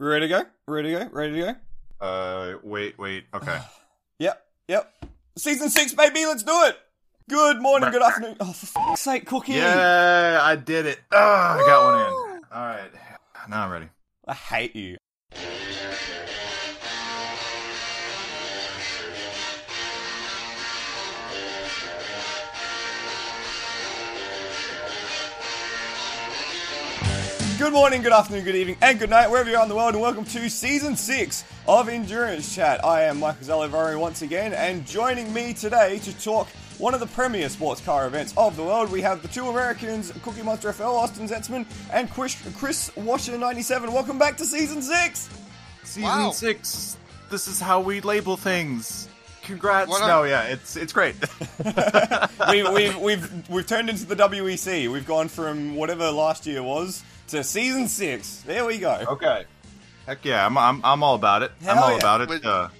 Ready to go? Ready to go? Ready to go? Uh, wait, wait. Okay. yep, yep. Season six, baby. Let's do it. Good morning, good afternoon. Oh, for sake, Cookie. Yeah, I did it. Oh, I got one in. All right. Now I'm ready. I hate you. Good morning, good afternoon, good evening, and good night, wherever you are in the world, and welcome to season six of Endurance Chat. I am Michael Zalivari once again, and joining me today to talk one of the premier sports car events of the world, we have the two Americans, Cookie Monster FL, Austin Zetzman, and Chris, Chris Washer 97. Welcome back to season six. Season wow. six. This is how we label things. Congrats! No, yeah, it's it's great. we, we've we've we've turned into the WEC. We've gone from whatever last year was to season six. There we go. Okay. Heck yeah, I'm I'm, I'm all about it. Hell I'm all yeah. about it. When, uh,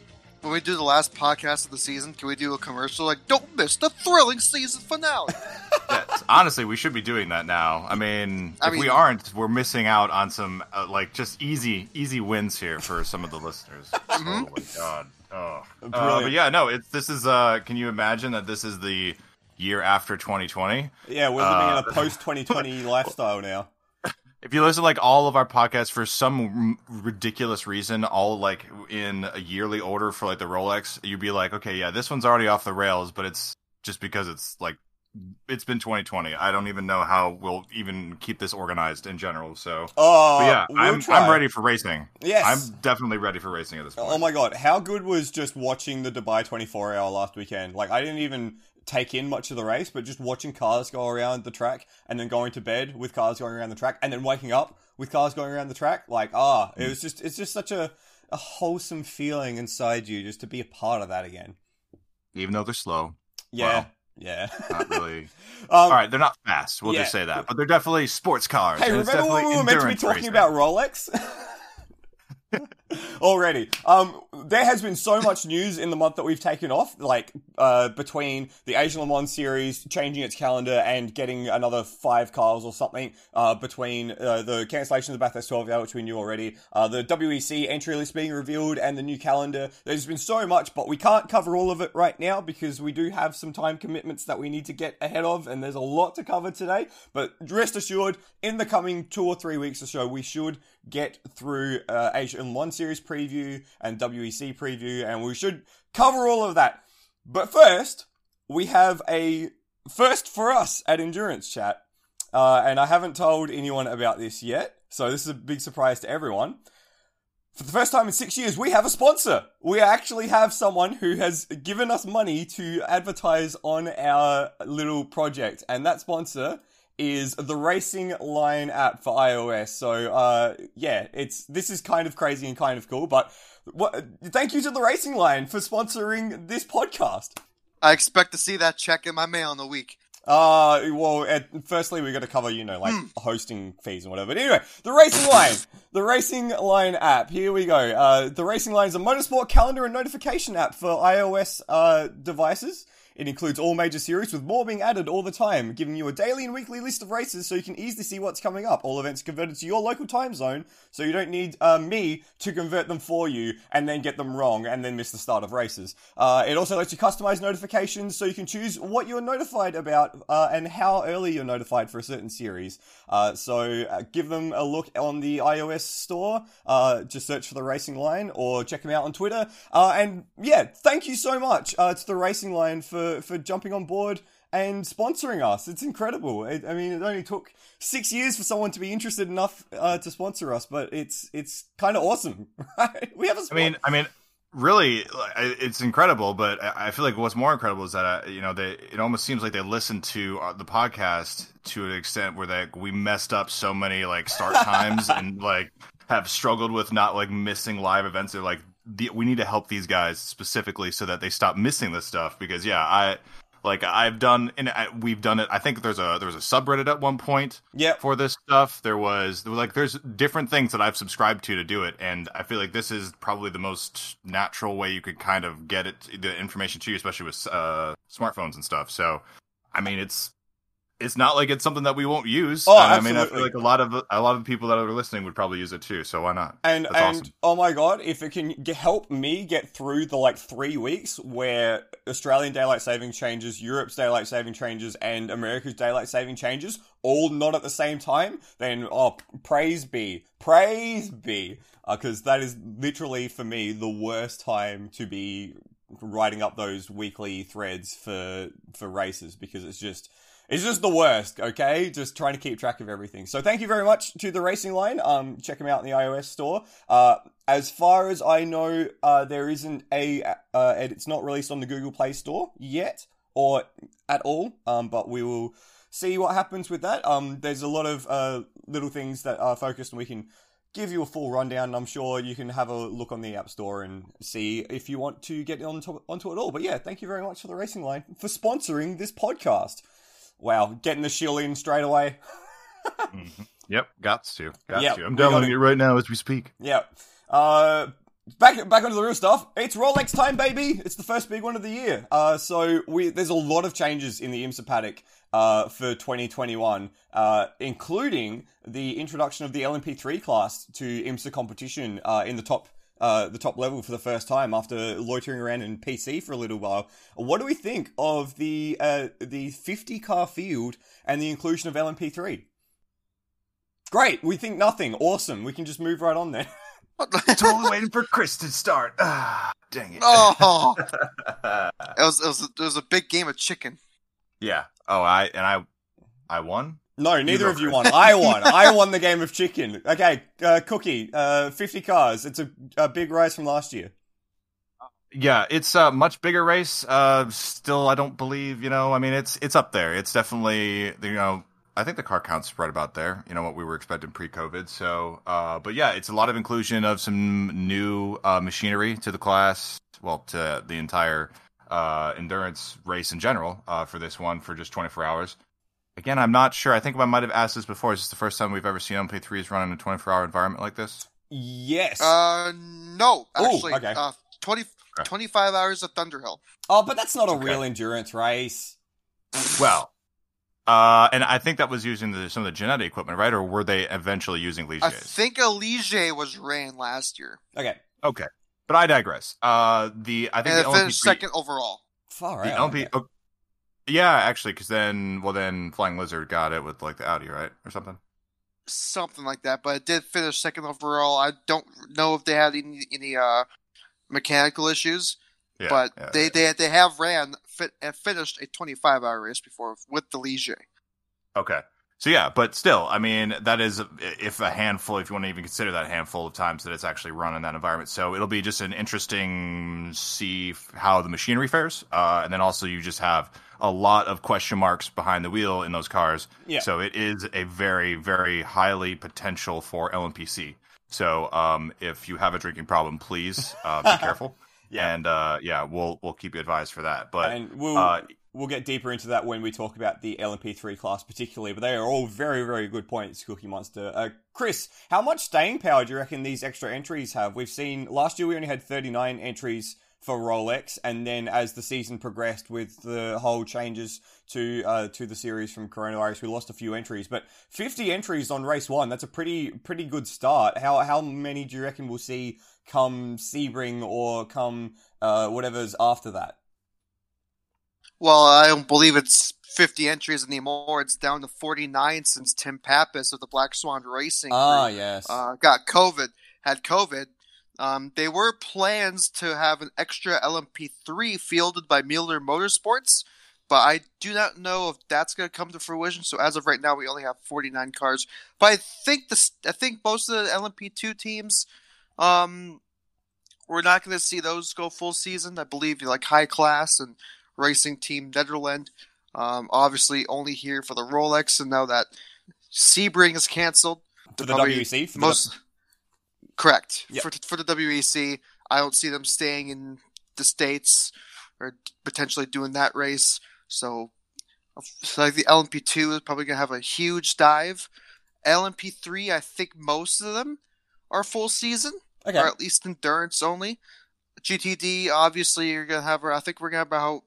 when we do the last podcast of the season, can we do a commercial like "Don't miss the thrilling season finale"? yes, honestly, we should be doing that now. I mean, I if mean, we aren't, we're missing out on some uh, like just easy easy wins here for some of the listeners. Mm-hmm. Oh my god. Oh, uh, but yeah, no. It's this is. uh Can you imagine that this is the year after 2020? Yeah, we're living in a uh, post 2020 lifestyle now if you listen to like all of our podcasts for some r- ridiculous reason, all like in a yearly order for like the Rolex, you'd be like, okay, yeah, this one's already off the rails, but it's just because it's like it's been 2020. I don't even know how we'll even keep this organized in general. So, oh, yeah, we'll I'm. I'm ready for racing. Yes, I'm definitely ready for racing at this oh point. Oh my god, how good was just watching the Dubai 24 hour last weekend? Like, I didn't even take in much of the race, but just watching cars go around the track and then going to bed with cars going around the track and then waking up with cars going around the track, like ah, it was just it's just such a a wholesome feeling inside you just to be a part of that again. Even though they're slow. Yeah. Yeah. not really. um, All right, they're not fast. We'll yeah. just say that, but they're definitely sports cars. Hey, remember when we were meant to be talking racing. about Rolex? Already. Um, there has been so much news in the month that we've taken off, like uh, between the Asian Le Mans series changing its calendar and getting another five cars or something, uh, between uh, the cancellation of the Bathurst 12 hour, which we knew already, uh, the WEC entry list being revealed, and the new calendar. There's been so much, but we can't cover all of it right now because we do have some time commitments that we need to get ahead of, and there's a lot to cover today. But rest assured, in the coming two or three weeks or so, we should get through uh, Asian Mans Series preview and WEC preview, and we should cover all of that. But first, we have a first for us at Endurance Chat, uh, and I haven't told anyone about this yet, so this is a big surprise to everyone. For the first time in six years, we have a sponsor. We actually have someone who has given us money to advertise on our little project, and that sponsor is the Racing Line app for iOS. So, uh, yeah, it's this is kind of crazy and kind of cool. But what, thank you to the Racing Line for sponsoring this podcast. I expect to see that check in my mail in a week. Uh, well, firstly, we got to cover, you know, like mm. hosting fees and whatever. But anyway, the Racing Line, the Racing Line app. Here we go. Uh, the Racing Line is a motorsport calendar and notification app for iOS uh, devices. It includes all major series with more being added all the time, giving you a daily and weekly list of races so you can easily see what's coming up. All events converted to your local time zone, so you don't need uh, me to convert them for you and then get them wrong and then miss the start of races. Uh, it also lets you customize notifications so you can choose what you're notified about uh, and how early you're notified for a certain series. Uh, so uh, give them a look on the iOS store. Uh, just search for the Racing Line or check them out on Twitter. and yeah, thank you so much to the Racing Line for for jumping on board and sponsoring us. It's incredible. It, I mean, it only took six years for someone to be interested enough uh, to sponsor us, but it's it's kind of awesome, right? We have a. I mean, I mean, really, it's incredible. But I feel like what's more incredible is that uh, you know they. It almost seems like they listened to uh, the podcast to an extent where they we messed up so many like start times and like have struggled with not like missing live events. They're like the, we need to help these guys specifically so that they stop missing this stuff because yeah i like i've done and I, we've done it i think there's a there was a subreddit at one point yeah for this stuff. There was, there was like there's different things that i've subscribed to to do it and i feel like this is probably the most natural way you could kind of get it the information to you especially with uh smartphones and stuff. So i mean it's it's not like it's something that we won't use. Oh, And I mean, I absolutely. feel like a lot of a lot of people that are listening would probably use it too. So why not? And That's and awesome. oh my god, if it can g help me get through the like three weeks where Australian daylight saving changes, Europe's daylight saving changes, and America's daylight saving changes, all not at the same time, then oh praise be, praise be, uh, because that is literally for me the worst time to be writing up those weekly threads for for races because it's just it's just the worst, okay? Just trying to keep track of everything. So thank you very much to the Racing Line. Um, check them out in the iOS store. Uh, as far as I know, uh, there isn't a, uh, it's not released on the Google Play Store yet, or at all. Um, but we will see what happens with that. Um, there's a lot of uh little things that are focused, and we can give you a full rundown. I'm sure you can have a look on the App Store and see if you want to get onto onto it all. But yeah, thank you very much for the Racing Line for sponsoring this podcast. Wow, getting the shield in straight away. Mhm. Yep, got to, got Yep, to. I'm downloading gotta- it right now as we speak. Yeah. Uh, back back onto the real stuff. It's Rolex time, baby. It's the first big one of the year. Uh, so we there's a lot of changes in the IMSA paddock uh, for 2021, uh, including the introduction of the LMP3 class to IMSA competition uh, in the top. Uh, the top level for the first time after loitering around in PC for a little while. What do we think of the uh, the 50 car field and the inclusion of LMP3? Great. We think nothing. Awesome. We can just move right on there. totally waiting for Chris to start. Ah, dang it. oh, it was, it was it was a big game of chicken. yeah. Oh, I and I, I won. No, neither of you won. I won. I won the game of chicken. Okay, uh, Cookie, uh, 50 cars. It's a, a big rise from last year. Yeah, it's a much bigger race. Uh, still, I don't believe. You know, I mean, it's it's up there. It's definitely you know. I think the car count's right about there. You know what we were expecting pre-COVID. So, uh, but yeah, it's a lot of inclusion of some new uh, machinery to the class. Well, to the entire uh, endurance race in general uh, for this one for just 24 hours. Again, I'm not sure. I think I might have asked this before. Is this the first time we've ever seen MP3s run in a 24-hour environment like this? Yes. Uh, no, Ooh, actually, okay. uh, 20, Okay. 25 hours of Thunderhill. oh, but that's not a okay. real endurance race. Well, uh, and I think that was using the, some of the Ginetta equipment, right? Or were they eventually using I Ligiers? think Elige was ran last year, Okay. okay, but I digress. Uh, the I think and the it finished LMP3 second overall. Far The out. LMP, okay. Yeah, actually, because then, well, then Flying Lizard got it with like the Audi, right, or something. something like that. But it did finish second overall. I don't know if they had any, any uh, mechanical issues, Yeah, but yeah, they, yeah. they they have ran fit, and finished a 25 hour race before with the Ligier. Okay. So yeah, but still, I mean, that is if a handful, if you want to even consider that handful of times that it's actually run in that environment. So it'll be just an interesting see how the machinery fares, uh, and then also you just have a lot of question marks behind the wheel in those cars. Yeah. So it is a very, very highly potential for LMPC. So um, if you have a drinking problem, please uh, be careful. Yeah. And uh, yeah, we'll we'll keep you advised for that. But and we'll uh, we'll get deeper into that when we talk about the LMP3 class particularly. But they are all very very good points, Cookie Monster. Uh, Chris, how much staying power do you reckon these extra entries have? We've seen last year we only had 39 entries for Rolex, and then as the season progressed with the whole changes to uh, to the series from coronavirus, we lost a few entries. But 50 entries on race one, that's a pretty pretty good start. How how many do you reckon we'll see come Sebring or come uh, whatever's after that? Well, I don't believe it's 50 entries anymore. It's down to 49 since Tim Pappas of the Black Swan Racing Ah, Group, yes. uh, got COVID, had COVID. Um, there were plans to have an extra LMP3 fielded by Muehlner Motorsports, but I do not know if that's going to come to fruition. So as of right now, we only have 49 cars. But I think this, I think most of the LMP2 teams, um, we're not going to see those go full season. I believe like High Class and Racing Team Nederland, um, obviously only here for the Rolex. And now that Sebring is canceled, for the WEC, for the most correct Yep. for for the WEC. I don't see them staying in the states or potentially doing that race. So, so like the LMP2 is probably gonna have a huge dive. LMP3, I think most of them are full season okay. or at least endurance only. GTD, obviously, you're gonna have. I think we're gonna have about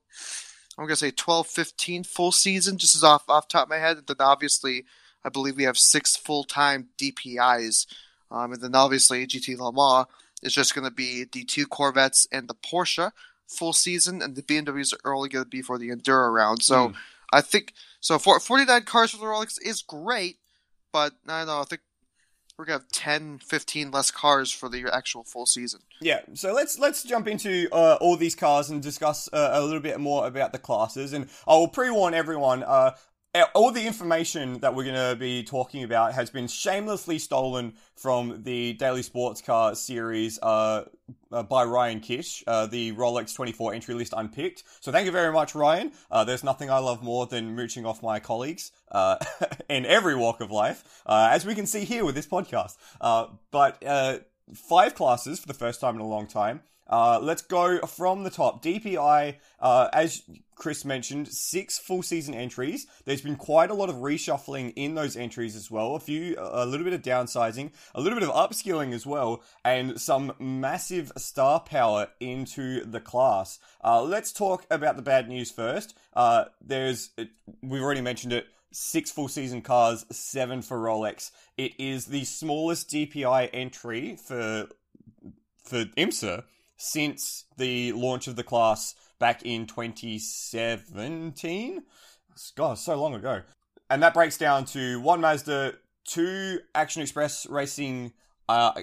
I'm gonna say 12, 15 full season, just as off off top of my head. And then obviously, I believe we have six full time DPIs, um, and then obviously GT Le Mans is just gonna be the two Corvettes and the Porsche full season, and the BMWs are only gonna be for the Enduro round. So Mm. I think so. For 49 cars for the Rolex is great, but I don't know. I think we're gonna have 10, 15 less cars for the actual full season. Yeah, so let's let's jump into uh, all these cars and discuss uh, a little bit more about the classes. And I will pre-warn everyone: uh, all the information that we're going to be talking about has been shamelessly stolen from the Daily Sports Car series uh, uh, by Ryan Kish, uh, the Rolex 24 entry list unpicked. So thank you very much, Ryan. Uh, there's nothing I love more than mooching off my colleagues uh, in every walk of life, uh, as we can see here with this podcast. Uh, but uh, five classes for the first time in a long time. Uh, let's go from the top. DPI, uh, as Chris mentioned, six full season entries. There's been quite a lot of reshuffling in those entries as well. A few, a little bit of downsizing, a little bit of upskilling as well, and some massive star power into the class. Uh, let's talk about the bad news first. Uh, there's, we've already mentioned it, six full season cars, seven for Rolex. It is the smallest DPI entry for for IMSA since the launch of the class back in 2017. God, so long ago. And that breaks down to one Mazda, two Action Express Racing uh,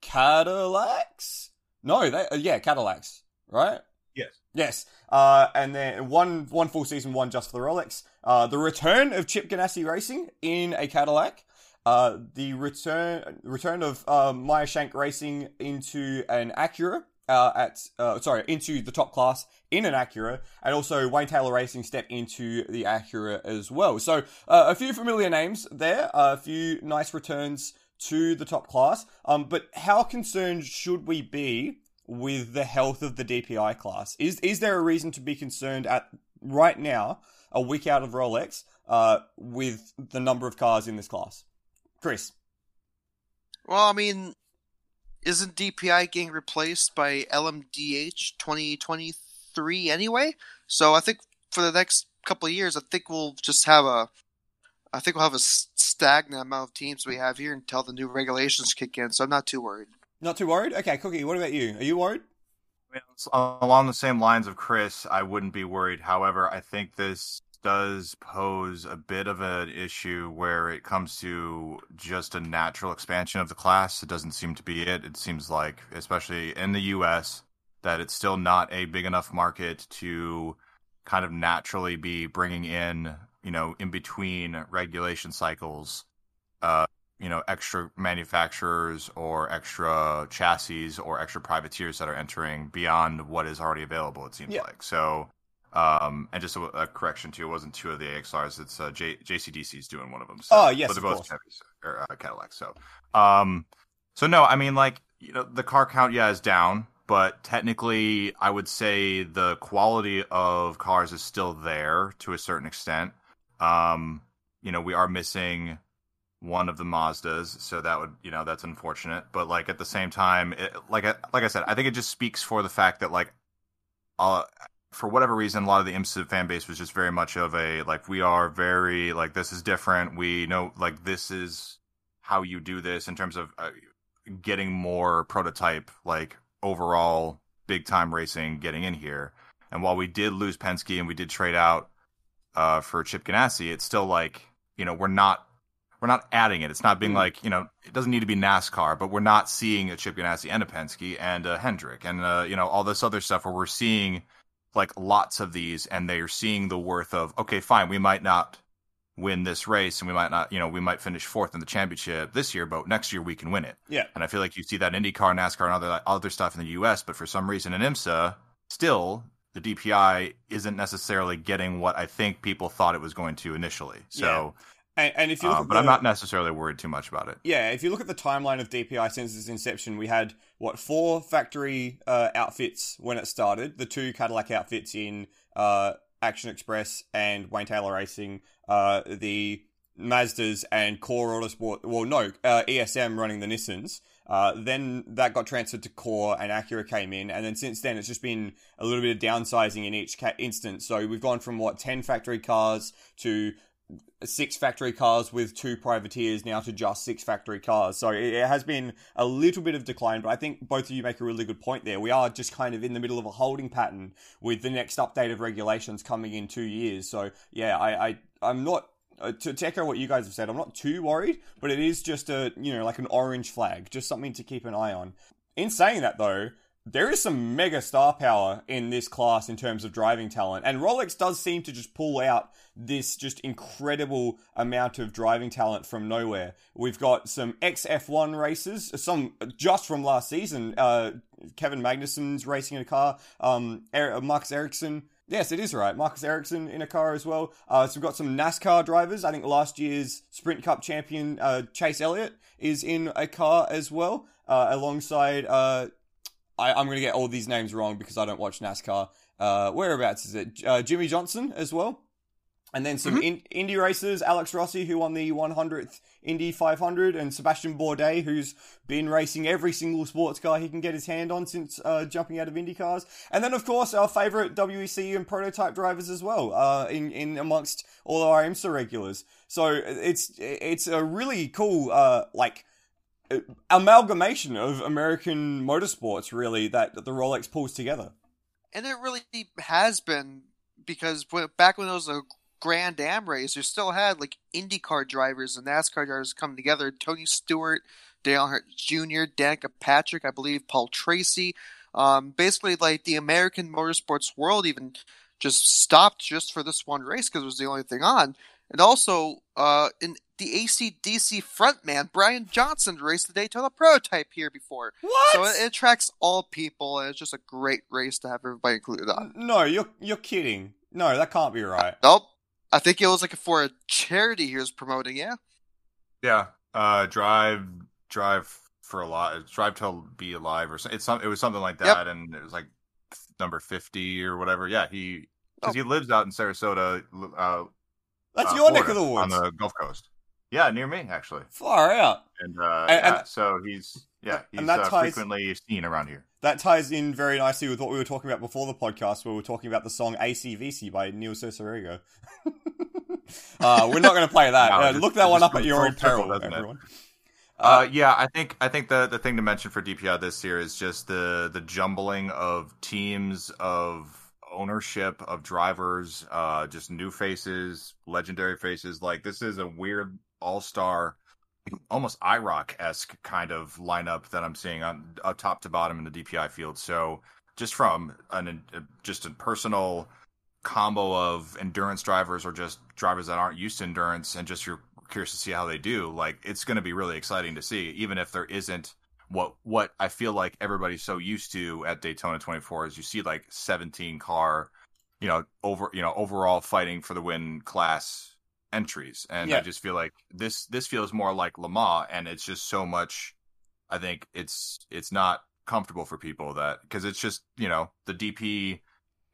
Cadillacs. No, they, uh, yeah, Cadillacs, right? Yes. Yes. Uh, and then one one full season, one just for the Rolex. Uh, the return of Chip Ganassi Racing in a Cadillac. Uh, the return return of uh, Meyer Shank Racing into an Acura uh, at uh, sorry into the top class in an Acura, and also Wayne Taylor Racing step into the Acura as well. So uh, a few familiar names there, a few nice returns to the top class. Um, but how concerned should we be with the health of the DPI class? Is is there a reason to be concerned at right now, a week out of Rolex, uh, with the number of cars in this class? Chris. Well, I mean, isn't DPI getting replaced by LMDH 2023 anyway? So I think for the next couple of years, I think we'll just have a, I think we'll have a stagnant amount of teams we have here until the new regulations kick in. So I'm not too worried. Not too worried. Okay, Cookie. What about you? Are you worried? I mean, along the same lines of Chris, I wouldn't be worried. However, I think this does pose a bit of an issue where it comes to just a natural expansion of the class. It doesn't seem to be it. It seems like, especially in the US, that it's still not a big enough market to kind of naturally be bringing in, you know, in between regulation cycles, uh, you know, extra manufacturers or extra chassis or extra privateers that are entering beyond what is already available. It seems Yeah. like so. Um, and just a, a correction too, it wasn't two of the AXRs. It's uh, J- JCDC is doing one of them. So, Oh, yes, but they're both. Chevys or uh, Cadillacs. So, um, so no, I mean like you know the car count, yeah, is down, but technically, I would say the quality of cars is still there to a certain extent. Um, you know, we are missing one of the Mazdas, so that would you know that's unfortunate. But like at the same time, it, like I, like I said, I think it just speaks for the fact that like, uh, for whatever reason, a lot of the IMSA fan base was just very much of a like we are very like this is different. We know like this is how you do this in terms of uh, getting more prototype like overall big time racing getting in here. And while we did lose Penske and we did trade out uh, for Chip Ganassi, it's still like you know we're not we're not adding it. It's not being Mm. like you know it doesn't need to be NASCAR, but we're not seeing a Chip Ganassi and a Penske and a Hendrick and uh, you know all this other stuff where we're seeing like lots of these and they're seeing the worth of okay fine we might not win this race and we might not you know we might finish fourth in the championship this year but next year we can win it Yeah. and I feel like you see that in IndyCar, NASCAR, and other other stuff in the U.S. But for some reason in IMSA, still the DPI isn't necessarily getting what I think people thought it was going to initially. So, And, and if you look uh, but the, I'm not necessarily worried too much about it. Yeah, if you look at the timeline of DPI since its inception, we had what four factory uh, outfits when it started. The two Cadillac outfits in uh, Action Express and Wayne Taylor Racing. Uh, the Mazdas and Core Autosport. Well, no, uh, ESM running the Nissans. Uh, then that got transferred to Core, and Acura came in, and then since then it's just been a little bit of downsizing in each ca- instance. So we've gone from what ten factory cars to six factory cars with two privateers now to just six factory cars. So it has been a little bit of decline, but I think both of you make a really good point there. We are just kind of in the middle of a holding pattern with the next update of regulations coming in two years. So yeah, I, I I'm not uh, to, to, echo what you guys have said, I'm not too worried, but it is just a you know like an orange flag, just something to keep an eye on. In saying that though, there is some mega star power in this class in terms of driving talent, and Rolex does seem to just pull out this just incredible amount of driving talent from nowhere. We've got some XF1 races, some just from last season. Uh, Kevin Magnussen's racing in a car. Um, er- Marcus Ericsson. Yes, it is right. Marcus Ericsson in a car as well. Uh, so we've got some NASCAR drivers. I think last year's Sprint Cup champion uh, Chase Elliott is in a car as well, uh, alongside uh, I, am going to get all these names wrong because I don't watch NASCAR. Uh, whereabouts is it? Uh, Jimmie Johnson as well. And then some mm-hmm. in, Indy racers, Alex Rossi, who won the 100th Indy 500, and Sébastien Bourdais, who's been racing every single sports car he can get his hand on since uh, jumping out of Indy cars. And then, of course, our favourite WEC and prototype drivers as well, uh, in, in amongst all our IMSA regulars. So it's it's a really cool, uh, like, amalgamation of American motorsports, really, that, the Rolex pulls together. And it really has been because back when it was a Grand Am race, you still had like IndyCar drivers and NASCAR drivers coming together. Tony Stewart, Dale Earnhardt Jr., Danica Patrick, I believe Paul Tracy. Um, basically, like the American motorsports world even just stopped just for this one race because it was the only thing on. And also, uh, in the ACDC frontman Brian Johnson raced the Daytona prototype here before. What? So it, it, attracts all people, and it's just a great race to have everybody included on. No, you're you're kidding. No, that can't be right. Nope. I think it was like for a charity he was promoting. Yeah. Yeah. Uh, drive, drive for a lot. Drive to be alive, or it's some. It was something like that, yep. and it was like number fifty or whatever. Yeah, he because oh. he lives out in Sarasota. Uh, That's uh, your Florida, neck of the woods on the Gulf Coast. Yeah, near me actually. Far out. And, uh, and, yeah, so he's yeah he's uh, frequently seen around here. That ties in very nicely with what we were talking about before the podcast, where we were talking about the song ACVC by Neil Cicierega. uh, we're not going to play that. No, uh, just, look that one up at your own peril, everyone. Uh, uh, yeah, I think I think the the thing to mention for DPI this year is just the the jumbling of teams of ownership of drivers, uh, just new faces, legendary faces. Like this is a weird all star, almost IROC esque kind of lineup that I'm seeing on uh, top to bottom in the DPI field. So just from an just a personal combo of endurance drivers or just drivers that aren't used to endurance and just you're curious to see how they do, like it's going to be really exciting to see, even if there isn't what what I feel like everybody's so used to at Daytona 24 is you see like 17 car, you know, over you know overall fighting for the win class entries, and yeah. I just feel like this this feels more like Le Mans, and it's just so much. I think it's it's not comfortable for people that because it's just you know the DP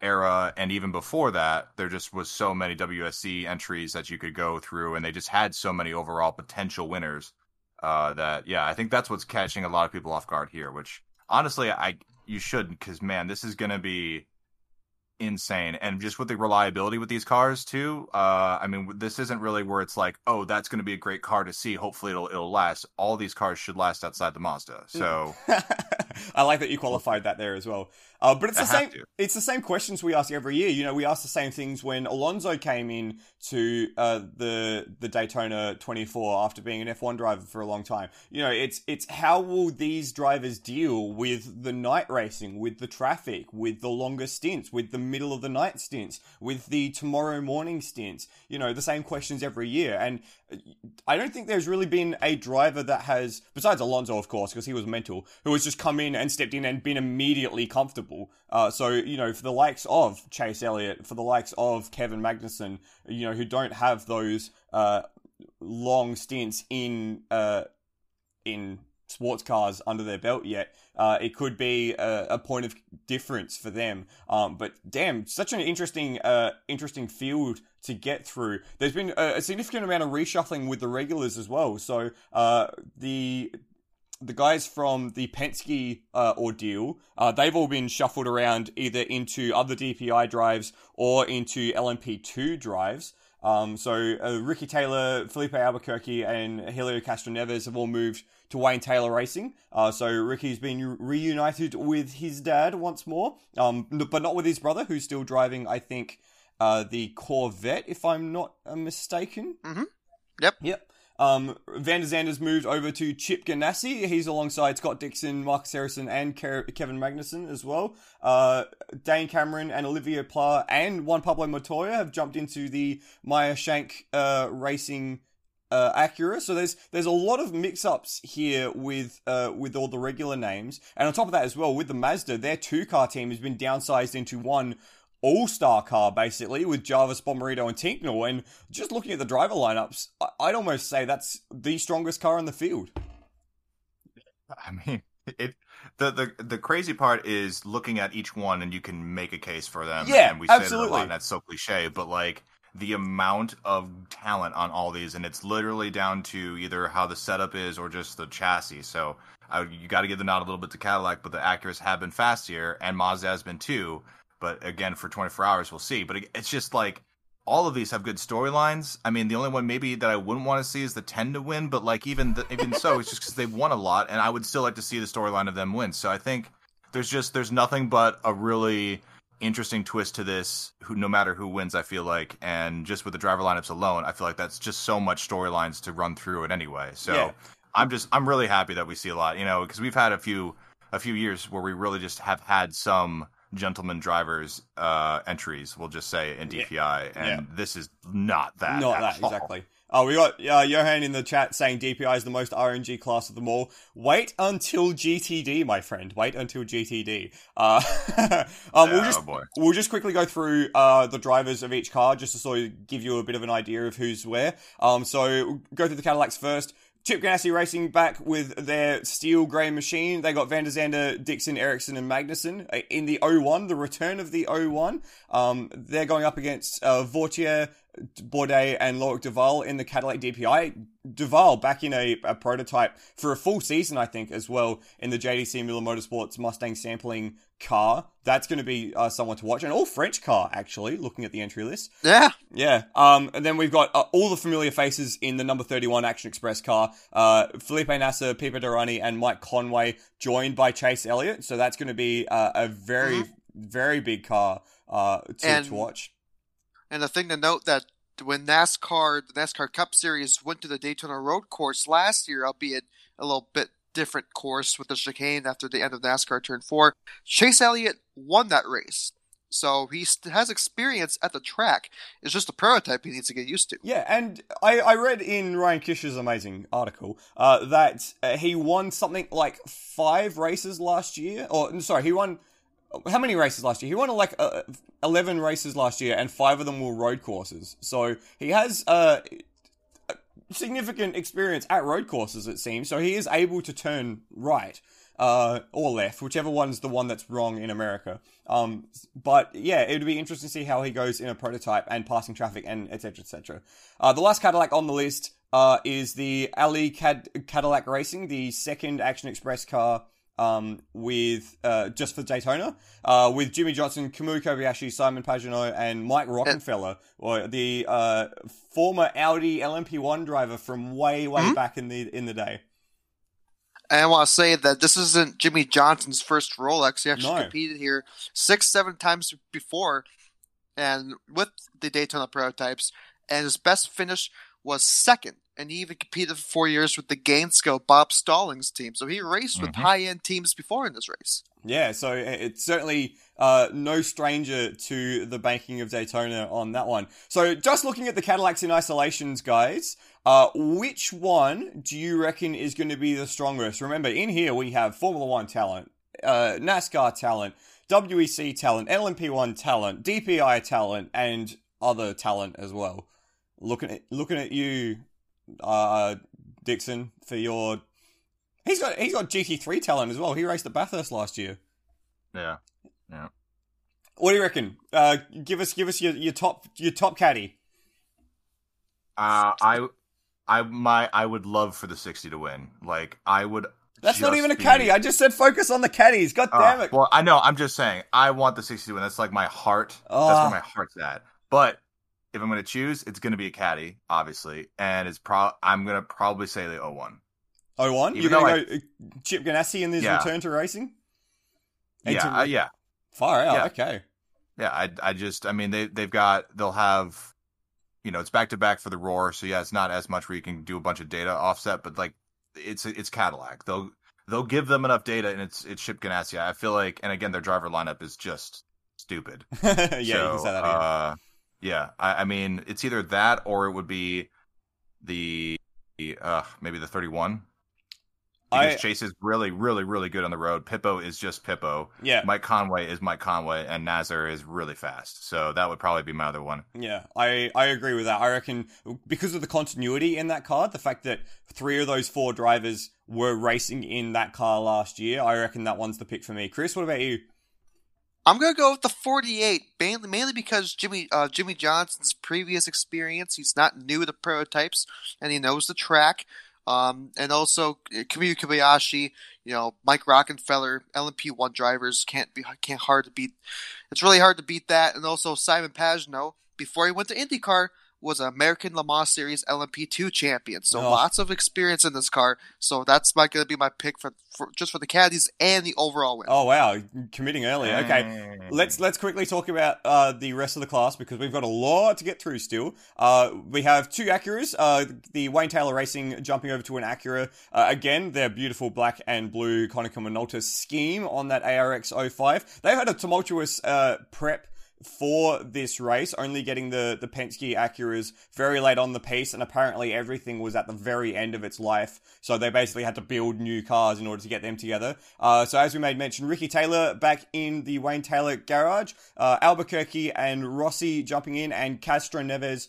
era and even before that there just was so many WSC entries that you could go through and they just had so many overall potential winners uh, that yeah I think that's what's catching a lot of people off guard here which honestly I you shouldn't because man this is gonna be insane and just with the reliability with these cars too uh i mean this isn't really where it's like oh that's going to be a great car to see hopefully it'll it'll last all these cars should last outside the mazda so i like that you qualified that there as well uh, but it's the same. It's the same questions we ask every year. You know, we ask the same things when Alonso came in to uh, the the Daytona 24 after being an F1 driver for a long time. You know, it's it's how will these drivers deal with the night racing, with the traffic, with the longer stints, with the middle of the night stints, with the tomorrow morning stints. You know, the same questions every year. And I don't think there's really been a driver that has, besides Alonso, of course, because he was mental, who has just come in and stepped in and been immediately comfortable. Uh, so, you know, for the likes of Chase Elliott, for the likes of Kevin Magnussen, you know, who don't have those uh, long stints in uh, in sports cars under their belt yet, uh, it could be a, a, point of difference for them. Um, but damn, such an interesting, uh, interesting field to get through. There's been a, a, significant amount of reshuffling with the regulars as well. So uh, the the guys from the Penske uh, ordeal, uh, they've all been shuffled around either into other DPI drives or into LMP2 drives. Um, so uh, Ricky Taylor, Filipe Albuquerque, and Helio Castroneves have all moved to Wayne Taylor Racing. Uh, so Ricky's been reunited with his dad once more, um, but not with his brother, who's still driving, I think, uh, the Corvette, if I'm not uh, mistaken. Mm-hmm. Yep. Yep. Um, Van der Zande's moved over to Chip Ganassi. He's alongside Scott Dixon, Marcus Ericsson, and Kevin Magnussen as well. Uh, Dane Cameron and Olivier Pla and Juan Pablo Montoya have jumped into the Meyer Shank uh, Racing uh, Acura. So there's there's a lot of mix-ups here with uh, with all the regular names, and on top of that as well, with the Mazda, their two-car team has been downsized into one all star car, basically, with Jarvis, Bomarito, and Tincknell. And just looking at the driver lineups, I'd almost say that's the strongest car in the field. I mean, it. The, the the crazy part is looking at each one and you can make a case for them. Yeah, and we absolutely. say it a lot, and that's so cliche, but like the amount of talent on all these, and it's literally down to either how the setup is or just the chassis. So I, you got to give the nod a little bit to Cadillac, but the Acuras have been fast here, and Mazda has been too. But again, for 24 hours, we'll see. But it's just like all of these have good storylines. I mean, the only one maybe that I wouldn't want to see is the 10 to win. But like even the, even so, it's just because they've won a lot, and I would still like to see the storyline of them win. So I think there's just there's nothing but a really interesting twist to this. Who no matter who wins, I feel like, and just with the driver lineups alone, I feel like that's just so much storylines to run through it anyway. So Yeah. I'm just I'm really happy that we see a lot. You know, because we've had a few a few years where we really just have had some gentleman drivers uh entries we'll just say in Yeah. dpi and Yeah. this is not that Not at that, all. exactly. Oh, we got uh, Johan in the chat saying DPI is the most RNG class of them all. Wait until GTD, my friend. Wait until GTD. Uh, um, we'll just oh boy. we'll just quickly go through uh, the drivers of each car just to sort of give you a bit of an idea of who's where. Um, so go through the Cadillacs first. Chip Ganassi Racing back with their steel grey machine. They got Van der Zande, Dixon, Ericsson, and Magnussen uh, in the 01, the return of the 01. Um, they're going up against uh, Vautier, Bourdais, and Loic Duval in the Cadillac DPI. Duval back in a, a prototype for a full season, I think, as well in the JDC Miller Motorsports Mustang sampling car. That's going to be uh, someone to watch. An all French car, actually, looking at the entry list. Yeah. Yeah. Um, and then we've got uh, all the familiar faces in the number 31 Action Express car. Uh, Felipe Nasr, Pipo Derani, and Mike Conway joined by Chase Elliott. So that's going to be uh, a very, very big car uh, to, And- to watch. And the thing to note that when NASCAR, the NASCAR Cup Series went to the Daytona Road Course last year, albeit a little bit different course with the chicane after the end of NASCAR Turn 4, Chase Elliott won that race. So he has experience at the track. It's just a prototype he needs to get used to. Yeah, and I, I read in Ryan Kish's amazing article uh, that uh, he won something like five races last year. Or, sorry, he won. How many races last year? He won like uh, 11 races last year, and five of them were road courses. So he has uh, significant experience at road courses, it seems. So he is able to turn right uh, or left, whichever one's the one that's wrong in America. Um, but yeah, it would be interesting to see how he goes in a prototype and passing traffic and etc. etc. Uh, the last Cadillac on the list uh, is the Ally Cad- Cadillac Racing, the second Action Express car. Um, with uh, just for Daytona, uh, with Jimmie Johnson, Kamui Kobayashi, Simon Pagenaud, and Mike Rockenfeller, or the uh, former Audi LMP1 driver from way, way Mhm. back in the in the day. And I want to say that this isn't Jimmie Johnson's first Rolex. He actually No. competed here six, seven times before, and with the Daytona prototypes. And his best finish was second. And he even competed for four years with the Gainsco Bob Stallings team. So he raced with Mhm. high end teams before in this race. Yeah, so it's certainly uh, no stranger to the banking of Daytona on that one. So just looking at the Cadillacs in isolations, guys, uh, which one do you reckon is going to be the strongest? Remember, in here we have Formula One talent, uh, NASCAR talent, WEC talent, LMP1 talent, DPI talent, and other talent as well looking at looking at you, uh, Dixon, for your. He's got he's got GT3 talent as well. He raced at Bathurst last year. Yeah, yeah. What do you reckon? Uh, give us give us your, your top your top caddy. Uh, I I my I would love for the sixty to win. Like I would. That's not even a caddy. I just said focus on the caddies. God ah, damn it. Well, I know. I'm just saying. I want the sixty to win. That's like my heart. Uh, that's where ah. my heart's at. But if I'm going to choose, it's going to be a caddy, obviously, and it's pro. I'm going to probably say the 01. 01? Even You're going to I... go uh, Chip Ganassi in his yeah. return to racing? And yeah, to... Uh, yeah. Far out. Yeah. Okay. Yeah, I, I just, I mean, they they've got, they'll have, you know, it's back to back for the roar, so yeah, it's not as much where you can do a bunch of data offset, but like, it's it's Cadillac. They'll they'll give them enough data, and it's it's Chip Ganassi. I feel like, and again, their driver lineup is just stupid. yeah, so, you can say that again. Uh, yeah, I, I mean, it's either that or it would be the uh, maybe the 31 because I, Chase is really, really, really good on the road. Pipo is just Pipo. Yeah. Mike Conway is Mike Conway, and Nasr is really fast. So that would probably be my other one. Yeah, I, I agree with that. I reckon because of the continuity in that card, the fact that three of those four drivers were racing in that car last year, I reckon that one's the pick for me. Chris, what about you? I'm gonna go with the 48, mainly, mainly because Jimmie uh, Jimmie Johnson's previous experience. He's not new to prototypes, and he knows the track. Um, and also uh, Kamui Kobayashi, you know, Mike Rockenfeller, LMP1 drivers can't be can't hard to beat. It's really hard to beat that. And also Simon Pagenaud, before he went to IndyCar, was an American Le Mans Series LMP2 champion. So oh. lots of experience in this car. So that's my going to be my pick for, for, just for the caddies and the overall win. Oh wow, committing early. Mm. Okay, mm. let's let's quickly talk about uh, the rest of the class because we've got a lot to get through still. Uh, we have two Acuras. Uh, the Wayne Taylor Racing jumping over to an Acura uh, again. Their beautiful black and blue Konica Minolta scheme on that ARX 05. They've had a tumultuous uh, prep for this race, only getting the, the Penske Acuras very late on the piece, and apparently everything was at the very end of its life. So they basically had to build new cars in order to get them together. Uh, so as we made mention, Ricky Taylor back in the Wayne Taylor garage, uh, Albuquerque and Rossi jumping in, and Castroneves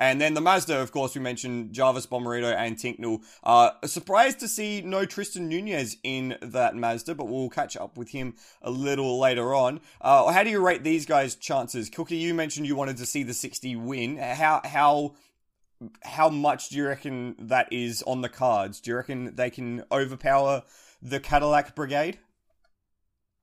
And then the Mazda, of course, we mentioned Jarvis Bomarito and Tincknell. Uh, surprised to see no Tristan Nunez in that Mazda, but we'll catch up with him a little later on. Uh, how do you rate these guys' chances? Cookie, you mentioned you wanted to see the 60 win. How how how much do you reckon that is on the cards? Do you reckon they can overpower the Cadillac Brigade?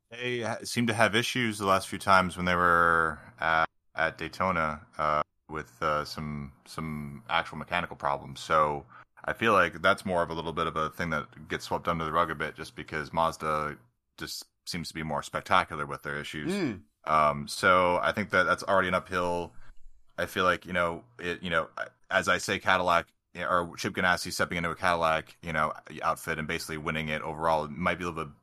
They seem to have issues the last few times when they were at, at Daytona. Uh, with uh, some some actual mechanical problems. So I feel like that's more of a little bit of a thing that gets swept under the rug a bit, just because Mazda just seems to be more spectacular with their issues. Mm. Um, so I think that that's already an uphill. I feel like you know it. You know, as I say, Cadillac or Chip Ganassi stepping into a Cadillac, you know, outfit and basically winning it overall it might be a little bit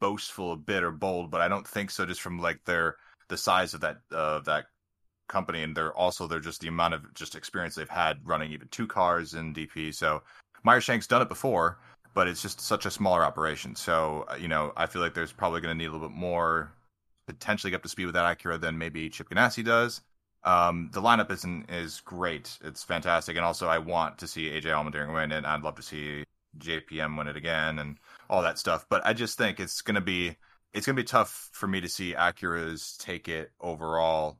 boastful, a bit or bold, but I don't think so. Just from like their the size of that uh, that company, and they're also they're just the amount of just experience they've had running even two cars in DP. So Meyer Shank's done it before, but it's just such a smaller operation. So uh, you know, I feel like there's probably going to need a little bit more potentially get up to speed with that Acura than maybe Chip Ganassi does. Um, the lineup isn't is great. It's fantastic, and also I want to see AJ Allmendinger win it. I'd love to see JPM win it again and all that stuff. But I just think it's going to be it's going to be tough for me to see Acuras take it overall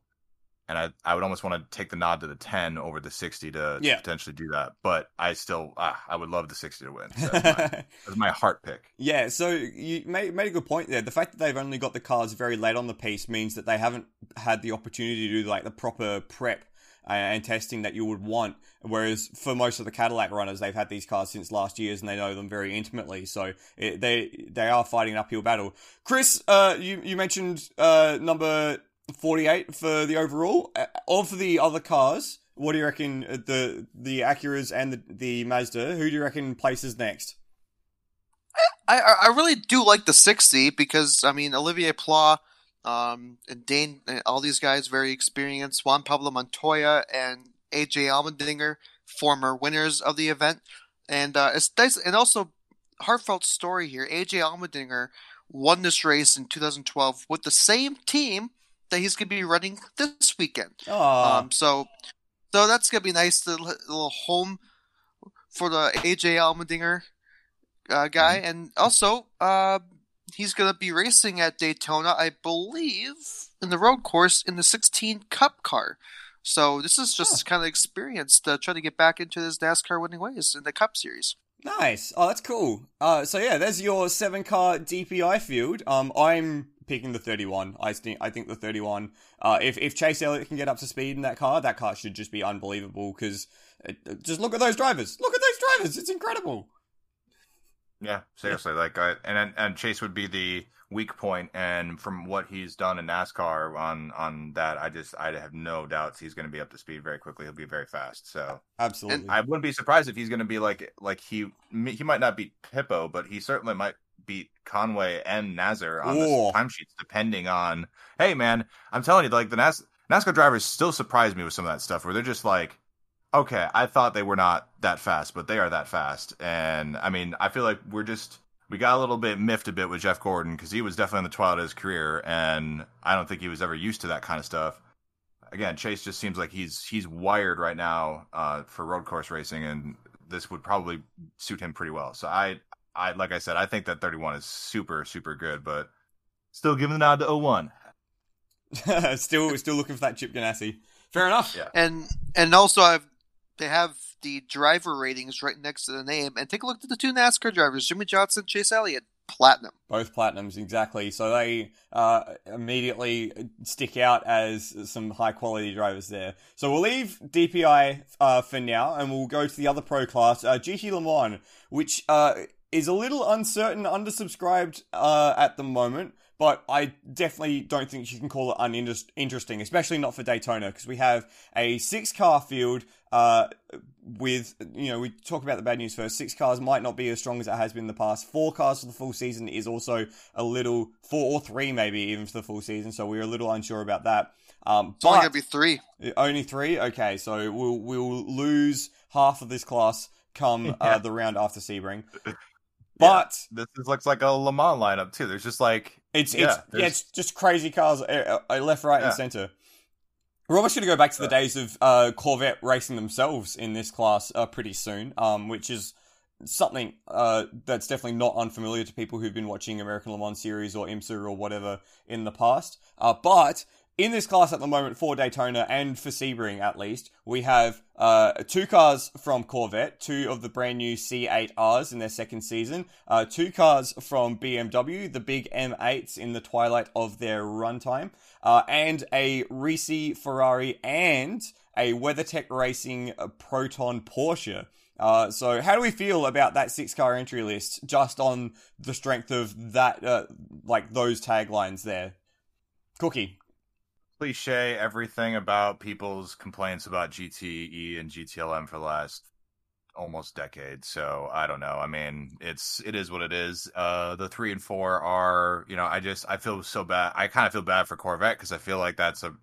and I I would almost want to take the nod to the ten over the sixty to, yeah. to potentially do that. But I still ah, I would love the sixty to win. So that's, my, that's, my, heart pick. Yeah, so you made made a good point there. The fact that they've only got the cars very late on the piece means that they haven't had the opportunity to do like the proper prep uh, and testing that you would want. Whereas for most of the Cadillac runners, they've had these cars since last year's and they know them very intimately. So it, they they are fighting an uphill battle. Chris, uh, you you mentioned uh, number 48 for the overall. Uh, of the other cars, what do you reckon uh, the the Acuras and the, the Mazda? Who do you reckon places next? I I really do like the 60 because I mean Olivier Pla, um, and Dane, and all these guys very experienced. Juan Pablo Montoya and AJ Allmendinger, former winners of the event, and uh, it's nice and also heartfelt story here. AJ Allmendinger won this race in 2012 with the same team that he's going to be running this weekend. Um, so, so that's going to be nice. The little home for the AJ Allmendinger uh, guy, and also uh, he's going to be racing at Daytona, I believe, in the road course in the 16 Cup car. So this is just kind of experience to try to get back into his NASCAR winning ways in the Cup Series. Nice. Oh, that's cool. Uh, so yeah, there's your seven car DPI field. Um, I'm picking the 31. I think I think the 31. Uh, if if Chase Elliott can get up to speed in that car, that car should just be unbelievable. Because just look at those drivers. Look at those drivers. It's incredible. Yeah, seriously. Like, I, and and Chase would be the weak point, and from what he's done in NASCAR on on that, I just I have no doubts he's going to be up to speed very quickly. He'll be very fast. So absolutely, I wouldn't be surprised if he's going to be like like he he might not beat Pipo, but he certainly might beat Conway and Nasr on the timesheets, depending on. Hey, man, I'm telling you, like the NAS, NASCAR drivers still surprise me with some of that stuff where they're just like, okay, I thought they were not that fast, but they are that fast. And I mean, I feel like we're just we got a little bit miffed a bit with Jeff Gordon because he was definitely in the twilight of his career, and I don't think he was ever used to that kind of stuff. Again, Chase just seems like he's he's wired right now uh, for road course racing, and this would probably suit him pretty well. So I I like I said, I think that 31 is super super good, but still giving the nod to 01. still still looking for that Chip Ganassi. Fair enough. Yeah. And and also I've they have the driver ratings right next to the name and take a look at the two NASCAR drivers, Jimmie Johnson, Chase Elliott. Platinum. Both platinums, exactly. So they uh, immediately stick out as some high quality drivers there. So we'll leave DPI uh, for now and we'll go to the other pro class, uh, GT Le Mans, which uh, is a little uncertain, undersubscribed uh, at the moment, but I definitely don't think you can call it uninteresting, especially not for Daytona, because we have a six car field uh, with, you know, we talk about the bad news first. Six cars might not be as strong as it has been in the past. Four cars for the full season is also a little, four or three maybe even for the full season, so we're a little unsure about that. Um, it's only going to be three. Only three? Okay, so we'll, we'll lose half of this class come uh, the round after Sebring. But yeah, this looks like a Le Mans lineup too. There's just like it's yeah, it's, yeah, it's just crazy cars uh, uh, left, right, yeah. and center. We're almost going to go back to the days of uh, Corvette racing themselves in this class uh, pretty soon, um, which is something uh, that's definitely not unfamiliar to people who've been watching American Le Mans series or IMSA or whatever in the past. Uh, but in this class at the moment for Daytona and for Sebring at least, we have uh, two cars from Corvette, two of the brand new C8Rs in their second season, uh, two cars from BMW, the big M8s in the twilight of their runtime, uh, and a Risi Ferrari and a WeatherTech Racing Proton Porsche. Uh, so, how do we feel about that six car entry list just on the strength of that, uh, like those taglines there? Cookie cliche everything about people's complaints about GTE and GTLM for the last almost decade. So I don't know. I mean, it's it is what it is. Uh, the three and four are, you know, I just I feel so bad. I kind of feel bad for Corvette because I feel like that's a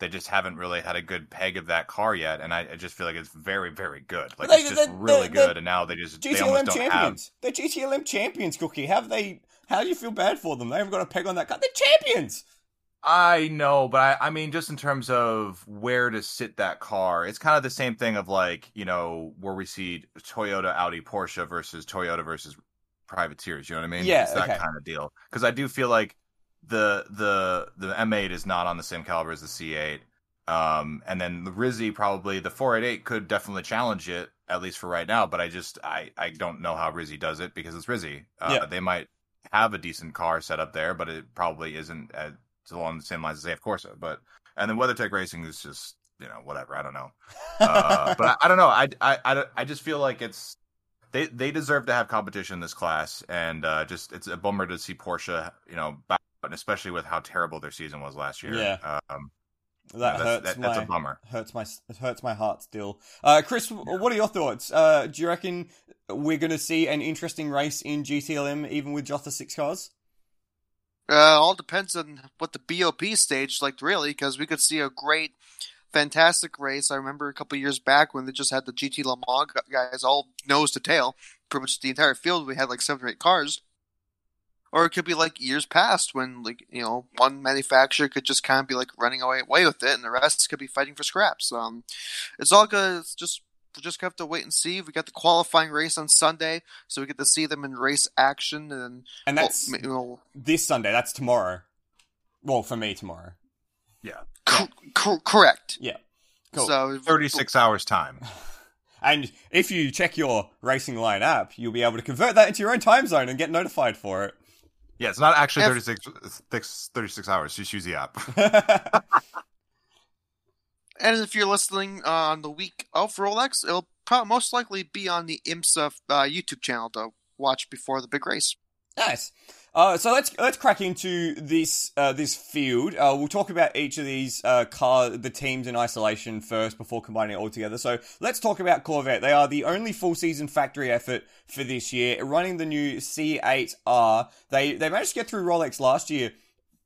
they just haven't really had a good peg of that car yet, and I, I just feel like it's very, very good. Like they, it's just really good, and now they just GTLM they champions. Have... They're GTLM champions, Cookie. Have they? How do you feel bad for them? They haven't got a peg on that car. They're champions. I know, but I, I, mean, just in terms of where to sit that car, it's kind of the same thing of like, you know, where we see Toyota, Audi, Porsche versus Toyota versus privateers. You know what I mean? Yeah, it's that okay. kind of deal. Because I do feel like the the the M8 is not on the same caliber as the C8. Um, and then the Risi probably the 488 could definitely challenge it at least for right now. But I just I I don't know how Risi does it because it's Risi. Uh, yeah. They might have a decent car set up there, but it probably isn't at along the same lines as AF Corsa. But and then WeatherTech Racing is just you know whatever. I don't know, uh, but I, I, don't know. I, I I just feel like it's they they deserve to have competition in this class, and uh, just it's a bummer to see Porsche you know back, especially with how terrible their season was last year. Yeah. Um, that hurts that, my that's a bummer. Hurts my hurts my heart still. Uh, Chris, yeah. what are your thoughts? Uh, do you reckon we're going to see an interesting race in GTLM even with just the six cars? Uh, all depends on what the BOP stage like, really, because we could see a great, fantastic race. I remember a couple years back when they just had the GT Le Mans guys all nose to tail, pretty much the entire field. We had like seven or eight cars. Or it could be like years past when, like, you know, one manufacturer could just kind of be like running away, away with it, and the rest could be fighting for scraps. Um, it's all good. It's just just gonna have to wait and see. We got the qualifying race on Sunday, so we get to see them in race action, and And that's well, you know, this Sunday. That's tomorrow. Well, for me, tomorrow. Yeah. cor- cor- correct. Yeah. Cool. So 36 hours time. And if you check your Racing Line app, you'll be able to convert that into your own time zone and get notified for it. Yeah, it's not actually F- 36, 36 hours. Just use the app. And if you're listening uh, on the week of Rolex, it'll most likely be on the IMSA uh, YouTube channel to watch before the big race. Nice. Uh, so let's let's crack into this uh, this field. Uh, we'll talk about each of these uh, car the teams in isolation first before combining it all together. So let's talk about Corvette. They are the only full season factory effort for this year, running the new C8R. They they managed to get through Rolex last year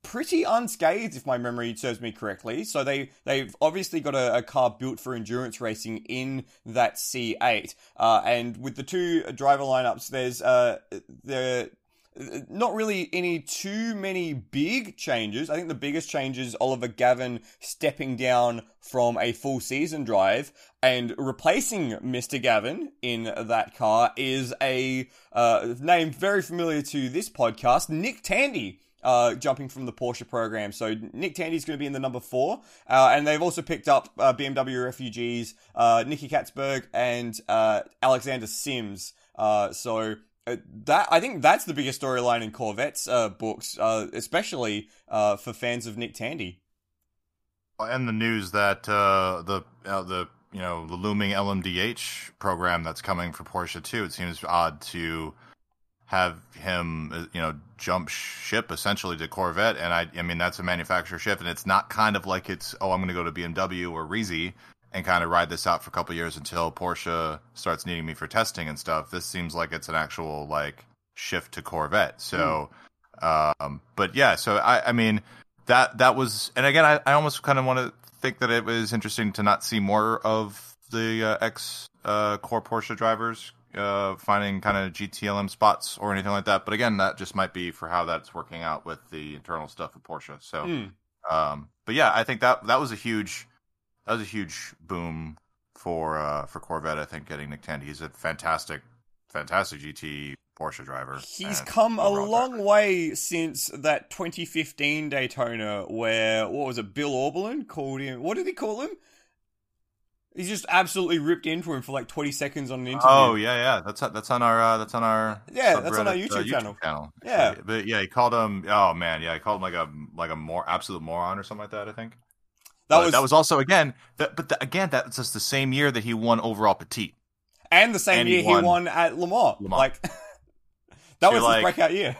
pretty unscathed, if my memory serves me correctly. So they they've obviously got a, a car built for endurance racing in that C8, uh, and with the two driver lineups, there's uh the not really any too many big changes. I think the biggest change is Oliver Gavin stepping down from a full season drive and replacing Mr. Gavin in that car is a uh, name very familiar to this podcast, Nick Tandy uh, jumping from the Porsche program. So Nick Tandy's going to be in the number four, uh, and they've also picked up uh, BMW refugees uh, Nicky Catsburg and uh, Alexander Sims. Uh, so that I think that's the biggest storyline in Corvette's books, especially for fans of Nick Tandy. and the news that the the you know the looming LMDH program that's coming for Porsche too. It seems odd to have him uh, you know jump ship essentially to Corvette, and I I mean that's a manufacturer shift, and it's not kind of like it's oh I'm going to go to BMW or Risi and kind of ride this out for a couple years until Porsche starts needing me for testing and stuff. This seems like it's an actual like shift to Corvette. So, um, but yeah, so I, I mean that that was, and again, I, I almost kind of want to think that it was interesting to not see more of the uh, ex uh, core Porsche drivers uh, finding kind of GTLM spots or anything like that. But again, that just might be for how that's working out with the internal stuff at Porsche. So, Hmm. um, but yeah, I think that that was a huge that was a huge boom for uh, for Corvette. I think getting Nick Tandy, he's a fantastic, fantastic GT Porsche driver. He's come a long driver. way since that 2015 Daytona, where what was it? Bill Auberlen called him. What did he call him? He just absolutely ripped into him for like 20 seconds on an interview. Oh yeah, yeah. That's that's on our uh, that's on our Yeah, that's on our subreddit, YouTube channel. channel. Yeah. but yeah, he called him. Oh man, yeah, he called him like a like a more absolute moron or something like that. I think that But was, that was also again. That, but the, again, that's just the same year that he won overall Petit. and the same and year he won won at Le Mans. Like that So, was like- his breakout year.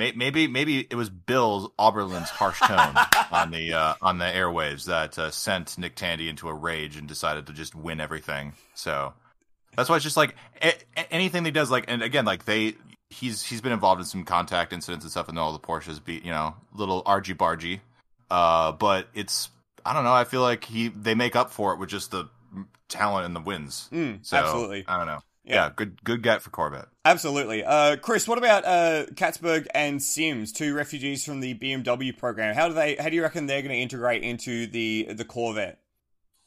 May- Maybe maybe it was Bill's Auberlen's harsh tone on the uh, on the airwaves that uh, sent Nick Tandy into a rage and decided to just win everything. So that's why it's just like a- anything he does. Like and again, like they he's he's been involved in some contact incidents and stuff, and all the Porsches be you know little argy bargy. Uh, but it's I don't know. I feel like he they make up for it with just the talent and the wins. Mm, So absolutely. I don't know. Yeah. Yeah, good good get for Corvette. Absolutely. Uh, Chris, what about uh, Catsburg and Sims, two refugees from the BMW program? How do they? How do you reckon they're going to integrate into the the Corvette?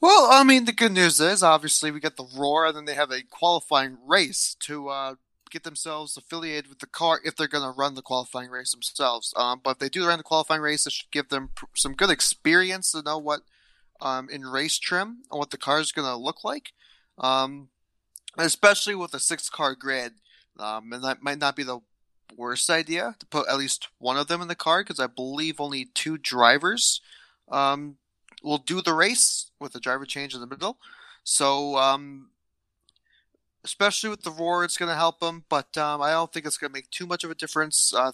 Well, I mean, the good news is obviously we get the Roar, and then they have a qualifying race to uh, get themselves affiliated with the car if they're going to run the qualifying race themselves. Um, but if they do run the qualifying race, it should give them pr- some good experience to know what um, in race trim and what the car is going to look like. Um, especially with a six car grid, um, and that might not be the worst idea to put at least one of them in the car because I believe only two drivers um, will do the race with the driver change in the middle. So, um, especially with the roar, it's going to help them, but um, I don't think it's going to make too much of a difference uh,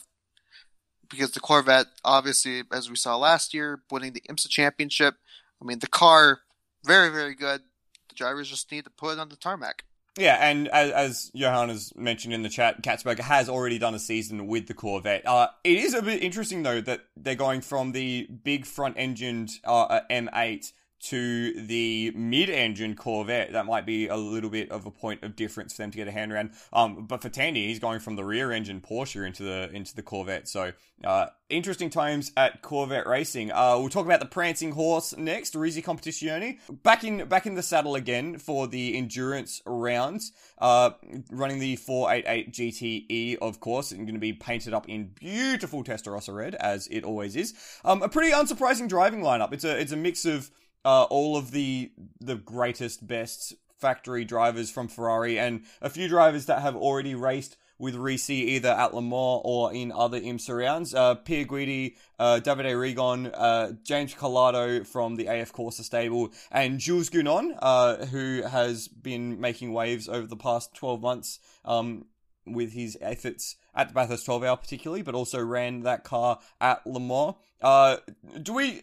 because the Corvette, obviously, as we saw last year, winning the IMSA championship. I mean, the car, very, very good. The drivers just need to put it on the tarmac. Yeah, and as, as Johan has mentioned in the chat, Catsburg has already done a season with the Corvette. Uh, it is a bit interesting though that they're going from the big front-engined uh, M8 to the mid-engine Corvette, that might be a little bit of a point of difference for them to get a hand around. Um, but for Tandy, he's going from the rear-engine Porsche into the into the Corvette. So uh, interesting times at Corvette racing. Uh, we'll talk about the prancing horse next, Risi Competizione. Back in back in the saddle again for the endurance rounds. Uh, running the 488 GTE, of course, and going to be painted up in beautiful Testarossa red as it always is. Um, a pretty unsurprising driving lineup. It's a it's a mix of uh, all of the the greatest, best factory drivers from Ferrari, and a few drivers that have already raced with Risi either at Le Mans or in other IMSA rounds. Uh, Pier Guidi, uh, Davide Rigon, uh, James Calado from the AF Corsa stable, and Jules Gounon, uh, who has been making waves over the past 12 months um, with his efforts at the Bathurst 12 hour particularly, but also ran that car at Le Mans. Uh, do we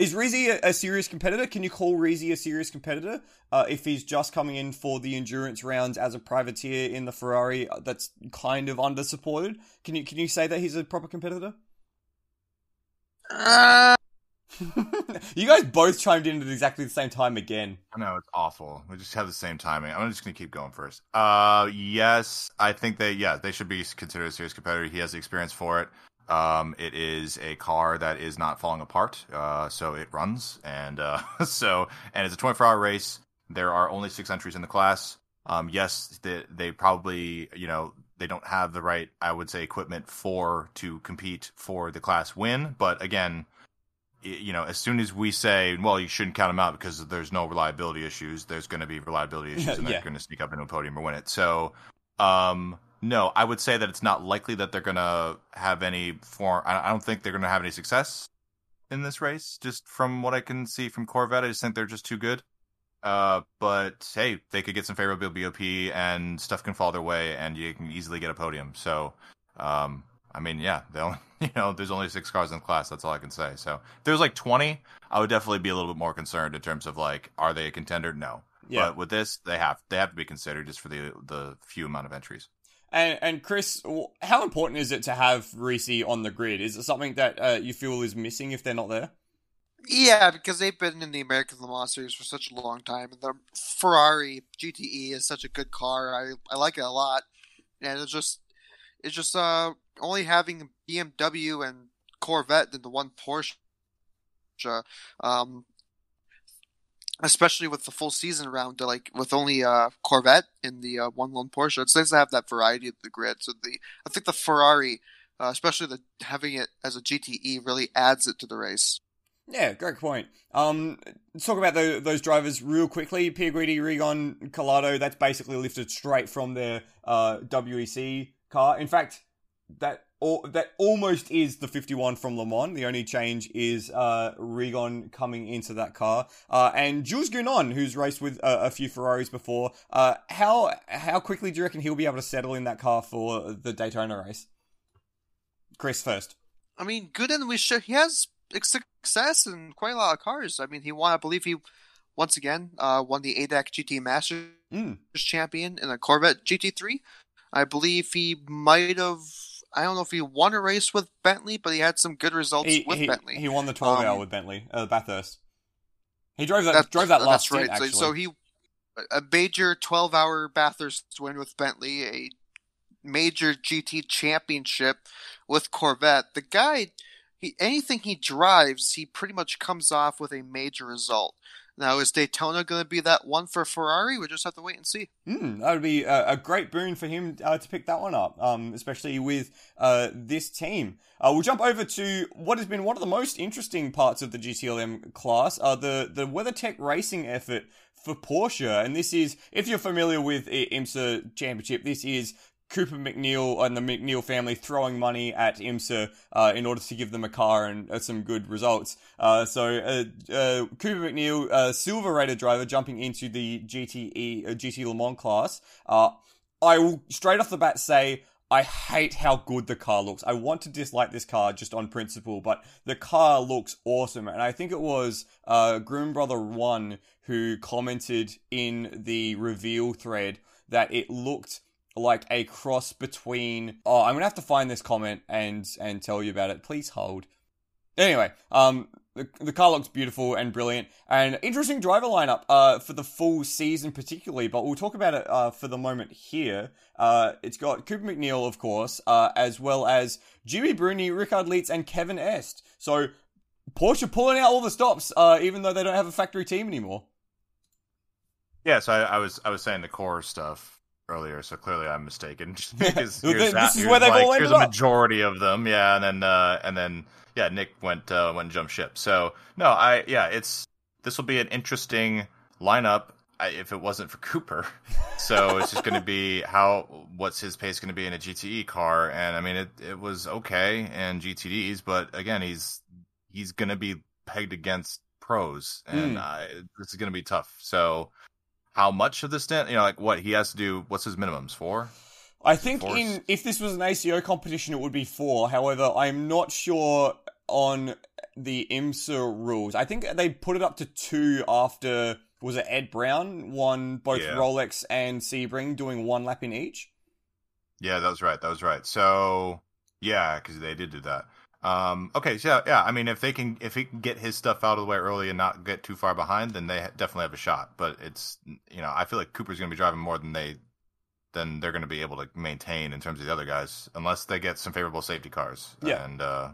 is Risi a, a, serious competitor? Can you call Risi a serious competitor uh, if he's just coming in for the endurance rounds as a privateer in the Ferrari uh, that's kind of under supported? Can you can you say that he's a proper competitor? Uh... you guys both chimed in at exactly the same time again. I know it's awful. We just have the same timing. I'm just gonna keep going first. Uh, yes, I think they yeah they should be considered a serious competitor. He has the experience for it. Um, it is a car that is not falling apart, uh, so it runs, and uh, so and it's a 24 hour race. There are only six entries in the class. Um, yes, they, they probably you know they don't have the right I would say equipment for to compete for the class win, but again, you know, as soon as we say, well, you shouldn't count them out because there's no reliability issues, there's going to be reliability issues, and they're going to sneak up into a podium or win it. So, um, no, I would say that it's not likely that they're going to have any form. I don't think they're going to have any success in this race. Just from what I can see from Corvette, I just think they're just too good. Uh, but hey, they could get some favorable BOP and stuff can fall their way, and you can easily get a podium. So, um, I mean, yeah, they'll you know, there's only six cars in the class. That's all I can say. So, if there's like 20, I would definitely be a little bit more concerned in terms of like, are they a contender? No. Yeah. But with this, they have they have to be considered just for the the few amount of entries. And, and Chris, how important is it to have Risi on the grid? Is it something that uh, you feel is missing if they're not there? Yeah, because they've been in the American Le Mans series for such a long time. The Ferrari GTE is such a good car. I I like it a lot, and it's just it's just uh only having BMW and Corvette than the one Porsche. Um, especially with the full season around, like with only uh, Corvette in the uh, one lone Porsche. It's nice to have that variety of the grid. So the I think the Ferrari, uh, especially the having it as a GTE, really adds it to the race. Yeah, great point. Um, let's talk about the, those drivers real quickly. Pier Guidi, Rigon, Calado. That's basically lifted straight from their uh, WEC car. In fact, that that almost is the 51 from Le Mans. The only change is uh, Rigon coming into that car, uh, and Jules Gounon, who's raced with uh, a few Ferraris before. Uh, how how quickly do you reckon he'll be able to settle in that car for the Daytona race? Chris first. I mean, Gounon, we should, he has success in quite a lot of cars. I mean, he won. I believe he once again uh, won the ADAC GT Masters mm. champion in a Corvette GT3. I believe he might have I don't know if he won a race with Bentley, but he had some good results he, with he, Bentley. He won the 12 um, hour with Bentley, uh, Bathurst. He drove that, that drove that last That's right. Stint, so, so, he a major 12 hour Bathurst win with Bentley, a major GT championship with Corvette. The guy, he anything he drives, he pretty much comes off with a major result. Now, is Daytona going to be that one for Ferrari? We just have to wait and see. Mm, that would be a, a, great boon for him uh, to pick that one up, um, especially with uh, this team. Uh, we'll jump over to what has been one of the most interesting parts of the GTLM class, uh, the the WeatherTech racing effort for Porsche. And this is, if you're familiar with the IMSA Championship, this is Cooper MacNeil and the MacNeil family throwing money at IMSA uh, in order to give them a car and uh, some good results. Uh, so uh, uh, Cooper MacNeil, uh, silver rated driver, jumping into the GTE GT Le Mans class. I will straight off the bat say I hate how good the car looks. I want to dislike this car just on principle, but the car looks awesome. And I think it was uh, Groom Brother One who commented in the reveal thread that it looked like a cross between. Oh, I'm gonna have to find this comment and and tell you about it. Please hold. Anyway, um, the, the car looks beautiful and brilliant, and interesting driver lineup uh, for the full season, particularly. But we'll talk about it uh, for the moment here. Uh, it's got Cooper MacNeil, of course, uh, as well as Gimmi Bruni, Richard Lietz, and Kevin Estre. So Porsche pulling out all the stops, uh, even though they don't have a factory team anymore. Yeah, so I, I was I was saying the core stuff earlier, so clearly I'm mistaken. This here's is that- where they've like, all here's ended a up. majority of them, yeah, and then uh, and then yeah, Nick went uh, went and jumped ship. So no, I yeah, it's this will be an interesting lineup. If it wasn't for Cooper, so it's just going to be how what's his pace going to be in a GTE car, and I mean it it was okay in GTDs, but again he's he's going to be pegged against pros, and Mm. uh, this is going to be tough. So how much of the stint, you know, like what he has to do? What's his minimums for? I think Force. in if this was an ACO competition, it would be four. However, I'm not sure on the IMSA rules. I think they put it up to two after was it Ed Brown won both Yeah. Rolex and Sebring doing one lap in each. Yeah, that was right. That was right. So yeah, because they did do that. Um, okay, so yeah. I mean, if they can, if he can get his stuff out of the way early and not get too far behind, then they definitely have a shot. But it's, you know, I feel like Cooper's going to be driving more than they, than they're going to be able to maintain in terms of the other guys, unless they get some favorable safety cars Yeah. and uh,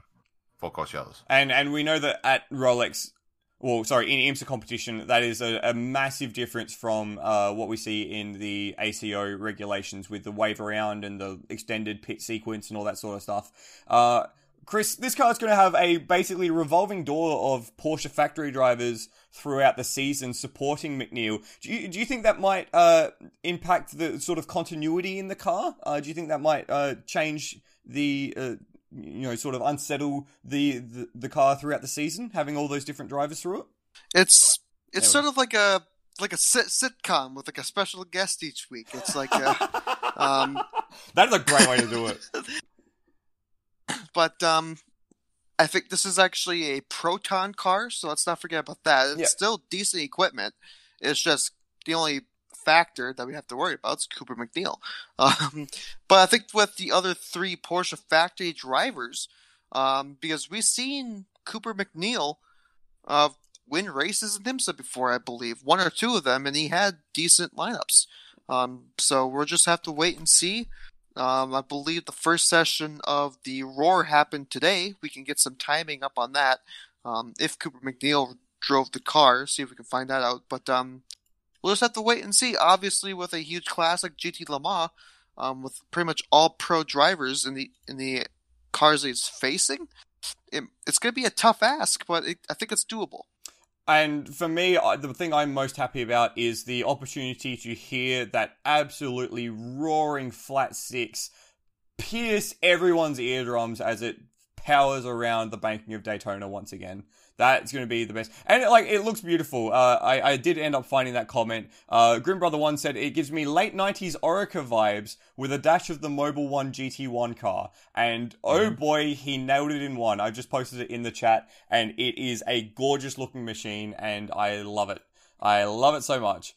full course yellows. And and we know that at Rolex, well, sorry, in IMSA competition, that is a, a massive difference from uh, what we see in the ACO regulations with the wave around and the extended pit sequence and all that sort of stuff. Uh, Chris, this car is going to have a basically revolving door of Porsche factory drivers throughout the season supporting MacNeil. Do you, do you think that might uh, impact the sort of continuity in the car? Uh, do you think that might uh, change the uh, you know sort of unsettle the, the the car throughout the season, having all those different drivers through it? It's it's sort of like a like a sit- sitcom with like a special guest each week. It's like a, um, that is a great way to do it. but um, I think this is actually a proton car, so let's not forget about that. It's Yeah. still decent equipment. It's just the only factor that we have to worry about is Cooper MacNeil. Um, but I think with the other three Porsche factory drivers, um, because we've seen Cooper MacNeil uh, win races in IMSA before, I believe, one or two of them, and he had decent lineups. Um, so we'll just have to wait and see. Um, I believe the first session of the Roar happened today. We can get some timing up on that. Um, if Cooper MacNeil drove the car, see if we can find that out. But um, we'll just have to wait and see. Obviously, with a huge class like GT Le Mans, um, with pretty much all pro drivers in the in the cars he's facing, it, it's going to be a tough ask, but it, I think it's doable. And for me, the thing I'm most happy about is the opportunity to hear that absolutely roaring flat six pierce everyone's eardrums as it powers around the banking of Daytona once again. That's going to be the best. And it, like, it looks beautiful. Uh, I, I did end up finding that comment. Uh, Grim Brother 1 said, it gives me late 90s Oreca vibes with a dash of the Mobil 1 GT1 car. And oh boy, he nailed it in one. I just posted it in the chat and it is a gorgeous looking machine and I love it. I love it so much.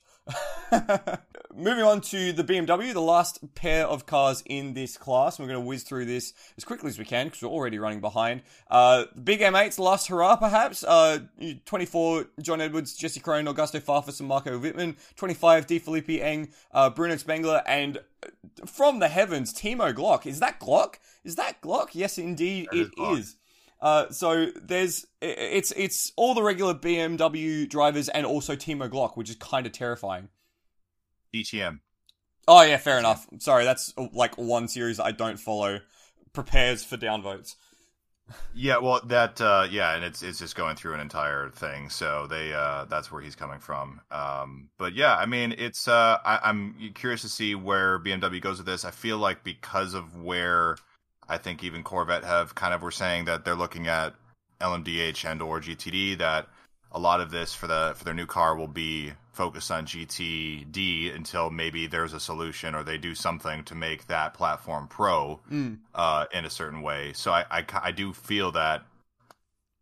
Moving on to the BMW, the last pair of cars in this class. We're going to whiz through this as quickly as we can because we're already running behind. Uh, big M8's last hurrah, perhaps. Uh, 24, John Edwards, Jesse Krohn, Augusto Farfus, and Marco Wittmann. 25, D. Philipp Eng, uh, Bruno Spengler, and uh, from the heavens, Timo Glock. Is that Glock? Is that Glock? Yes, indeed, That it is. Uh, so there's it's it's all the regular BMW drivers and also Timo Glock, which is kind of terrifying. DTM. Oh yeah, fair enough. Sorry, that's uh, like one series I don't follow. Prepares for downvotes. Yeah, well, that uh, yeah, and it's it's just going through an entire thing. So they uh, that's where he's coming from. Um, but yeah, I mean, it's uh, I, I'm curious to see where BMW goes with this. I feel like because of where I think even Corvette have kind of were saying that they're looking at LMDH and or GTD that a lot of this for the for their new car will be focused on GTD until maybe there's a solution or they do something to make that platform pro Mm. uh, in a certain way. So I, I, I do feel that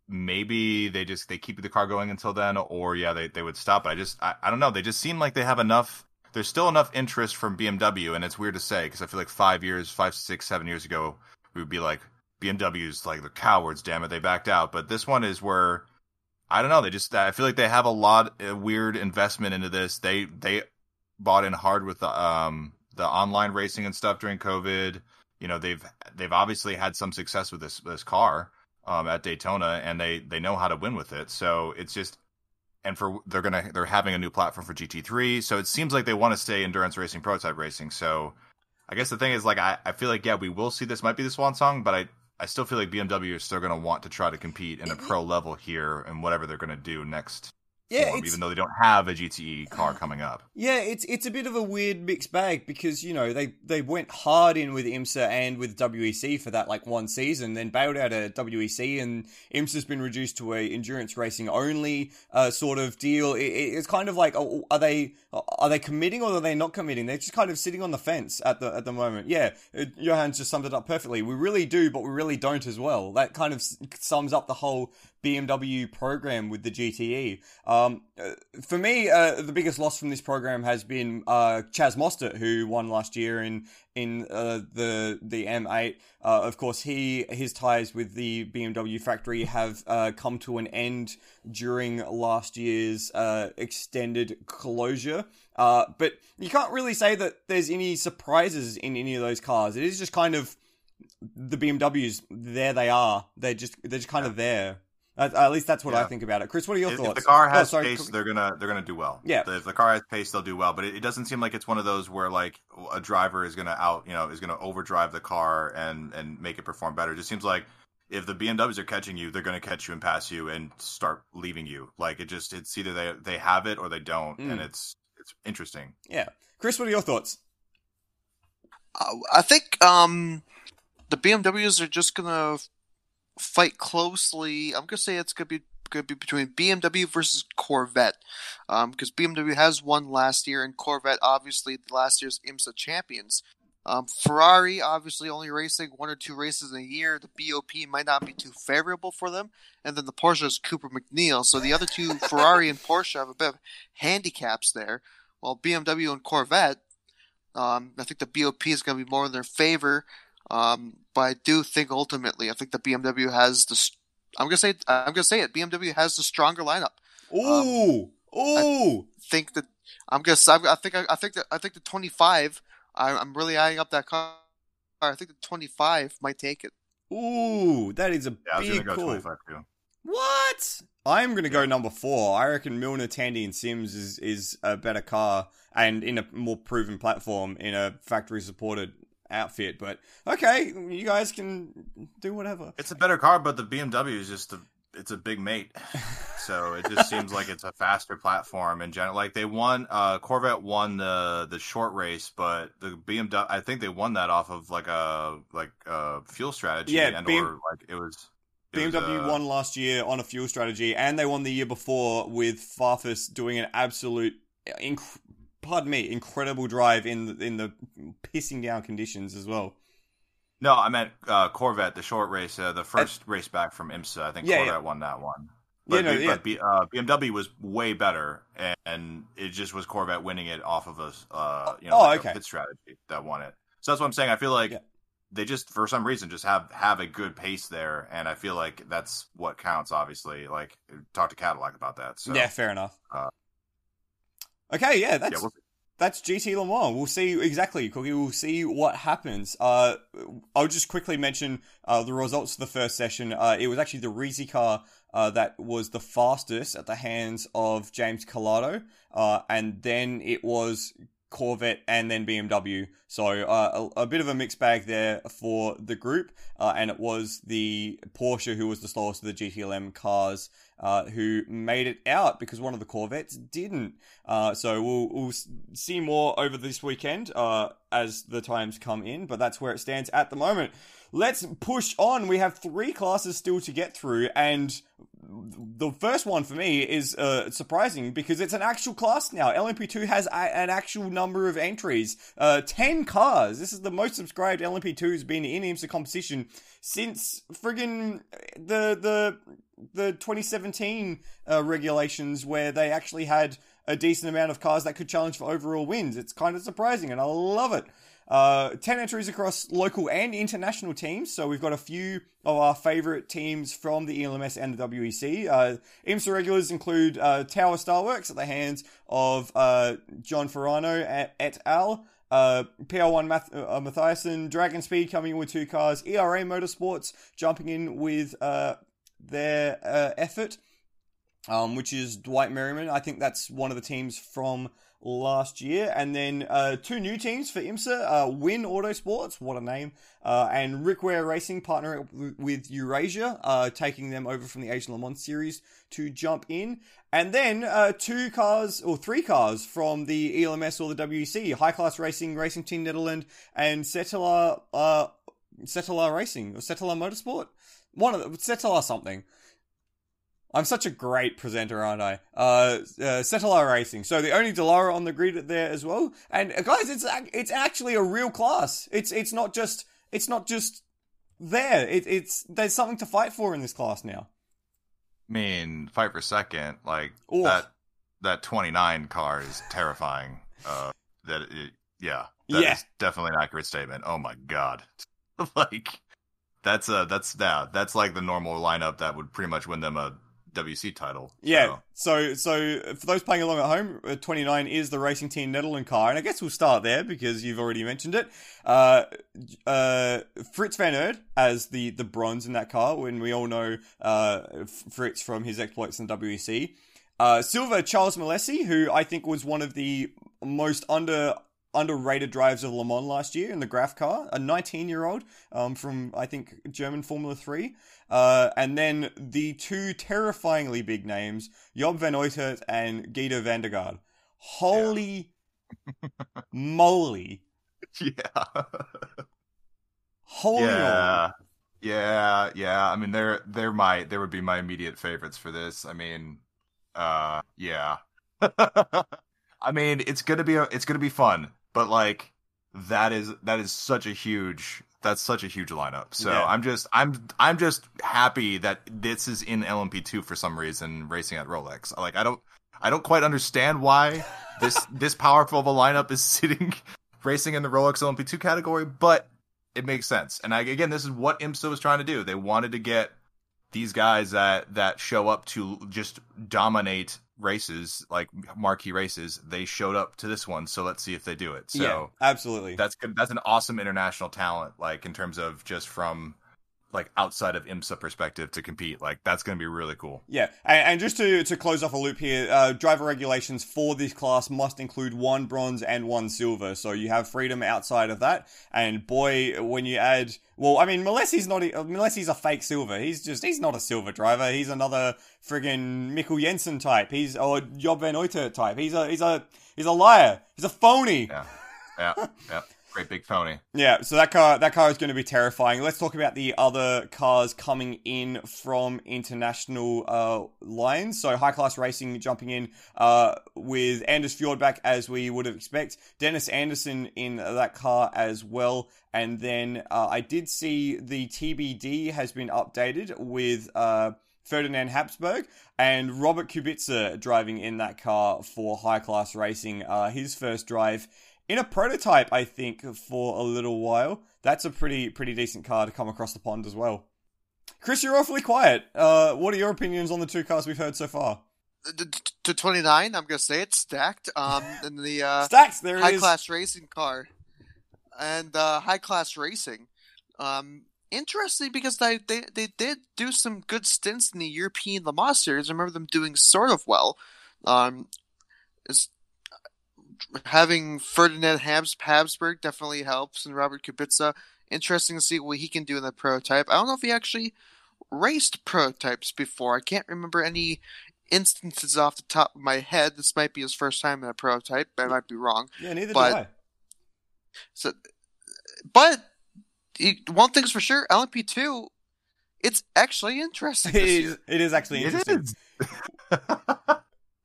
maybe they just they keep the car going until then, or yeah, they, they would stop. I just I, I don't know. They just seem like they have enough. There's still enough interest from BMW, and it's weird to say because I feel like five years, five, six, seven years ago, we would be like BMW's like the cowards. Damn it, they backed out. But this one is where I don't know. They just I feel like they have a lot of weird investment into this. They they bought in hard with the um the online racing and stuff during COVID. You know they've they've obviously had some success with this this car um, at Daytona, and they they know how to win with it. So it's just and for they're gonna they're having a new platform for GT3. So it seems like they want to stay endurance racing, prototype racing. So I guess the thing is like I, I feel like yeah we will see this might be the swan song, but I I still feel like BMW is still going to want to try to compete in a mm-hmm. pro level here and whatever they're going to do next Yeah, form, even though they don't have a GTE car coming up. Yeah, it's it's a bit of a weird mixed bag because you know they they went hard in with IMSA and with WEC for that like one season, then bailed out of WEC, and IMSA's been reduced to a endurance racing only uh, sort of deal. It, it- it's kind of like oh, are they are they committing or are they not committing? They're just kind of sitting on the fence at the at the moment. Yeah, uh, Johan's just summed it up perfectly. We really do, but we really don't as well. That kind of sums up the whole BMW program with the GTE. Um, uh, for me, uh, the biggest loss from this program has been uh, Chaz Mostert, who won last year in in uh, the the M8. Uh, of course, he his ties with the BMW factory have uh, come to an end during last year's uh, extended closure. Uh, but you can't really say that there's any surprises in any of those cars. It is just kind of the BMWs. There they are. They're just they're just kind of there. At, at least that's what I think about it. Chris, what are your If, thoughts? if the car Oh, has sorry, pace, they're gonna they're gonna do well. Yeah. if the car has pace, they'll do well. But it, it doesn't seem like it's one of those where like a driver is gonna out you know is gonna overdrive the car and and make it perform better. It just seems like if the BMWs are catching you, they're gonna catch you and pass you and start leaving you. Like it just it's either they they have it or they don't, Mm. and it's it's interesting. Yeah, Chris, what are your thoughts? Uh, I think um, the BMWs are just gonna f- fight closely. I'm gonna say it's gonna be gonna be between BMW versus Corvette, because BMW has won last year, and Corvette obviously last year's IMSA champions. Um, Ferrari obviously only racing one or two races a year. The BOP might not be too favorable for them, and then the Porsche is Cooper MacNeil. So the other two, Ferrari and Porsche, have a bit of handicaps there. While BMW and Corvette, um, I think the BOP is going to be more in their favor. Um, but I do think ultimately, I think the BMW has the. s- I'm gonna say. I'm gonna say it. BMW has the stronger lineup. Ooh, ooh. Think that I'm gonna. s- I think. I think that. I think the 25. I, I'm really eyeing up that car. I think the 25 might take it. Ooh, that is a Yeah, I was big gonna go call. twenty five too. What? I'm gonna go number four. I reckon Milner, Tandy, and Sims is is a better car and in a more proven platform in a factory supported outfit. But okay, you guys can do whatever. It's a better car, but the BMW is just a it's a big M8. So it just seems like it's a faster platform in general. Like they won, uh, Corvette won the the short race, but the BMW, I think they won that off of like a like a fuel strategy, Yeah, and BM or like it was. it was, BMW uh, won last year on a fuel strategy, and they won the year before with Farfus doing an absolute, inc- pardon me, incredible drive in the, in the pissing down conditions as well. No, I meant uh, Corvette, the short race, uh, the first race back from IMSA. I think Yeah, Corvette yeah. won that one. Yeah, no, yeah. but B, uh, BMW was way better, and, and it just was Corvette winning it off of a uh, you know Oh, like okay. pit strategy that won it. So that's what I'm saying. I feel like Yeah. they just for some reason just have have a good pace there, and I feel like that's what counts. Obviously, like talk to Cadillac about that. So yeah, fair enough. uh, okay, yeah, that's yeah, we'll that's GT Le Mans. We'll see exactly, Cookie. We'll see what happens. Uh, I'll just quickly mention uh, the results of the first session. Uh, it was actually the Risi car uh, that was the fastest at the hands of James Calado, uh, and then it was Corvette and then BMW. So uh, a, a bit of a mixed bag there for the group, uh, and it was the Porsche who was the slowest of the GTLM cars. Uh, who made it out because one of the Corvettes didn't. Uh, so we'll, we'll see more over this weekend uh, as the times come in, but that's where it stands at the moment. Let's push on. We have three classes still to get through, and the first one for me is uh, surprising because it's an actual class now. LMP2 has a- an actual number of entries, uh, 10 cars. This is the most subscribed LMP2 has been in IMSA competition since friggin' the the the 2017 uh, regulations where they actually had a decent amount of cars that could challenge for overall wins. It's kind of surprising, and I love it. Uh, 10 entries across local and international teams. So we've got a few of our favorite teams from the ELMS and the WEC. Uh, IMSA regulars include uh, Tower Starworks at the hands of uh, John Farano et, et al. Uh, PR1 Math- uh, Mathiasen, Dragon Speed coming in with two cars, ERA Motorsports jumping in with uh, their uh, effort, um, which is Dwight Merriman. I think that's one of the teams from last year. And then uh, two new teams for IMSA uh, Win Autosports, what a name, uh, and Rick Ware Racing, partner with Eurasia, uh, taking them over from the Asian Le Mans series to jump in. And then uh, two cars, or three cars from the ELMS or the WEC, High Class Racing, Racing Team Netherlands, and Cetilar, uh, Cetilar Racing, or Cetilar Motorsport. One of the, Cetilar something. I'm such a great presenter, aren't I? Uh, uh Cetilar Racing. So the only Dallara on the grid there as well. And uh, guys, it's it's actually a real class. It's it's not just it's not just there. It, it's there's something to fight for in this class now. I mean, fight for second, like Oof. that that 29 car is terrifying. Uh, that it, yeah, that yeah. is definitely an accurate statement. Oh my god, like that's a that's yeah, that's like the normal lineup that would pretty much win them a WC title. Yeah. So. so, so for those playing along at home, uh, 29 is the Racing Team Netherlands car, and I guess we'll start there because you've already mentioned it. Uh, uh, Frits van Eerd as the the bronze in that car, when we all know uh, Frits from his exploits in WEC. Uh, silver Charles Milesi, who I think was one of the most under underrated drives of Le Mans last year in the Graff car, a 19 year old um, from, I think, German Formula 3. Uh, and then the two terrifyingly big names, Job van Uitert and Giedo van der Garde. Holy yeah. moly. Yeah. Holy yeah. Yeah, yeah. I mean, they're they're my they would be my immediate favorites for this. I mean, uh, yeah. I mean, it's gonna be a, it's gonna be fun but like that is that is such a huge that's such a huge lineup. So yeah. I'm just I'm I'm just happy that this is in LMP2 for some reason racing at Rolex. Like I don't I don't quite understand why this this powerful of a lineup is sitting racing in the Rolex LMP2 category, but it makes sense. And I, again, this is what IMSA was trying to do. They wanted to get these guys that that show up to just dominate races, like marquee races, they showed up to this one. So let's see if they do it. So yeah, absolutely, that's good. That's an awesome international talent, like in terms of just from like outside of IMSA perspective to compete. Like that's going to be really cool. Yeah, and, and, just to to close off a loop here, uh, driver regulations for this class must include one bronze and one silver. So you have freedom outside of that. And boy, when you add, well, I mean, Milesi's not Milesi's a fake silver. He's just he's not a silver driver. He's another friggin' Mikkel Jensen type. He's or Job van Uitert type. He's a he's a he's a liar. He's a phony. Yeah, yeah, yeah. Great big phony. Yeah, so that car that car is going to be terrifying. Let's talk about the other cars coming in from international uh, lines. So high class racing jumping in uh, with Anders Fjordbach as we would have expect. Dennis Andersen in that car as well. And then uh, I did see the TBD has been updated with uh, Ferdinand Habsburg and Robert Kubica driving in that car for high class racing. Uh, his first drive in a prototype, I think, for a little while. That's a pretty pretty decent car to come across the pond as well. Chris, you're awfully quiet. Uh, what are your opinions on the two cars we've heard so far? To 29, I'm gonna say it's stacked. Um, in the uh, stacked there high class racing car and uh, high class racing. Um, interesting because they, they they did do some good stints in the European Le Mans series. I remember them doing sort of well. Um, is having Ferdinand Habs, Habsburg definitely helps, and Robert Kubica. Interesting to see what he can do in the prototype. I don't know if he actually raced prototypes before. I can't remember any instances off the top of my head. This might be his first time in a prototype. I might be wrong. Yeah, neither but, do I. So, but one thing's for sure, LMP2, it's actually interesting. It is, it is actually interesting.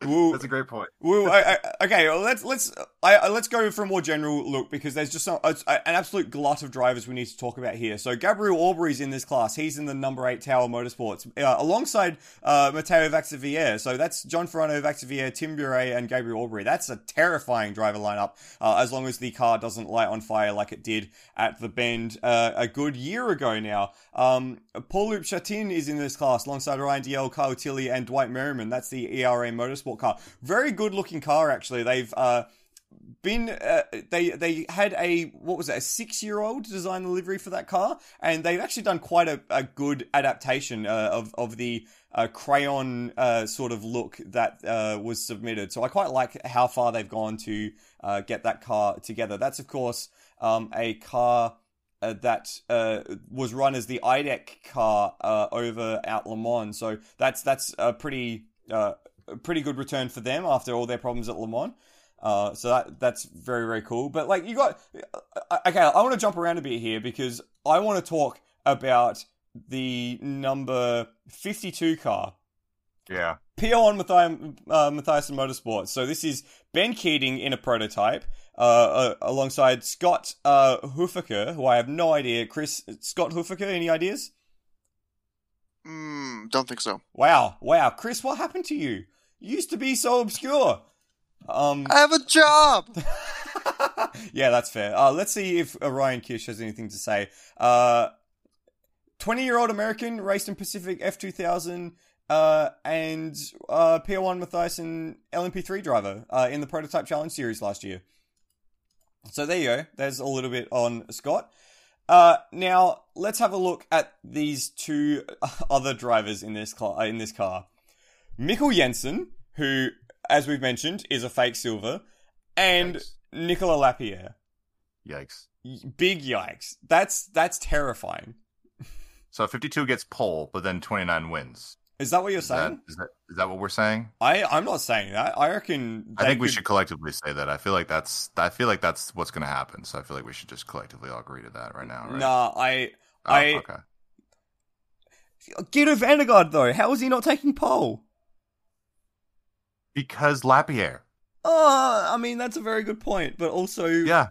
Well, That's a great point. well, I, I, okay. Well, let's let's I, let's go for a more general look because there's just some, it's an absolute glut of drivers we need to talk about here. So Gabriel Aubry's in this class. He's in the number eight Tower Motorsports uh, alongside uh, Matteo Vaxiviere. So that's John Farano, Vaxiviere, Tim Buret, and Gabriel Aubrey. That's a terrifying driver lineup. Uh, as long as the car doesn't light on fire like it did at the Bend uh, a good year ago now. Um, Paul-Loup Chatin is in this class alongside Ryan Dalziel, Kyle Tilley, and Dwight Merriman. That's the ERA Motorsport car. Very good looking car, actually. They've uh, been uh, they they had a what was it a six year old design the livery for that car, and they've actually done quite a, a good adaptation uh, of of the uh, crayon uh, sort of look that uh, was submitted. So I quite like how far they've gone to uh, get that car together. That's of course um, a car. Uh, that uh, was run as the IDEC car uh, over at Le Mans, so that's that's a pretty a pretty good return for them after all their problems at Le Mans. Uh, so that that's very very cool. But like you got uh, okay, I want to jump around a bit here because I want to talk about the number fifty two car. Yeah. PR1 Matthias, uh, Matthias Motorsports. So this is Ben Keating in a prototype, uh, uh, alongside Scott uh, Huffaker, who I have no idea. Chris Scott Huffaker, any ideas? Mm, don't think so. Wow, wow, Chris, what happened to you? You used to be so obscure. Um, I have a job. yeah, that's fair. Uh, let's see if uh, Ryan Kish has anything to say. Uh, 20 year old American, raced in Pacific F2000, uh, and uh, PR1 Mathiasen LMP3 driver uh, in the Prototype Challenge Series last year. So there you go. There's a little bit on Scott. Uh, now let's have a look at these two other drivers in this car. In this car, Mikkel Jensen, who, as we've mentioned, is a fake silver, and Yikes. Nicolas Lapierre. Yikes. Big yikes! That's that's terrifying. So 52 gets pole, but then 29 wins. Is that what you're Is saying? is that is that what we're saying? I I'm not saying that. I reckon. I think we should collectively say that. I feel like that's I feel like that's what's going to happen. So I feel like we should just collectively all agree to that right now. Right? Nah, I Oh, I okay. Giedo van der Garde though. How is he not taking pole? Because Lapierre. Oh, I mean that's a very good point, but also, Yeah.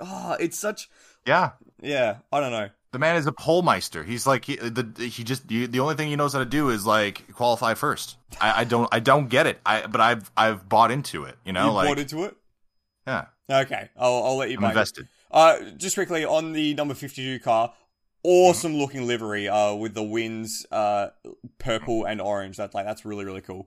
oh, it's such. Yeah. Yeah, I don't know. The man is a pole meister. He's like he, the he just you, the only thing he knows how to do is like qualify first. I, I don't I don't get it. I but I've I've bought into it. You know, you like bought into it. yeah, Okay, I'll I'll let you I'm it. invested. Uh, just quickly on the number fifty-two car, awesome looking livery. Uh, with the wings, uh, purple and orange. That's like that's really really cool.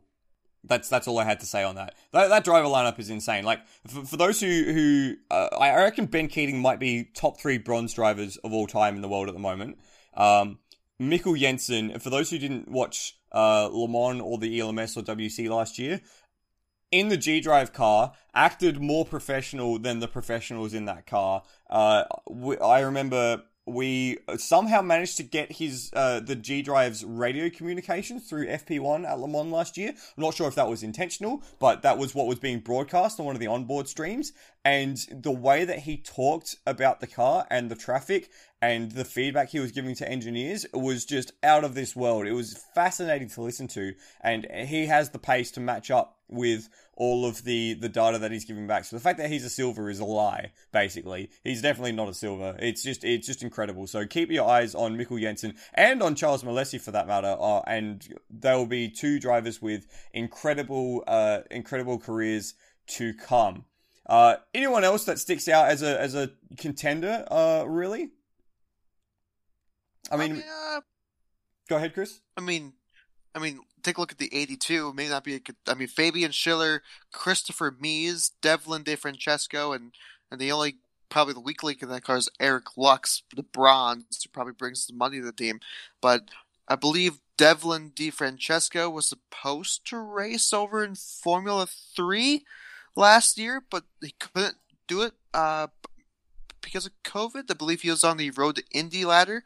That's that's all I had to say on that. That, that driver lineup is insane. Like for, for those who who uh, I reckon Ben Keating might be top three bronze drivers of all time in the world at the moment. Um, Mikkel Jensen. For those who didn't watch uh, Le Mans or the ELMS or WC last year, in the G Drive car, acted more professional than the professionals in that car. Uh, I remember we somehow managed to get his uh, the G Drive's radio communications through FP1 at Le Mans last year. I'm not sure if that was intentional, but that was what was being broadcast on one of the onboard streams. And the way that he talked about the car and the traffic and the feedback he was giving to engineers was just out of this world. It was fascinating to listen to, and he has the pace to match up with all of the the data that he's giving back. So the fact that he's a silver is a lie. Basically, he's definitely not a silver. It's just it's just incredible. So keep your eyes on Mikkel Jensen and on Charles Milesi for that matter. Uh, and there will be two drivers with incredible uh incredible careers to come. Uh, anyone else that sticks out as a as a contender? Uh, really? I mean, uh, go ahead, Chris. I mean, I mean, take a look at the 82. It may not be. I mean, Fabian Schiller, Christopher Mies, Devlin DeFrancesco, and and the only probably the weak link in that car is Eric Lux, the bronze, who probably brings some money to the team. But I believe Devlin DeFrancesco was supposed to race over in Formula Three last year, but he couldn't do it uh, because of COVID. I believe he was on the road to Indy ladder.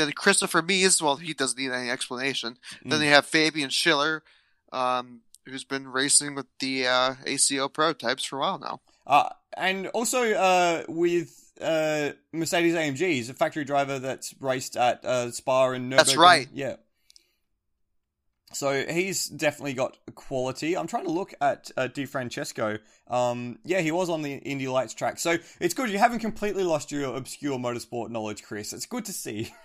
Then Christopher Mies, well, he doesn't need any explanation. Then Mm. they have Fabian Schiller, um, who's been racing with the uh, ACO prototypes for a while now. Uh, and also uh, with uh, Mercedes AMG, he's a factory driver that's raced at uh, Spa and Nürburgring. That's right. Yeah. So he's definitely got quality. I'm trying to look at uh, DeFrancesco. Um, yeah, he was on the Indy Lights track. So it's good. You haven't completely lost your obscure motorsport knowledge, Chris. It's good to see.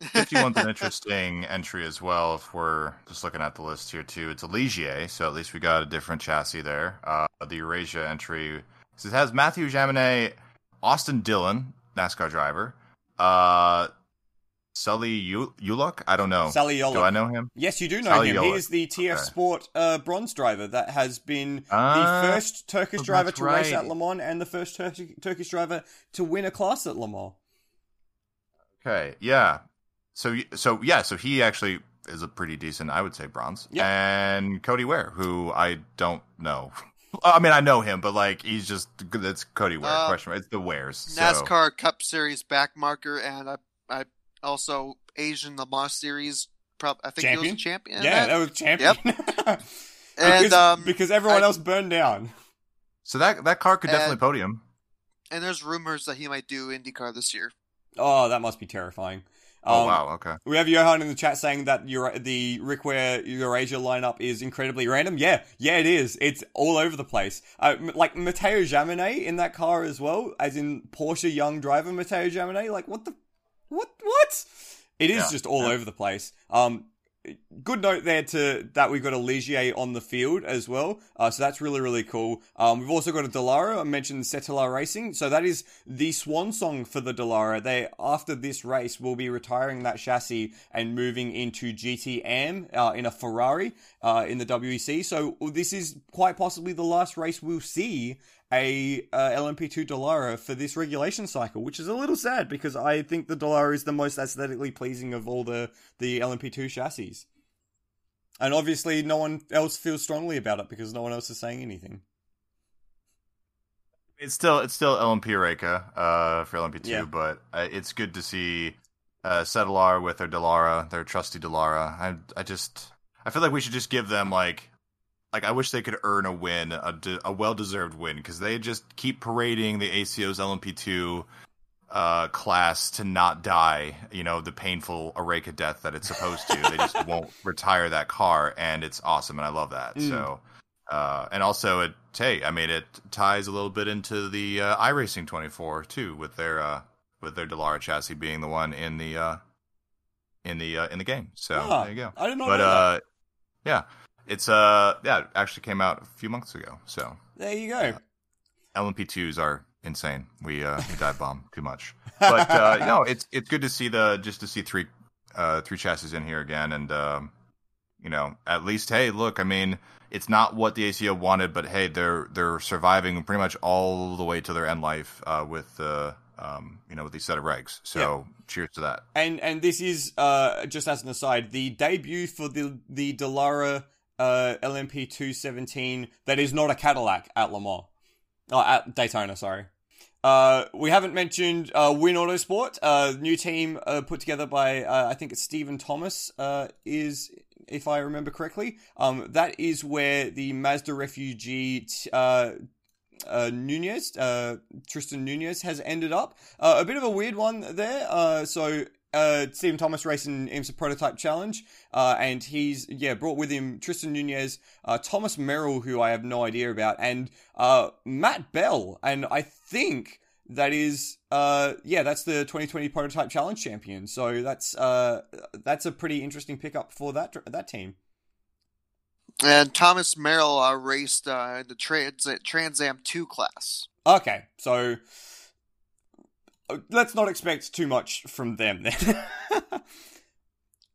51's an interesting entry as well. If we're just looking at the list here too, it's a Ligier, so at least we got a different chassis there. Uh, the Eurasia entry so it has Matthew Jaminet, Austin Dillon, NASCAR driver, uh, Sully Uluk. I don't know. Sully Uluk. Do I know him? Yes, you do know Sully him. He is the TF Okay. Sport uh, bronze driver that has been Ah, the first Turkish driver to race at Le Mans and the first Tur- Turkish driver to win a class at Le Mans. Okay, yeah. So so yeah, so he actually is a pretty decent, I would say, bronze. Yep. And Cody Ware, who I don't know. I mean, I know him, but like he's just that's Cody Ware. Uh, question mark. It's the Wares. so- NASCAR Cup Series backmarker, and I, I also Asian Le Mans Series. Prob- I think he was a champion. yeah, that. that was champion. and because, um, because everyone I- else burned down. So that that car could definitely And- podium. and there's rumors that he might do IndyCar this year. Oh, that must be terrifying. Oh Um, wow, okay. We have Johan in the chat saying that your the Rick Ware Eurasia lineup is incredibly random. Yeah, yeah, it is. It's all over the place. Uh, m- like Matteo Jaminet in that car as well, as in Porsche young driver Matteo Jaminet. Like what the what what? It is Yeah, just all yeah. over the place. Um, good note there to that we've got a Ligier on the field as well. Uh, so that's really really cool. Um, we've also got a Dallara. I mentioned Cetilar Racing. So that is the swan song for the Dallara. They after this race will be retiring that chassis and moving into GTM uh, in a Ferrari uh, in the WEC. So this is quite possibly the last race we'll see a uh, LMP2 Dallara for this regulation cycle, which is a little sad because I think the Dallara is the most aesthetically pleasing of all the the LMP2 chassis. And obviously, no one else feels strongly about it because no one else is saying anything. It's still it's still LMP Oreca uh, for LMP two, Yeah. but uh, it's good to see uh, Cetilar with their Dallara, their trusty Dallara. I I just I feel like we should just give them like like I wish they could earn a win, a, de- a well deserved win, because they just keep parading the ACO's LMP two uh, class to not die. You know the painful Oreca death that it's supposed to. they just won't retire that car, and it's awesome, and I love that. Mm. So. Uh, and also, it hey, I mean, it ties a little bit into the uh, iRacing 24 too, with their uh, with their Dallara chassis being the one in the uh, in the uh, in the game. So there you go. I did not But know that. uh, yeah, it's uh, yeah, it actually came out a few months ago. So There you go. LMP2s are insane. We uh, we dive bomb too much, but uh, no, it's it's good to see the just to see three uh, three chassis in here again, and um, you know, at least hey, look, I mean, it's not what the ACO wanted, but hey, they're they're surviving pretty much all the way to their end life uh, with the um, you know with these set of regs. So cheers to that. And and this is uh just as an aside, the debut for the the Dallara uh LMP two seventeen that is not a Cadillac at Le Mans. Oh, at Daytona, sorry. Uh, we haven't mentioned uh, Win Autosport, uh, new team uh, put together by uh, I think it's Stephen Thomas. Uh, is if I remember correctly, um, that is where the Mazda refugee t- uh, uh, Nunez, uh, Tristan Nunez, has ended up. A bit of a weird one there. Uh, so uh, Stephen Thomas racing IMSA Prototype Challenge, uh, and he's yeah brought with him Tristan Nunez, uh, Thomas Merrill, who I have no idea about, and uh, Matt Bell, and I think that is uh yeah that's the 2020 Prototype Challenge champion. So that's uh that's a pretty interesting pickup for that that team. And Thomas Merrill uh, raced uh, the Trans Trans Am two class. Okay, so let's not expect too much from them then.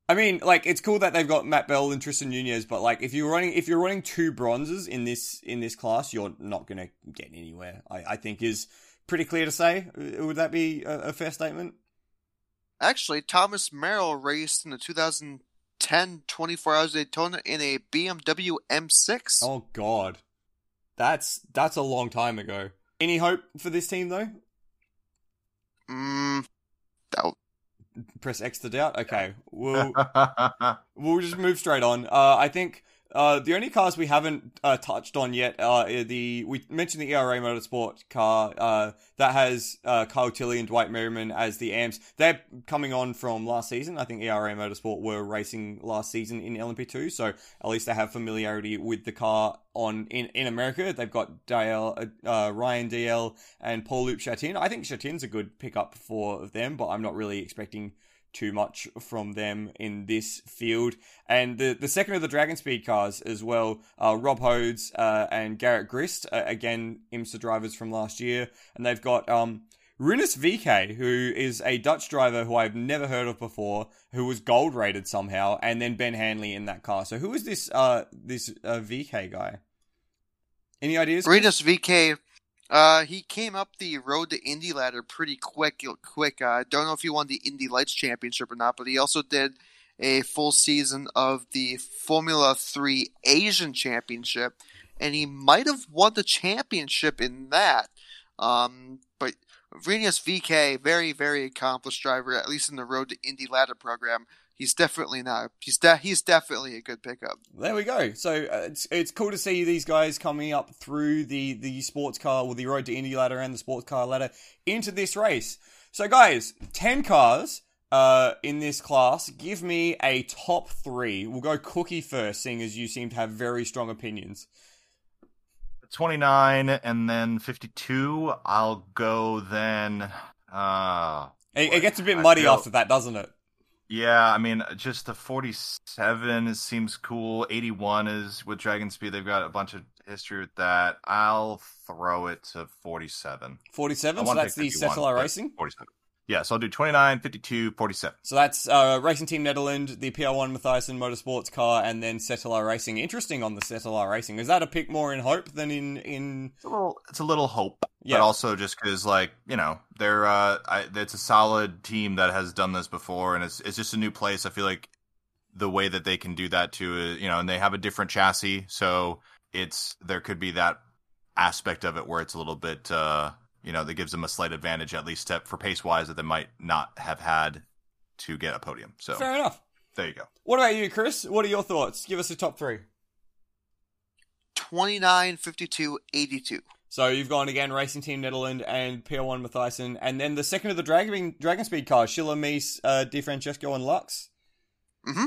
I mean, like it's cool that they've got Matt Bell and Tristan Nunez, but like if you're running if you're running two bronzes in this in this class, you're not gonna get anywhere. I, I think is pretty clear to say. Uh, Would that be a, a fair statement? Actually, Thomas Merrill raced in the 2010 24 Hours Daytona in a BMW M6. Oh God, that's that's a long time ago. Any hope for this team though? Mm, that, Press X to doubt. Okay, we'll we'll just move straight on. Uh, I think Uh, the only cars we haven't uh, touched on yet are the we mentioned the ERA Motorsport car uh, that has uh, Kyle Tilley and Dwight Merriman as the amps. They're coming on from last season. I think ERA Motorsport were racing last season in LMP2, so at least they have familiarity with the car on in, in America. They've got Dale, uh, Ryan Dalziel and Paul Loup Chatin. I think Chatin's a good pickup for them, but I'm not really expecting too much from them in this field. And the, the second of the Dragon Speed cars as well, uh, Rob Hodes uh, and Garrett Grist, uh, again, IMSA drivers from last year. And they've got um, Rinus VeeKay, who is a Dutch driver who I've never heard of before, who was gold rated somehow, and then Ben Hanley in that car. So who is this uh, this uh, VeeKay guy? Any ideas? Rinus VeeKay uh, he came up the road to Indy ladder pretty quick. Quick. I uh, don't know if he won the Indy Lights Championship or not, but he also did a full season of the Formula Three Asian Championship, and he might have won the championship in that. Um, but Rinus VeeKay, very very accomplished driver, at least in the road to Indy ladder program he's definitely not. He's de- he's definitely a good pickup. There we go. So uh, it's it's cool to see these guys coming up through the the sports car or the road to Indy ladder and the sports car ladder into this race. So guys, ten cars. Uh, in this class, give me a top three. We'll go Cookie first, seeing as you seem to have very strong opinions. 29 and then 52. I'll go then. Uh, it, it gets a bit muddy feel, after that, doesn't it? Yeah, I mean, just the 47 seems cool. 81 is with Dragon Speed. They've got a bunch of history with that. I'll throw it to 47. 47? So that's the Cetilar Racing? 47. Yeah, so I'll do 29, 52, 47. So that's uh, Racing Team Nederland, the PR1 Mathiasen Motorsports car, and then Cetilar Racing. Interesting on the Cetilar Racing. Is that a pick more in hope than in. in... It's, a little, it's a little hope, yeah. but also just because, like, you know, they're uh, I, it's a solid team that has done this before, and it's, it's just a new place. I feel like the way that they can do that too is, you know, and they have a different chassis, so it's there could be that aspect of it where it's a little bit. Uh, you know, that gives them a slight advantage, at least for pace wise, that they might not have had to get a podium. So fair enough. There you go. What about you, Chris? What are your thoughts? Give us a top three. 29, 52, 82. So you've gone again, Racing Team Nederland and PR1 Mathiasen, and then the second of the Dragon Dragon Speed cars, Schiller, Mies, uh, DeFrancesco, and Lux. Mm-hmm.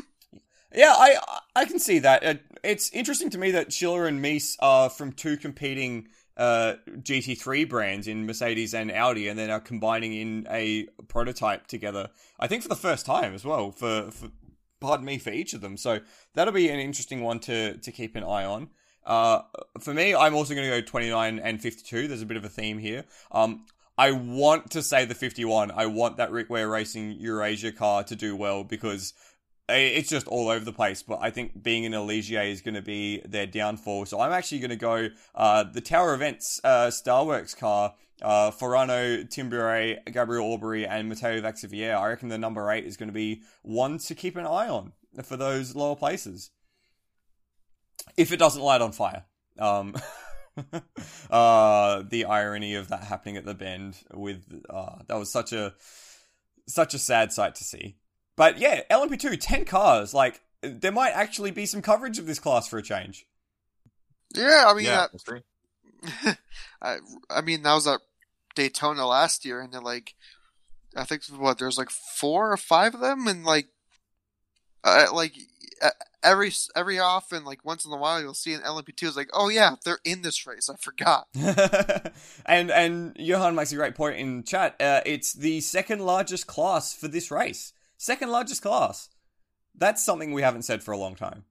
Yeah, I I can see that. it's interesting to me that Schiller and Mies are from two competing uh, GT3 brands in Mercedes and Audi, and then are combining in a prototype together. I think for the first time as well. For, for pardon me for each of them. So that'll be an interesting one to to keep an eye on. Uh, for me, I'm also going to go 29 and 52. There's a bit of a theme here. Um, I want to say the 51. I want that Rick Ware Racing Eurasia car to do well because it's just all over the place. But I think being in Ligier is going to be their downfall. So I'm actually going to go uh, the Tower Events uh, Starworks car. Uh, Farano, Timbury, Gabriel Aubry, and Matteo Vaxiviere. I reckon the number eight is going to be one to keep an eye on for those lower places. If it doesn't light on fire. Um, uh, the irony of that happening at the bend with uh, that was such a such a sad sight to see. But yeah, LMP2, 10 cars. Like, there might actually be some coverage of this class for a change. Yeah, I mean, yeah, uh, I, I mean, that was at Daytona last year, and they're like, I think what there's like four or five of them, and like, uh, like every every often, like once in a while, you'll see an LMP2 is like, oh yeah, they're in this race. I forgot. and and Johan makes a great point in chat. Uh, it's the second largest class for this race. Second largest class. That's something we haven't said for a long time.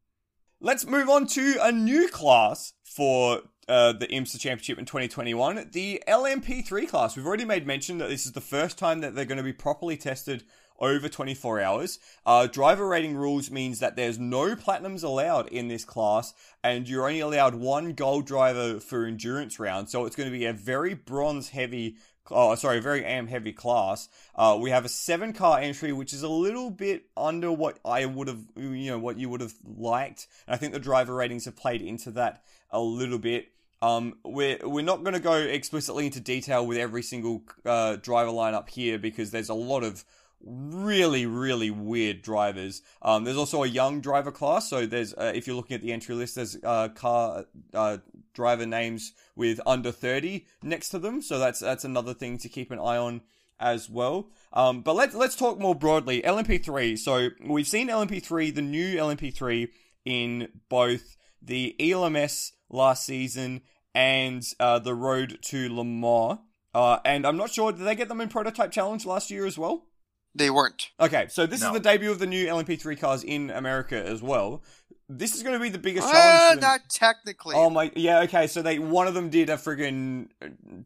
Let's move on to a new class for uh, the IMSA Championship in 2021, the LMP3 class. We've already made mention that this is the first time that they're going to be properly tested over 24 hours. Uh, driver rating rules means that there's no platinums allowed in this class, and you're only allowed one gold driver for endurance round. So it's going to be a very bronze heavy oh sorry, very AM heavy class. Uh, we have a seven car entry, which is a little bit under what I would have, you know, what you would have liked. And I think the driver ratings have played into that a little bit. Um, we're we're not going to go explicitly into detail with every single uh, driver lineup here because there's a lot of really, really weird drivers. Um, there's also a young driver class. So there's, uh, if you're looking at the entry list, there's uh, car uh, driver names with under 30 next to them. So that's that's another thing to keep an eye on as well. Um, but let's let's talk more broadly. LMP3. So we've seen LMP3, the new LMP3, in both the ELMS last season and uh, the Road to Le Mans. Uh, and I'm not sure, did they get them in Prototype Challenge last year as well? They weren't. Okay, so this No. is the debut of the new LMP3 cars in America as well. This is going to be the biggest Uh, challenge. for not technically. Oh my, yeah, okay. So they one of them did a friggin'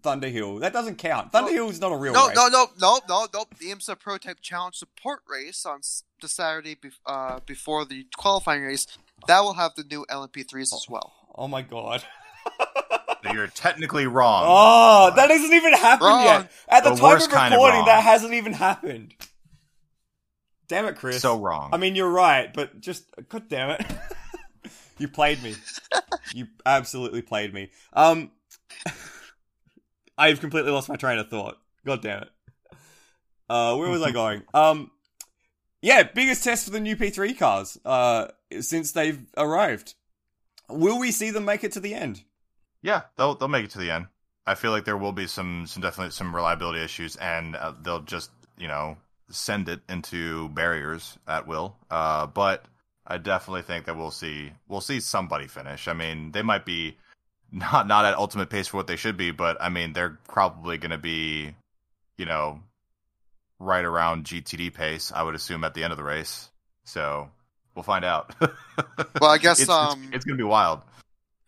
Thunderhill. That doesn't count. Thunderhill is not a real no, race. no, no, no, no, no. The IMSA Prototype Challenge support race on the Saturday be- uh, before the qualifying race that will have the new LMP3s as well. Oh my god. So you're technically wrong. Oh, that hasn't even happened Wrong. yet. At the, The time worst of kind of recording, that hasn't even happened. Damn it, Chris. so wrong. I mean, you're right, but just god damn it, you played me. you absolutely played me. Um, I've completely lost my train of thought. God damn it. Uh, where was I going? Um, yeah, biggest test for the new P3 cars. Uh, since they've arrived. Will we see them make it to the end? Yeah, they'll they'll make it to the end. I feel like there will be some some definitely some reliability issues, and uh, they'll just you know send it into barriers at will. Uh, but I definitely think that we'll see we'll see somebody finish. I mean, they might be not not at ultimate pace for what they should be, but I mean they're probably going to be you know right around GTD pace. I would assume at the end of the race. So we'll find out. Well, I guess it's, um, it's, it's going to be wild.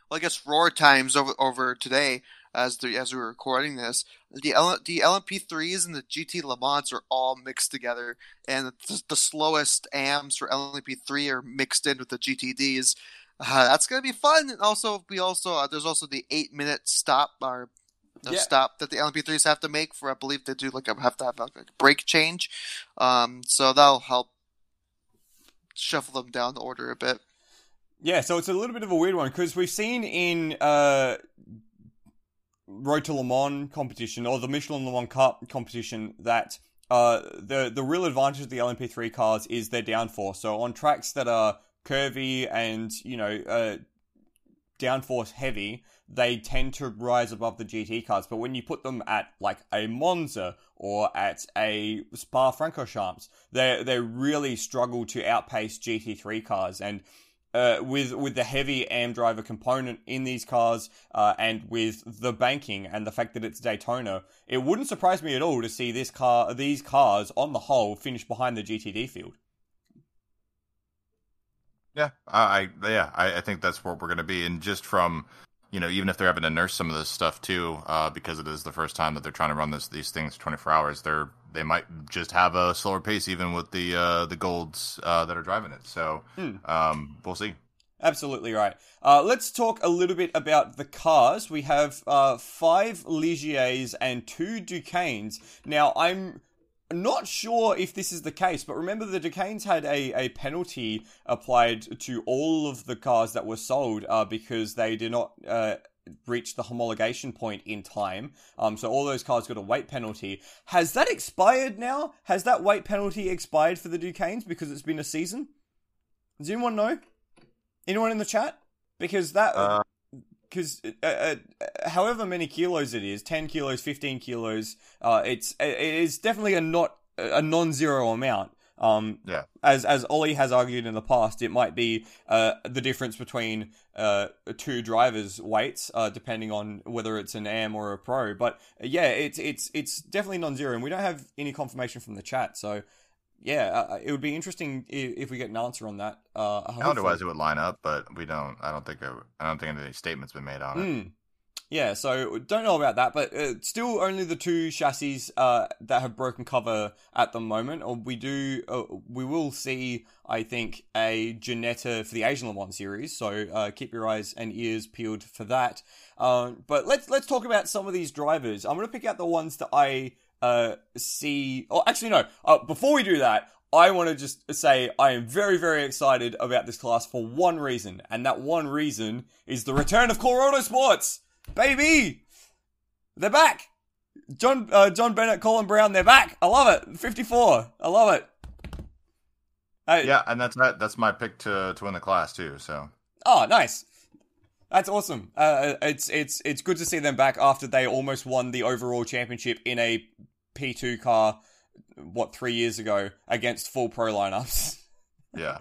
well, I guess roar times over over today as the as we were recording this. The L, the LMP3s and the GT Le Mans are all mixed together, and the, the slowest AMs for LMP3 are mixed in with the GTDs. Uh, that's gonna be fun. And also, we also uh, there's also the eight minute stop or the Yeah. stop that the LMP3s have to make for I believe they do like have to have like a brake change. Um, so that'll help shuffle them down the order a bit. Yeah, so it's a little bit of a weird one because we've seen in uh, Road to Le Mans competition or the Michelin Le Mans Cup competition that uh, the the real advantage of the LMP3 cars is their downforce. So on tracks that are curvy and you know uh, downforce heavy, they tend to rise above the GT cars. But when you put them at like a Monza or at a Spa Francorchamps, they they really struggle to outpace GT3 cars and uh, with with the heavy AM driver component in these cars, uh, and with the banking and the fact that it's Daytona, it wouldn't surprise me at all to see this car, these cars, on the whole, finish behind the GTD field. Yeah, I, yeah, I, I think that's where we're going to be, and just from you know, even if they're having to nurse some of this stuff too, uh, because it is the first time that they're trying to run this these things twenty four hours, they're they might just have a slower pace, even with the uh, the golds uh, that are driving it. So Hmm. um, we'll see. Absolutely right. Uh, let's talk a little bit about the cars. We have uh, five Ligiers and two Duqueines. Now, I'm not sure if this is the case, but remember the Duqueines had a, a penalty applied to all of the cars that were sold uh, because they did not uh, reach the homologation point in time. Um, so all those cars got a weight penalty. Has that expired now? Has that weight penalty expired for the Duqueines because it's been a season? Does anyone know? Anyone in the chat? Because that, Uh, because uh, uh, however many kilos it is, ten kilos, fifteen kilos, uh, it's it is definitely a not a non-zero amount. Um, Yeah. As as Ollie has argued in the past, it might be uh, the difference between uh, two drivers' weights, uh, depending on whether it's an AM or a pro. But uh, yeah, it's it's it's definitely non-zero, and we don't have any confirmation from the chat. So yeah, uh, it would be interesting if, if we get an answer on that. Uh, hopefully. Calendar-wise, it would line up, but we don't. I don't think. I don't think any statements been made on it. Mm. Yeah, so don't know about that, but uh, still only the two chassis uh, that have broken cover at the moment. Or we do, uh, we will see, I think, a Ginetta for the Asian Le Mans series. So uh, keep your eyes and ears peeled for that. Uh, but let's let's talk about some of these drivers. I'm going to pick out the ones that I uh, see. Oh, actually, no. Uh, before we do that, I want to just say I am very, very excited about this class for one reason, and that one reason is the return of Auto Sports, baby. They're back. John uh, John Bennett, Colin Braun, they're back. I love it. 54. I love it. Hey, Yeah, and that's that. That's my pick to to win the class too. So Oh, nice. That's awesome. Uh, it's it's it's good to see them back after they almost won the overall championship in a P2 car. What three years ago against full pro lineups. yeah,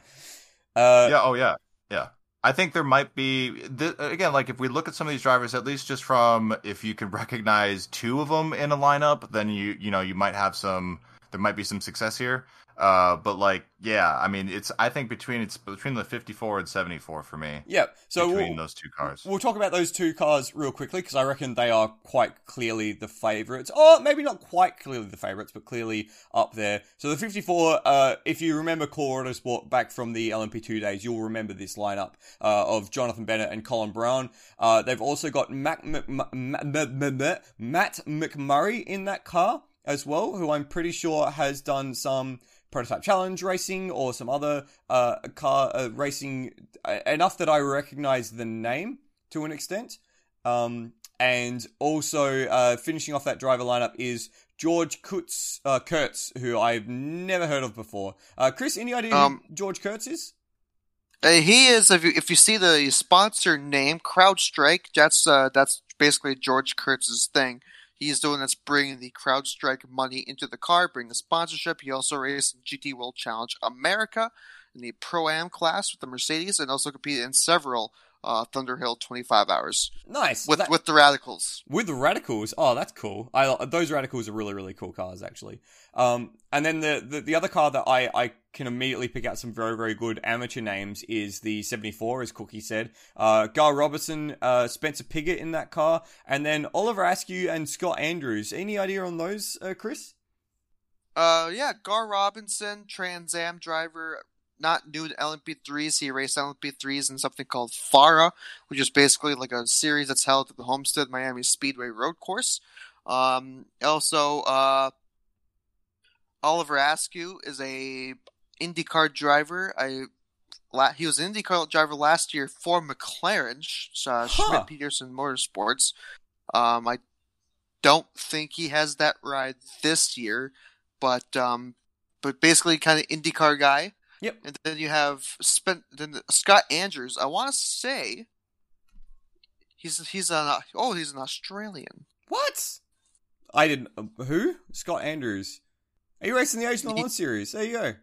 Uh, yeah, oh yeah, yeah. I think there might be th- again, like if we look at some of these drivers, at least just from if you can recognize two of them in a lineup, then you you know you might have some. There might be some success here. Uh, but like, yeah, I mean, it's I think between it's between the 54 and 74 for me. yeah. So between we'll, those two cars. we'll talk about those two cars real quickly because I reckon they are quite clearly the favorites. Or maybe not quite clearly the favorites, but clearly up there. So the 54, uh, if you remember Core Autosport back from the LMP2 days, you'll remember this lineup uh, of Jonathan Bennett and Colin Braun. Uh, they've also got Mac, Mc- M- M- M- M- Matt McMurray in that car as well, who I'm pretty sure has done some prototype challenge racing or some other uh, car uh, racing uh, enough that I recognize the name to an extent. Um, and also uh, finishing off that driver lineup is George Kurtz, uh, Kurtz, who I've never heard of before. Uh, Chris, any idea Um, who George Kurtz is? Uh, he is if you, if you see the sponsor name CrowdStrike, that's uh, that's basically George Kurtz's thing. He's the one that's bringing the CrowdStrike money into the car, bringing the sponsorship. He also raced in GT World Challenge America in the Pro Am class with the Mercedes, and also competed in several uh, Thunderhill 25 hours Nice. with That- with the Radicals. with the radicals oh that's cool i those radicals are really really cool cars actually um and then the the, the other car that i i can immediately pick out some very very good amateur names is the 74 as cookie said uh gar robertson uh spencer piggott in that car and then oliver askew and scott andrews any idea on those uh, chris Uh, yeah, Gar Robinson, Trans Am driver, not new to LMP3s. He raced LMP3s in something called FARA, which is basically like a series that's held at the Homestead Miami Speedway Road Course. Um, also, uh, Oliver Askew is a IndyCar driver. I la- he was an IndyCar driver last year for McLaren, Sh- uh, Huh. Schmidt Peterson Motorsports. Um, I don't think he has that ride this year, but um, but basically kind of IndyCar guy. Yep. And then you have spent then Scott Andrews. I want to say he's he's an oh he's an Australian. what i didn't uh, who scott andrews are you racing the asian Le Mans series there you go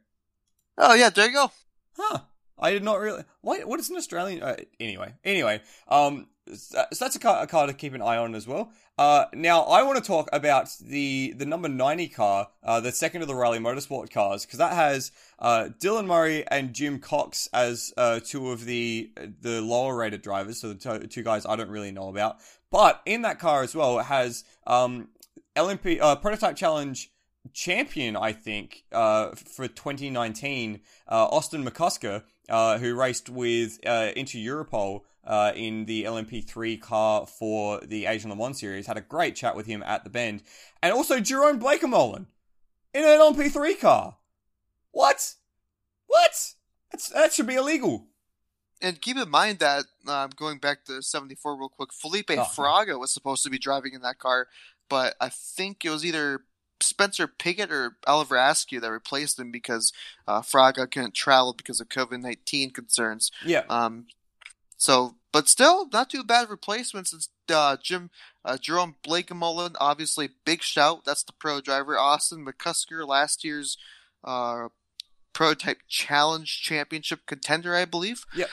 Oh yeah, there you go. Huh. I did not really. What? What is an Australian? Uh, anyway, anyway. Um. So that's a car, a car to keep an eye on as well. Uh. Now I want to talk about the the number ninety car, uh, the second of the Riley Motorsport cars, because that has uh Dylan Murray and Jim Cox as uh two of the the lower rated drivers, so the two, two guys I don't really know about. But in that car as well, it has um LMP uh, Prototype Challenge champion, I think, uh, for 2019, uh, Austin McCusker, uh, who raced with uh, Inter Europol uh, in the LMP3 car for the Asian Le Mans series. Had a great chat with him at the bend. And also Jeroen Bleekemolen in an LMP3 car. What? What? That's, that should be illegal. And keep in mind that um, going back to '74 real quick, Felipe Oh. Fraga was supposed to be driving in that car, but I think it was either Spencer Piggott or Oliver Askew that replaced him because uh, Fraga couldn't travel because of COVID nineteen concerns. Yeah. Um, so, but still, not too bad replacements. It's uh, Jim uh, Jeroen Bleekemolen, obviously big shout. That's the pro driver. Austin McCusker, last year's uh, prototype challenge championship contender, I believe. Yeah.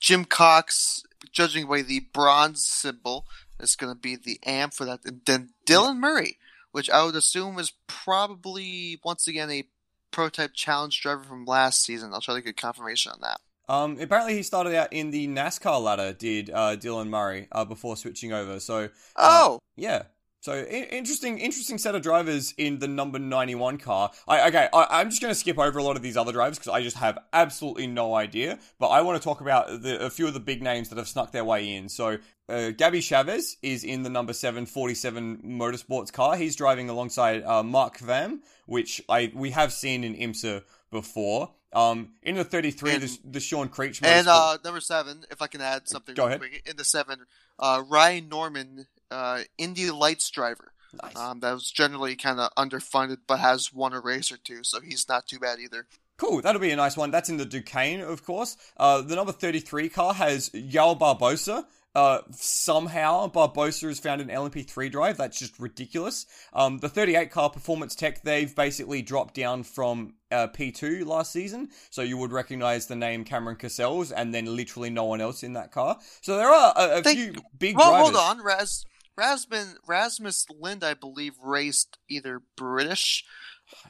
Jim Cox, judging by the bronze symbol, is going to be the AM for that. And then Dylan Murray, which I would assume is probably once again a prototype challenge driver from last season. I'll try to get confirmation on that. Um, apparently he started out in the NASCAR ladder, did uh, Dylan Murray, uh, before switching over. So Oh, Yeah. So I- interesting, interesting set of drivers in the number ninety-one car. I okay, I, I'm just going to skip over a lot of these other drivers because I just have absolutely no idea. But I want to talk about the, a few of the big names that have snuck their way in. So uh, Gabby Chaves is in the number seven forty-seven motorsports car. He's driving alongside uh, Mark Kvamme, which I we have seen in IMSA before. Um, in the thirty-three, And- the, the Sean Creech and uh, number seven, if I can add something Go real ahead. quick. In the seven, uh, Ryan Norman, uh, Indy Lights driver. Nice. Um, that was generally kind of underfunded, but has won a race or two, so he's not too bad either. Cool, that'll be a nice one. That's in the Duqueine, of course. Uh, the number 33 car has João Barbosa. Uh, somehow Barbosa has found an LMP3 drive. That's just ridiculous. Um, the 38 car Performance Tech, they've basically dropped down from uh, P2 last season. So you would recognize the name Cameron Cassels and then literally no one else in that car. So there are a, a They- few big Well, drivers. hold on, Raz. Rasmus, Rasmus Lind, I believe, raced either British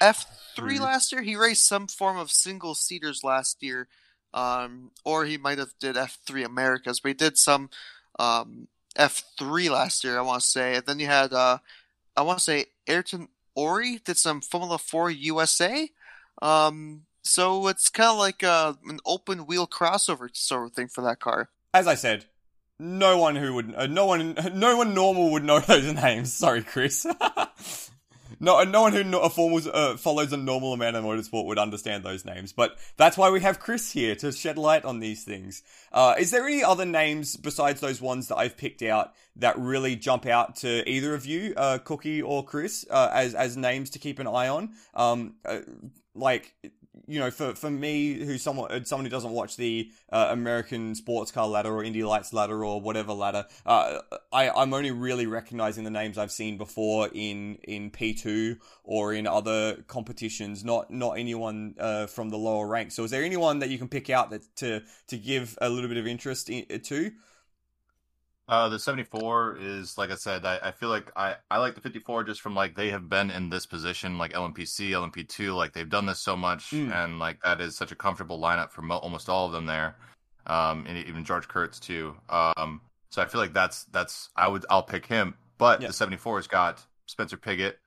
F3 Hmm. last year. He raced some form of single seaters last year, um, or he might have did F3 Americas, but he did some um, F3 last year. I want to say, and then you had, uh, I want to say, Ayrton Ori did some Formula 4 USA. Um, so it's kind of like uh, an open wheel crossover sort of thing for that car. As I said, no one who would, uh, no one, no one normal would know those names. Sorry, Chris. no, no one who no, uh, formals, uh, follows a normal amount of motorsport would understand those names. But that's why we have Chris here to shed light on these things. Uh, is there any other names besides those ones that I've picked out that really jump out to either of you, uh, Cookie or Chris, uh, as as names to keep an eye on? Um, uh, like you know, for, for me, who's someone someone who doesn't watch the uh, American sports car ladder or Indy Lights ladder or whatever ladder, uh, I I'm only really recognizing the names I've seen before in in P two or in other competitions, not not anyone uh, from the lower ranks. So, is there anyone that you can pick out that to to give a little bit of interest in, to? Uh, the 74 is like I said. I, I feel like I, I like the 54 just from like they have been in this position like LMPC, LMP2. Like they've done this so much, Mm. and like that is such a comfortable lineup for mo- almost all of them there. Um, and even George Kurtz too. Um, so I feel like that's that's I would I'll pick him. But Yeah. the 74 has got Spencer Piggott,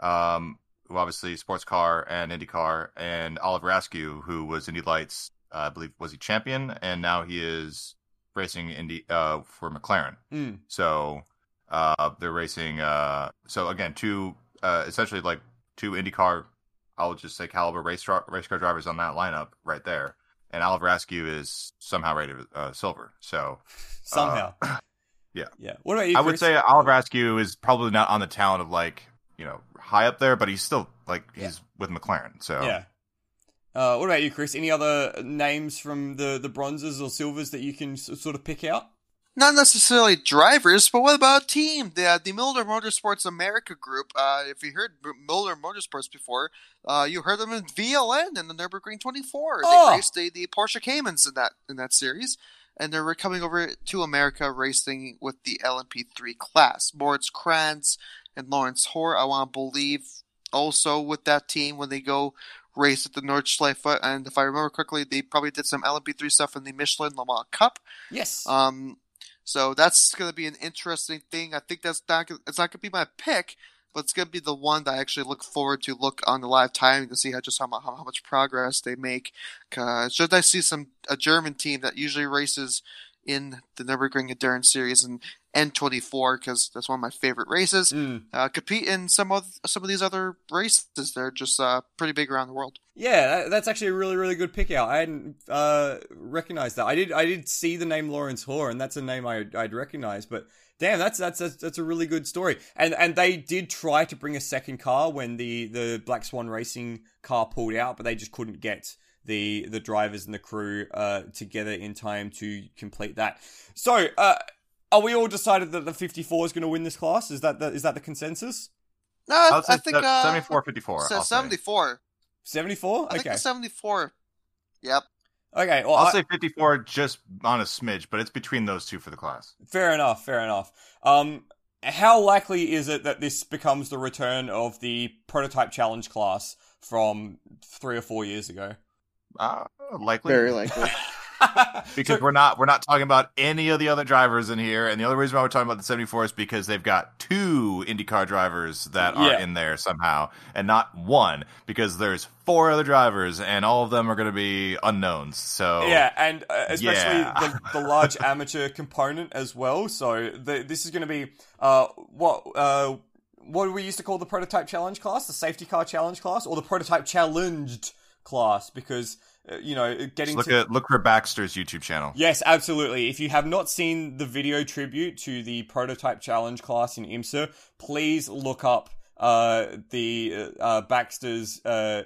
um, who obviously sports car and IndyCar, and Oliver Askew, who was Indy Lights. Uh, I believe was he champion, and now he is racing Indy uh, for McLaren. Mm. So uh, they're racing. Uh, so again, two uh, essentially like two IndyCar. I'll just say caliber race dri- race car drivers on that lineup right there. And Oliver Askew is somehow rated uh, silver. So Somehow, yeah. yeah. What about you? I would say Oliver Askew is probably not on the talent of like you know high up there, but he's still like he's with McLaren. So Yeah. Uh, what about you, Chris? Any other names from the, the bronzes or silvers that you can s- sort of pick out? not necessarily drivers, but what about a team? The uh, the Muehlner Motorsports America group. Uh, if you heard Muehlner Motorsports before, uh, you heard them in VLN in the Nurburgring 24. Oh! They raced the, the Porsche Caymans in that in that series, and they're coming over to America racing with the LMP3 class. Moritz Kranz and Laurents Hörr, I want to believe, also with that team when they go race at the Nordschleife. And if I remember correctly, they probably did some LMP3 stuff in the Michelin Le Mans Cup. Yes. Um, so that's going to be an interesting thing. I think that's not it's not going to be my pick, but it's going to be the one that I actually look forward to look on the live timing to see how just how, how, how much progress they make. Cause should I see some a German team that usually races in the Nurburgring Endurance Series and N24 because that's one of my favorite races. Mm. Uh, compete in some of some of these other races. They're just uh, pretty big around the world. Yeah, that, that's actually a really, really good pick out. I hadn't uh, recognized that. I did, I did see the name Laurents Hörr, and that's a name I, I'd recognize. But damn, that's that's that's, that's a really good story. And and they did try to bring a second car when the the Black Swan Racing car pulled out, but they just couldn't get the the drivers and the crew uh, together in time to complete that. So, uh, are we all decided that the 54 is going to win this class? Is that the, is that the consensus? No, I I, would say I think uh, 74 54. so I'll say. 74. 74. I think Okay. 74. Yep. Okay. Well, I'll I- say 54 just on a smidge, but it's between those two for the class. Fair enough, fair enough. Um, how likely is it that this becomes the return of the prototype challenge class from three or four years ago? Uh, likely. Very likely. because So- we're not we're not talking about any of the other drivers in here, and the only reason why we're talking about the 74 is because they've got two IndyCar drivers that are Yeah. in there somehow, and not one because there's four other drivers, and all of them are going to be unknowns. So yeah, and uh, especially Yeah. the, the large amateur component as well. So the, this is going to be uh, what uh, what we used to call the prototype challenge class, the safety car challenge class, or the prototype challenged class? Because uh, you know, getting Just look to at look for Bakkster's YouTube channel. Yes, absolutely. If you have not seen the video tribute to the prototype challenge class in IMSA, please look up uh, the uh, Bakkster's uh,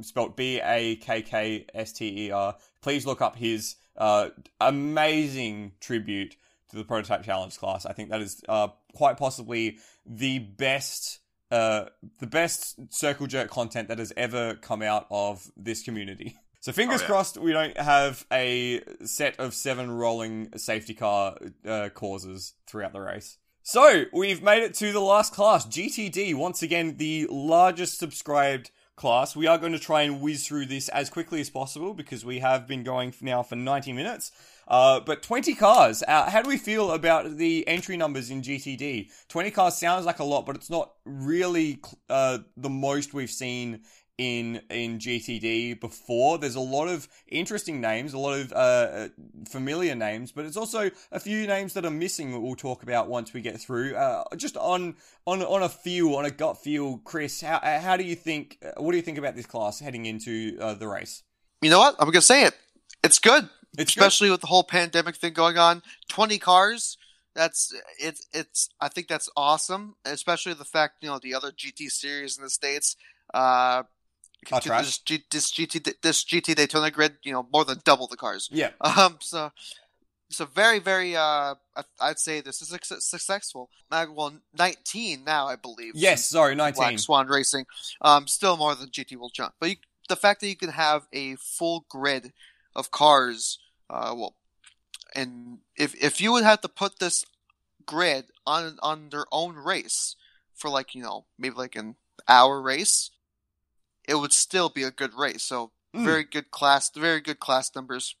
spelled B A K K S T E R. Please look up his uh, amazing tribute to the prototype challenge class. I think that is uh, quite possibly the best. Uh, the best circle jerk content that has ever come out of this community. So fingers Oh, yeah. crossed we don't have a set of seven rolling safety car uh, causes throughout the race. So we've made it to the last class, GTD. Once again, the largest subscribed class. We are going to try and whiz through this as quickly as possible because we have been going now for 90 minutes. Uh, but 20 cars. Uh, how do we feel about the entry numbers in GTD? 20 cars sounds like a lot, but it's not really uh, the most we've seen in in GTD before. There's a lot of interesting names, a lot of uh, familiar names, but it's also a few names that are missing that we'll talk about once we get through. Uh, just on on on a feel, on a gut feel, Chris, how how do you think? uh, What do you think about this class heading into uh, the race? You know what? I'm gonna say it. It's good, It's good. especially with the whole pandemic thing going on. Twenty cars. That's it's it's. I think that's awesome, especially the fact you know the other GT series in the states. Uh, Are trash. this, G, this GT this GT Daytona grid, you know, more than double the cars. Yeah, Um, so, so very, very. Uh, I- I'd say this is successful. Well, nineteen now, I believe. yes. Sorry, nineteen. Black Swan Racing. Um, still more than GT will jump, but you, the fact that you can have a full grid of cars, uh, well, and if if you would have to put this grid on on their own race for like you know maybe like an hour race, it would still be a good race. So Mm. very good class, very good class numbers.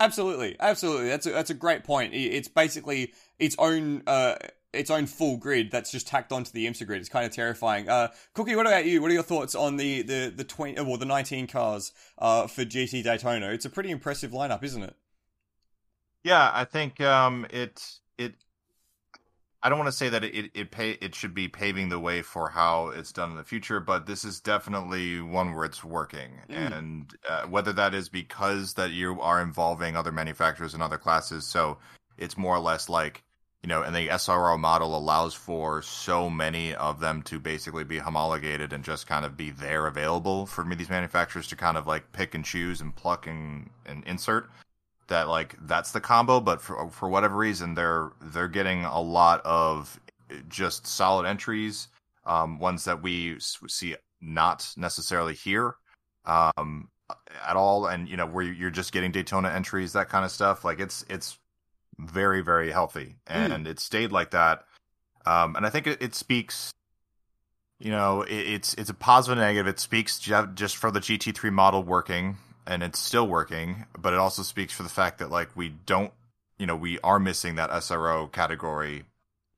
Absolutely, absolutely. That's a, that's a great point. It's basically its own uh its own full grid that's just tacked onto the IMSA grid. It's kind of terrifying. Uh, Cookie, what about you? What are your thoughts on the the the twenty well the nineteen cars uh for GT Daytona? It's a pretty impressive lineup, isn't it? Yeah, I think um, it it. I don't want to say that it it pay it should be paving the way for how it's done in the future, but this is definitely one where it's working, Mm. and uh, whether that is because that you are involving other manufacturers and other classes, so it's more or less like you know, and the SRO model allows for so many of them to basically be homologated and just kind of be there available for these manufacturers to kind of like pick and choose and pluck and, and insert. That like that's the combo but for for whatever reason they're they're getting a lot of just solid entries um ones that we see not necessarily here um at all. And you know where you're just getting Daytona entries that kind of stuff. Like it's it's very very healthy. And it stayed like that. Um and I think it, it speaks you know it, it's it's a positive and negative. It speaks just for the GT3 model working and it's still working but it also speaks for the fact that like we don't you know we are missing that SRO category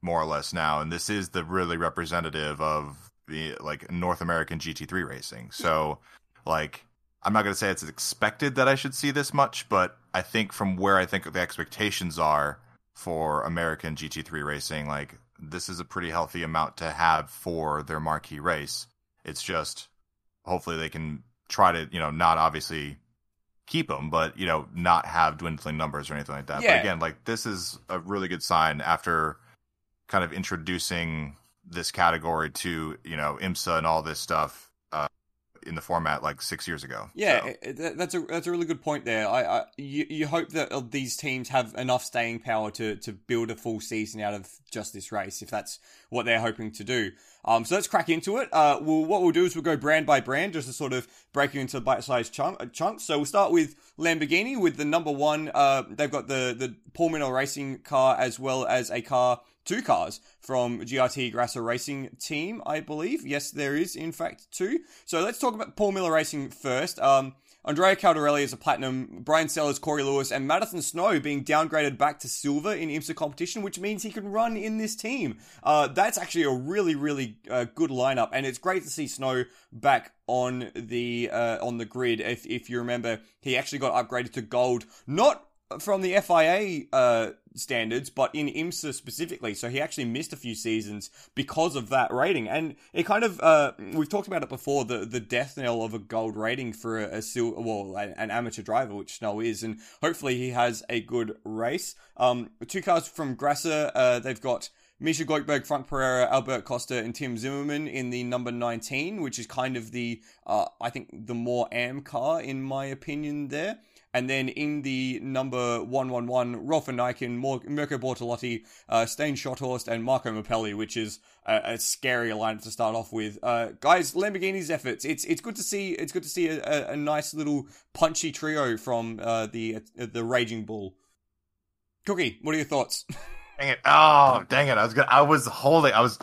more or less now. And this is the really representative of the like North American GT3 racing. So like I'm not going to say it's expected that I should see this much but I think from where I think the expectations are for American GT3 racing like this is a pretty healthy amount to have for their marquee race. It's just hopefully they can try to you know not obviously keep them but you know not have dwindling numbers or anything like that. Yeah. but again like this is a really good sign after kind of introducing this category to you know IMSA and all this stuff in the format like six years ago Yeah, So, that's a that's a really good point there. I, I you, you hope that uh, these teams have enough staying power to to build a full season out of just this race, if that's what they're hoping to do. Um, so let's crack into it. Uh, well, what we'll do is we'll go brand by brand, just to sort of break it into bite-sized chunk, uh, chunks. So we'll start with Lamborghini with the number one. Uh, they've got the the Paul Miller Racing car as well as a car two cars from GRT Grasser Racing Team, I believe. Yes, there is, in fact, two. So let's talk about Paul Miller Racing first. Um, Andrea Caldarelli is a platinum, Bryan Sellers, Corey Lewis, and Madison Snow being downgraded back to silver in IMSA competition, which means he can run in this team. Uh, that's actually a really, really uh, good lineup, and it's great to see Snow back on the uh, on the grid. If if you remember, he actually got upgraded to gold, not from the FIA uh, standards, but in IMSA specifically. So he actually missed a few seasons because of that rating, and it kind of uh, we've talked about it before the the death knell of a gold rating for a, a sil- well an amateur driver, which Snow is, and hopefully he has a good race. Um, two cars from Grasser, uh, they've got. Misha Goikhberg, Franck Perera, Albert Costa, and Tim Zimmermann in the number 19, which is kind of the, uh, I think, the more AM car, in my opinion, there. And then in the number 111, Rolf Ineichen, Mirko Bortolotti, uh, Steijn Schothorst, and Marco Mapelli, which is a, a scary lineup to start off with. Uh, guys, Lamborghini's efforts. It's it's good to see. It's good to see a, a, a nice little punchy trio from uh, the uh, the Raging Bull. Cookie, what are your thoughts? Dang it! Oh, dang it! I was gonna. I was holding. I was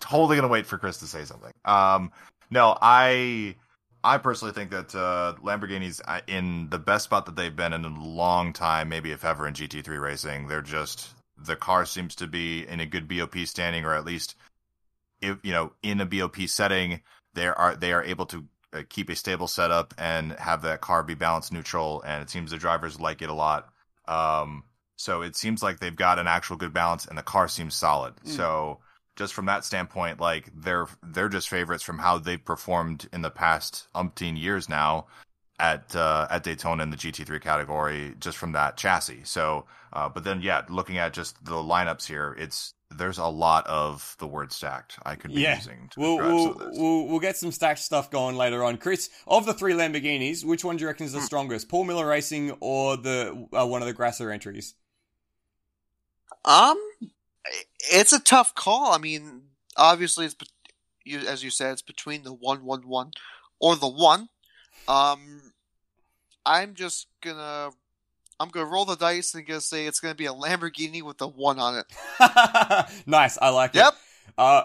totally gonna wait for Chris to say something. Um, no, I I personally think that uh, Lamborghini's uh, in the best spot that they've been in a long time, maybe if ever in GT3 racing. They're just the car seems to be in a good BOP standing, or at least if you know in a BOP setting, they are they are able to uh, keep a stable setup and have that car be balance neutral. And it seems the drivers like it a lot. Um, so it seems like they've got an actual good balance, and the car seems solid. Mm. So just from that standpoint, like they're they're just favorites from how they've performed in the past umpteen years now at uh, at Daytona in the GT3 category, just from that chassis. So, uh, but then yeah, looking at just the lineups here, it's there's a lot of the word stacked I could be yeah. using. we'll we'll, we'll, we'll get some stacked stuff going later on. Chris, of the three Lamborghinis, which one do you reckon is the hmm. strongest? Paul Miller Racing or the uh, one of the Grasser entries? Um, it's a tough call. I mean, obviously, it's as you said, it's between the one one one or the one. Um, I'm just gonna I'm gonna roll the dice and gonna say it's gonna be a Lamborghini with the one on it. nice, I like yep. it. Yep. Uh,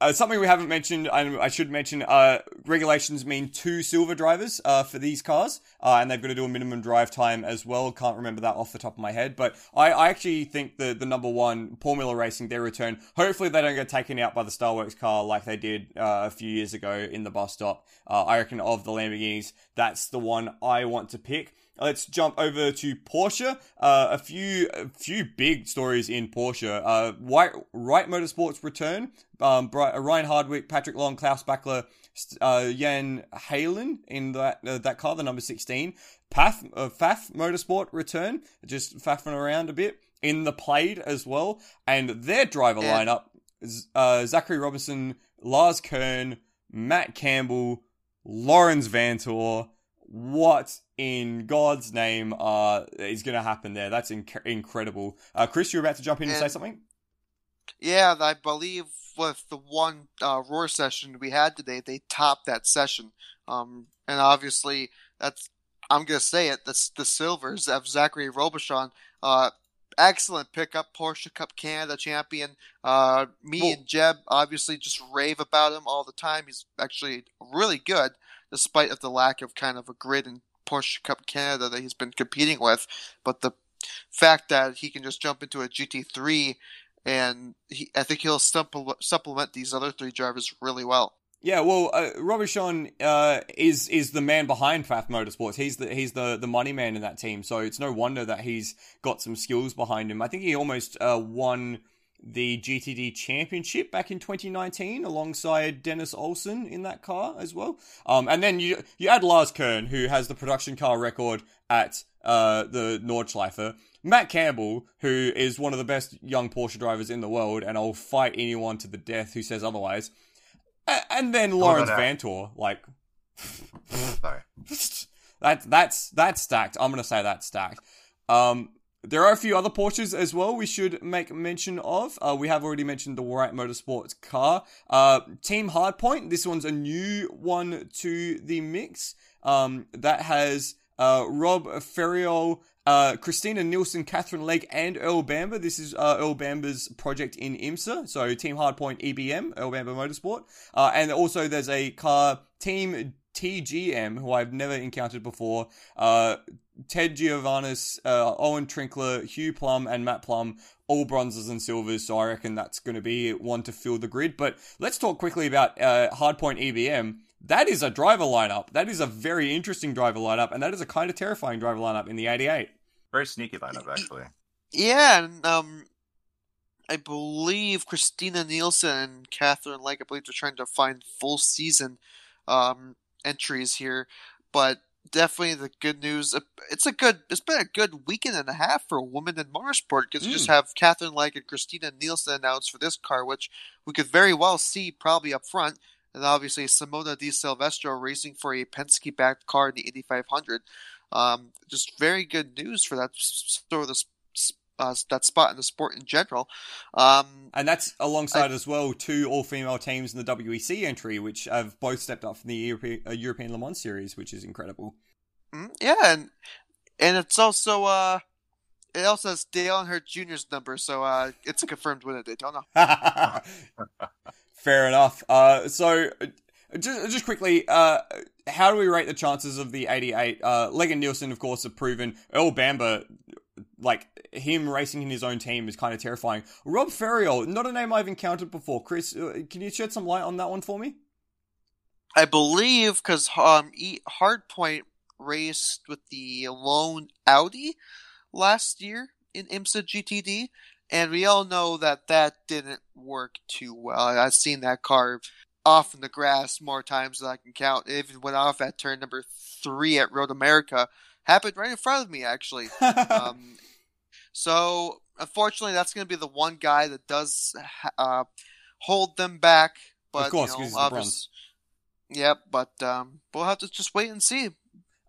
uh, something we haven't mentioned, I, I should mention, uh, regulations mean two silver drivers uh, for these cars, uh, and they've got to do a minimum drive time as well. Can't remember that off the top of my head, but I, I actually think the, the number one, Paul Miller Racing, their return, hopefully they don't get taken out by the Starworks car like they did uh, a few years ago in the bus stop. Uh, I reckon of the Lamborghinis, that's the one I want to pick. Let's jump over to Porsche. Uh, a few, a few big stories in Porsche. Uh, Wright, Motorsports return. Um, uh, Ryan Hardwick, Patrick Long, Klaus Bachler, uh, Jan Heylen in that uh, that car, the number sixteen. Pfaff, uh, Pfaff Motorsport return, just faffing around a bit in the Plaid as well, and their driver lineup: uh, Zachary Robichon, Lars Kern, Matt Campbell, Laurens Vanthoor. What in God's name uh, is going to happen there. That's inc- incredible. Uh, Chris, you're about to jump in and, and say something? Yeah, I believe with the one uh, roar session we had today, they topped that session. Um, and obviously, that's I'm going to say it. That's the silvers of Zachary Robichon. Uh, excellent pickup, Porsche Cup Canada champion. Uh, me and Jeb obviously just rave about him all the time. He's actually really good, despite of the lack of kind of a grid in Porsche Cup Canada that he's been competing with, but the fact that he can just jump into a GT3 and he, I think he'll supplement these other three drivers really well. Yeah, well, uh, Robichon uh, is is the man behind Pfaff Motorsports. He's the he's the the money man in that team, so it's no wonder that he's got some skills behind him. I think he almost uh, won the GTD Championship back in 2019 alongside Dennis Olsen in that car as well. Um, and then you you add Lars Kern, who has the production car record at uh, the Nordschleife. Matt Campbell, who is one of the best young Porsche drivers in the world, and I'll fight anyone to the death who says otherwise. and then Laurens Vanthoor, like, sorry, that that's that's stacked. I'm gonna say that's stacked. Um, there are a few other Porsches as well we should make mention of. Uh, we have already mentioned the Wright Motorsports car. Uh, Team Hardpoint, this one's a new one to the mix. Um, that has uh, Rob Ferriol, uh, Christina Nielsen, Catherine Legge, and Earl Bamber. This is uh, Earl Bamber's project in IMSA, so Team Hardpoint EBM, Earl Bamber Motorsport. Uh, and also there's a car, Team TGM, who I've never encountered before. Uh, Ted Giovanis, uh, Owen Trinkler, Hugh Plumb, and Matt Plumb, all bronzes and silvers. So I reckon that's going to be one to fill the grid. But let's talk quickly about uh, Hardpoint EBM. That is a driver lineup. That is a very interesting driver lineup, and that is a kind of terrifying driver lineup in the 88. Very sneaky lineup, actually. Yeah, and um, I believe Christina Nielsen and Catherine Legge, I believe they're trying to find full season um, entries here. But definitely the good news. Uh, it's a good. It's been a good weekend and a half for women in motorsport because mm. you just hmm. have Catherine Legge and Christina Nielsen announced for this car, which we could very well see probably up front. And obviously Simona de Silvestro racing for a Penske-backed car in the Indy 500. Um, just very good news for that sort of the uh, that spot in the sport in general. Um, and that's alongside I, as well two all female teams in the WEC entry, which have both stepped up from the European, uh, European Le Mans series, which is incredible. Mm-hmm. Yeah, and and it's also uh, it also has Dale Earnhardt Jr.'s number, so uh, it's a confirmed win at Daytona. Fair enough. Uh, so just, just quickly, uh, how do we rate the chances of the 88? Uh, Legge and Nielsen, of course, have proven. Earl Bamber, like him racing in his own team is kind of terrifying. Rob Ferriol, not a name I've encountered before. Chris, uh, can you shed some light on that one for me? I believe because um, Hardpoint raced with the lone Audi last year in IMSA GTD, and we all know that that didn't work too well. I've seen that car off in the grass more times than I can count. It even went off at turn number three at Road America. Happened right in front of me, actually. um, so, unfortunately, that's going to be the one guy that does uh, hold them back. But, of course, you know, Yep, yeah, but um, we'll have to just wait and see.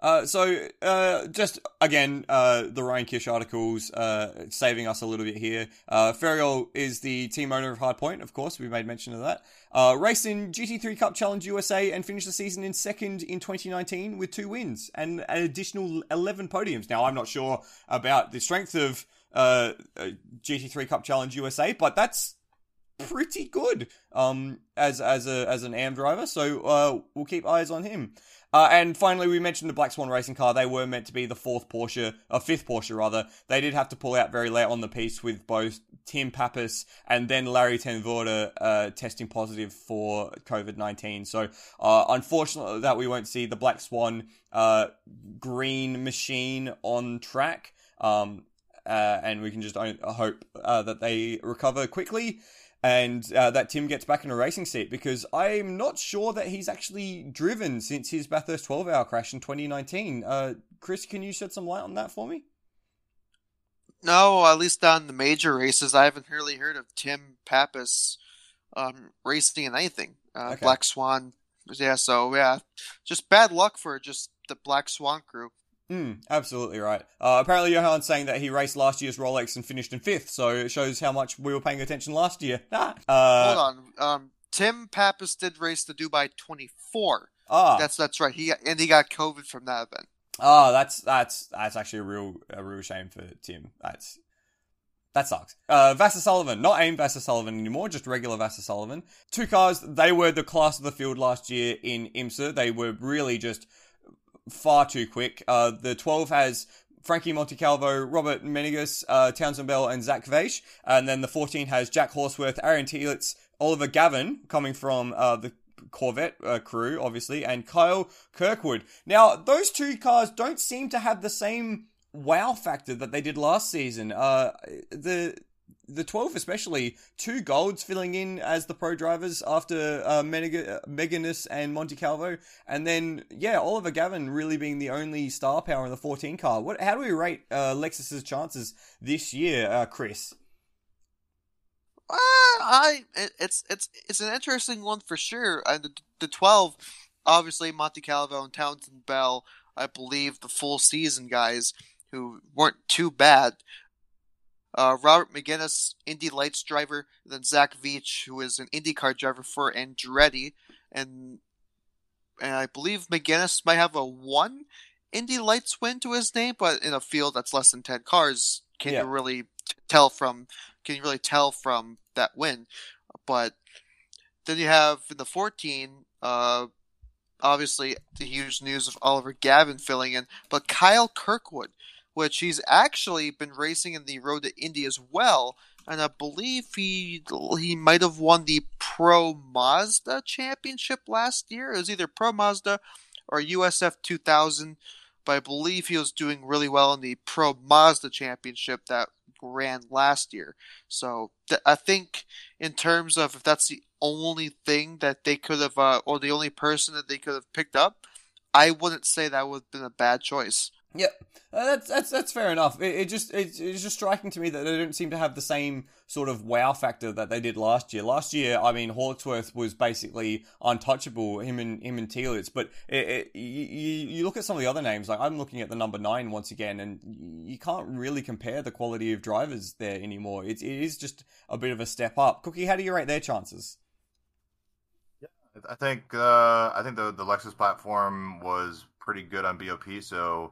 Uh, so, uh, just again, uh, the Ryan Kish articles uh, saving us a little bit here. Uh, Ferriol is the team owner of Hardpoint, of course, we made mention of that. Uh, raced in GT3 Cup Challenge USA and finished the season in second in 2019 with two wins and an additional 11 podiums. Now, I'm not sure about the strength of uh, GT3 Cup Challenge USA, but that's pretty good um, as as a as an AM driver. So uh, we'll keep eyes on him. Uh, and finally, we mentioned the Black Swan racing car. They were meant to be the fourth Porsche, or fifth Porsche rather. They did have to pull out very late on the piece with both Tim Pappas and then Larry ten Voorde uh, testing positive for COVID nineteen. So, uh, unfortunately, that we won't see the Black Swan uh, green machine on track. Um, uh, and we can just hope uh, that they recover quickly and uh, that Tim gets back in a racing seat because I'm not sure that he's actually driven since his Bathurst 12 hour crash in 2019. Uh, Chris, can you shed some light on that for me? No, at least on the major races, I haven't really heard of Tim Pappas um, racing in anything. Uh, okay. Black Swan, yeah. So yeah, just bad luck for just the Black Swan crew. Mm, absolutely right. Uh, apparently, Johan's saying that he raced last year's Rolex and finished in fifth, so it shows how much we were paying attention last year. uh, Hold on. Um, Tim Pappas did race the Dubai 24. Ah, that's that's right. He and he got COVID from that event. Oh, that's that's that's actually a real a real shame for Tim. That's that sucks. Uh, Vasser Sullivan, not AIM Vasser Sullivan anymore, just regular Vasser Sullivan. Two cars, they were the class of the field last year in IMSA. They were really just far too quick. Uh, the 12 has Frankie Montecalvo, Robert Megennis, uh, Townsend Bell, and Zach Veach. And then the 14 has Jack Hawksworth, Aaron Telitz, Oliver Gavin, coming from uh, the Corvette uh, crew, obviously, and Kyle Kirkwood. Now, those two cars don't seem to have the same wow factor that they did last season. Uh, the the 12 especially, two golds filling in as the pro drivers after uh, Megennis and Montecalvo. And then, yeah, Oliver Gavin really being the only star power in the 14 car. What? How do we rate uh, Lexus's chances this year, uh, Chris? Uh, I it's it's it's an interesting one for sure. And the, the 12, obviously Montecalvo and Townsend Bell, I believe the full season guys who weren't too bad uh, Robert Megennis, Indy Lights driver, then Zach Veach, who is an IndyCar driver for Andretti, and and I believe Megennis might have a one Indy Lights win to his name, but in a field that's less than ten cars, can yeah. you really tell from? Can you really tell from that win? But then you have in the 14, uh, obviously the huge news of Oliver Gavin filling in, but Kyle Kirkwood, which he's actually been racing in the Road to Indy as well. And I believe he he might have won the Pro Mazda Championship last year. It was either Pro Mazda or USF 2000. but I believe he was doing really well in the Pro Mazda Championship that ran last year. So th- I think in terms of if that's the only thing that they could have, uh, or the only person that they could have picked up, I wouldn't say that would have been a bad choice. Yep, uh, that's that's that's fair enough. It, it just it's, it's just striking to me that they don't seem to have the same sort of wow factor that they did last year. Last year, I mean, Hawksworth was basically untouchable. Him and him and Telitz, but it, it, you you look at some of the other names. Like I'm looking at the number nine once again, and you can't really compare the quality of drivers there anymore. It, it is just a bit of a step up. Cookie, how do you rate their chances? Yeah, I think uh, I think the the Lexus platform was pretty good on BOP, so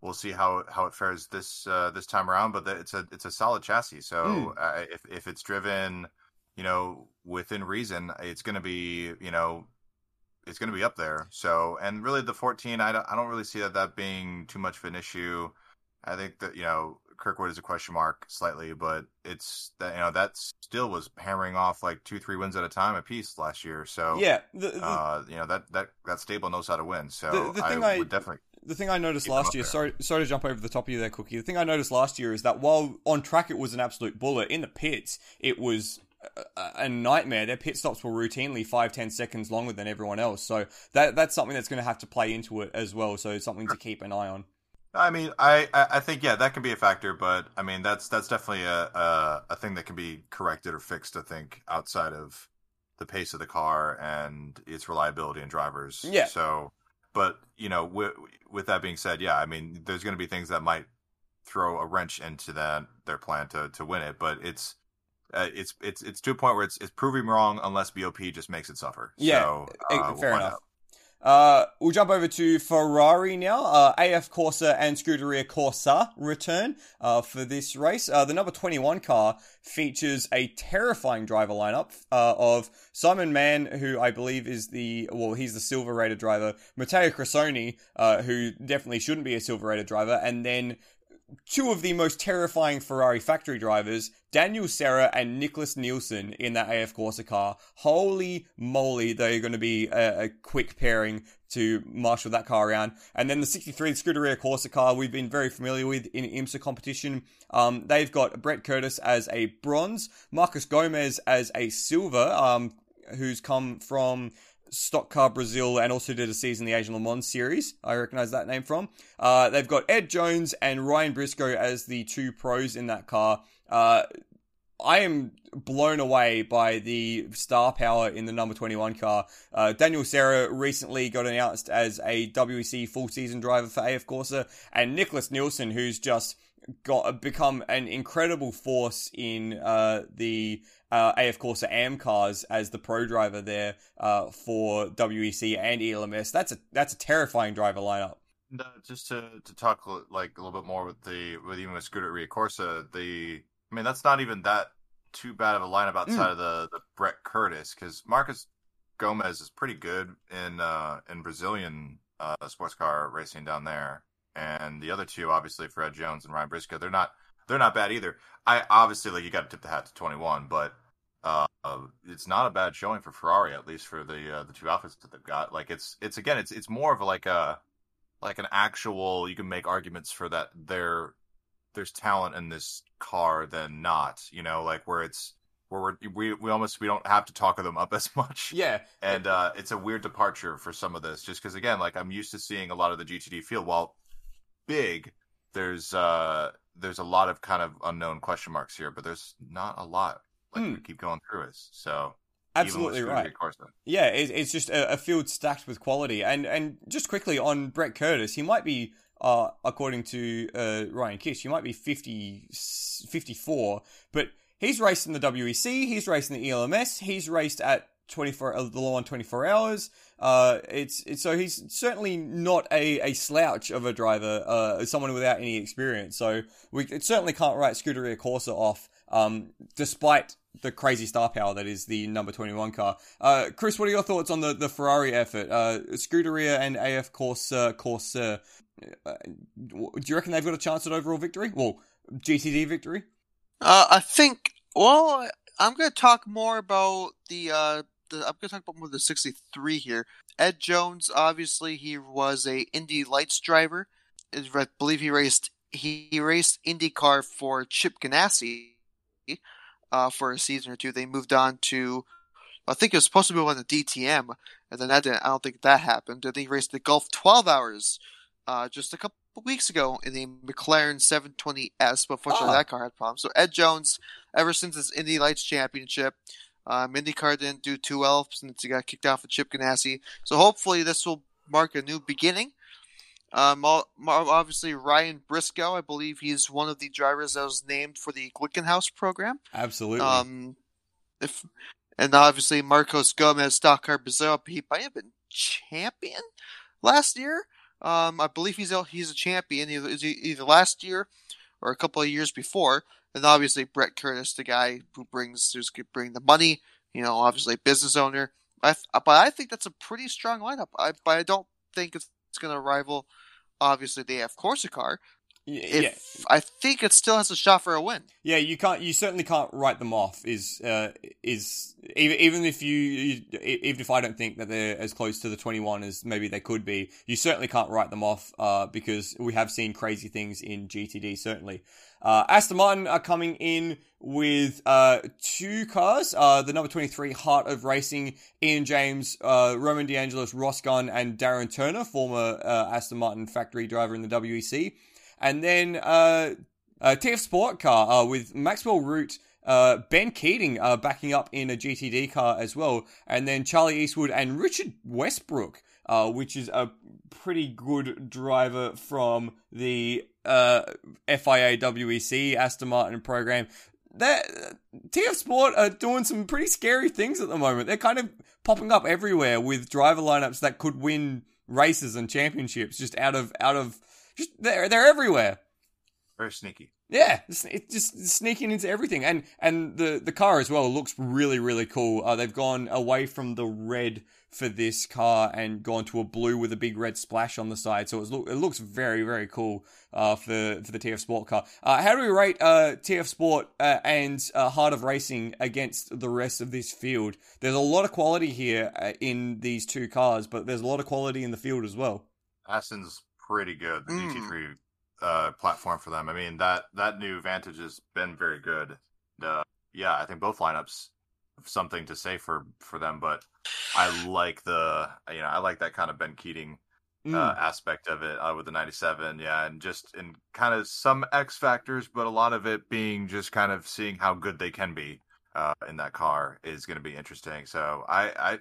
we'll see how how it fares this uh, this time around. But the, it's a it's a solid chassis, so mm. uh, if if it's driven, you know, within reason, it's going to be you know it's going to be up there. So and really the 14, I don't I don't really see that that being too much of an issue. I think that you know Kirkwood is a question mark slightly, but it's that you know that still was hammering off like two three wins at a time a piece last year. So yeah, the, the, uh, you know that that that stable knows how to win. So the, I, I would definitely the thing I noticed last year, sorry, sorry to jump over the top of you there, Cookie. The thing I noticed last year is that while on track it was an absolute bullet, in the pits it was a, a nightmare. Their pit stops were routinely five, ten seconds longer than everyone else. So that that's something that's going to have to play into it as well. So something to keep an eye on. I mean, I, I think yeah, that can be a factor, but I mean that's that's definitely a, a, a thing that can be corrected or fixed. I think outside of the pace of the car and its reliability and drivers. Yeah. So but you know, with, with that being said, yeah, I mean, there's going to be things that might throw a wrench into that their plan to to win it, but it's uh, it's it's it's to a point where it's it's proving wrong unless BOP just makes it suffer. Yeah, so, uh, fair we'll enough. Out. Uh, we'll jump over to Ferrari now. Uh, AF Corsa and Scuderia Corsa return uh, for this race. Uh, the number 21 car features a terrifying driver lineup uh, of Simon Mann, who I believe is the, well, he's the silver rated driver, Matteo Cressoni, uh, who definitely shouldn't be a silver rated driver, and then two of the most terrifying Ferrari factory drivers, Daniel Serra and Nicklas Nielsen in that AF Corsa car. Holy moly, they're going to be a, a, quick pairing to marshal that car around. And then the 63 Scuderia Corsa car we've been very familiar with in IMSA competition. Um, they've got Brett Curtis as a bronze, Marcus Gomes as a silver, um, who's come from Stock Car Brazil and also did a season in the Asian Le Mans series. I recognize that name from. Uh, they've got Ed Jones and Ryan Briscoe as the two pros in that car. Uh, I am blown away by the star power in the number 21 car. Uh, Daniel Serra recently got announced as a WEC full season driver for AF Corsa, and Nicklas Nielsen, who's just got become an incredible force in uh, the uh, AF Corsa AM cars as the pro driver there uh, for WEC and ELMS. That's a that's a terrifying driver lineup. No, just to to talk like a little bit more with the with even with Scuderia Corsa, the I mean that's not even that too bad of a lineup outside mm. of the the Brett Curtis because Marcus Gomes is pretty good in uh, in Brazilian uh, sports car racing down there, and the other two obviously Fred Jones and Ryan Briscoe they're not they're not bad either. I obviously like you got to tip the hat to 21, but uh, it's not a bad showing for Ferrari, at least for the uh, the two outfits that they've got. Like it's it's again it's it's more of like a like an actual you can make arguments for that there there's talent in this car than not. You know, like where it's where we're, we we almost we don't have to talk of them up as much. Yeah, and uh, it's a weird departure for some of this, just because again, like I'm used to seeing a lot of the GTD field while big. There's uh there's a lot of kind of unknown question marks here, but there's not a lot like hmm. we keep going through us. So absolutely right. Yeah, it's, it's just a, a, field stacked with quality. And and just quickly on Brett Curtis, he might be. Uh, according to uh, Ryan Kish, he might be 50, 54, but he's raced in the WEC, he's raced in the ELMS, he's raced at 24 uh, the law on 24 hours uh it's, it's so he's certainly not a, a slouch of a driver uh someone without any experience so we certainly can't write Scuderia Corsa off um despite the crazy star power that is the number 21 car. Uh, Chris, what are your thoughts on the, the Ferrari effort? Uh, Scuderia and AF Corsa, Corsa, uh, do you reckon they've got a chance at overall victory? Well, GTD victory? Uh, I think, well, I'm going to talk more about the, uh, the, I'm going to talk about more the 63 here. Ed Jones, obviously, he was a Indy Lights driver. I believe he raced he, raced IndyCar for Chip Ganassi uh, for a season or two. They moved on to, I think it was supposed to move on the DTM, and then that didn't. I don't think that happened. And he raced the Gulf 12 Hours uh, just a couple weeks ago in the McLaren 720S, but fortunately oh. that car had problems. So Ed Jones, ever since his Indy Lights Championship, um, IndyCar didn't do too well since he got kicked off for Chip Ganassi. So hopefully this will mark a new beginning. Um, obviously Ryan Briscoe, I believe he's one of the drivers that was named for the Glickenhaus program. Absolutely. Um, if and obviously Marcos Gomes, stock car Brazil, he might have been champion last year. Um, I believe he's a, he's a champion either, either last year or a couple of years before. And obviously Brett Curtis, the guy who brings who's bring the money. You know, obviously business owner. I, but I think that's a pretty strong lineup. I, but I don't think it's, it's going to rival. Obviously, they have Corsicar, if, yeah. I think it still has a shot for a win. Yeah, you can't. You certainly can't write them off. Is uh, is even even if you, you, even if I don't think that they're as close to the twenty one as maybe they could be, you certainly can't write them off. Uh, because we have seen crazy things in GTD. Certainly, uh, Aston Martin are coming in with uh, two cars. Uh, the number 23 Heart of Racing, Ian James, uh, Roman DeAngelis, Ross Gunn, and Darren Turner, former uh, Aston Martin factory driver in the WEC. And then uh, a TF Sport car uh, with Maxwell Root, uh, Ben Keating uh, backing up in a GTD car as well. And then Charlie Eastwood and Richard Westbrook, uh, which is a pretty good driver from the uh, FIA WEC Aston Martin program. That TF Sport are doing some pretty scary things at the moment. They're kind of popping up everywhere with driver lineups that could win races and championships just out of out of just they're they're everywhere. Very sneaky. Yeah, it's, it's just sneaking into everything, and and the the car as well looks really really cool. Uh, they've gone away from the red for this car and gone to a blue with a big red splash on the side, so it looks very very cool uh, for for the TF Sport car. Uh, how do we rate uh, TF Sport uh, and uh, Heart of Racing against the rest of this field? There's a lot of quality here in these two cars, but there's a lot of quality in the field as well. Aston's pretty good. The mm. GT3 uh, platform for them. I mean that that new Vantage has been very good. Uh, yeah, I think both lineups have something to say for for them, but I like the you know I like that kind of Ben Keating uh, mm. aspect of it uh, with the 97 yeah and just in kind of some x factors but a lot of it being just kind of seeing how good they can be uh, in that car is going to be interesting so I, I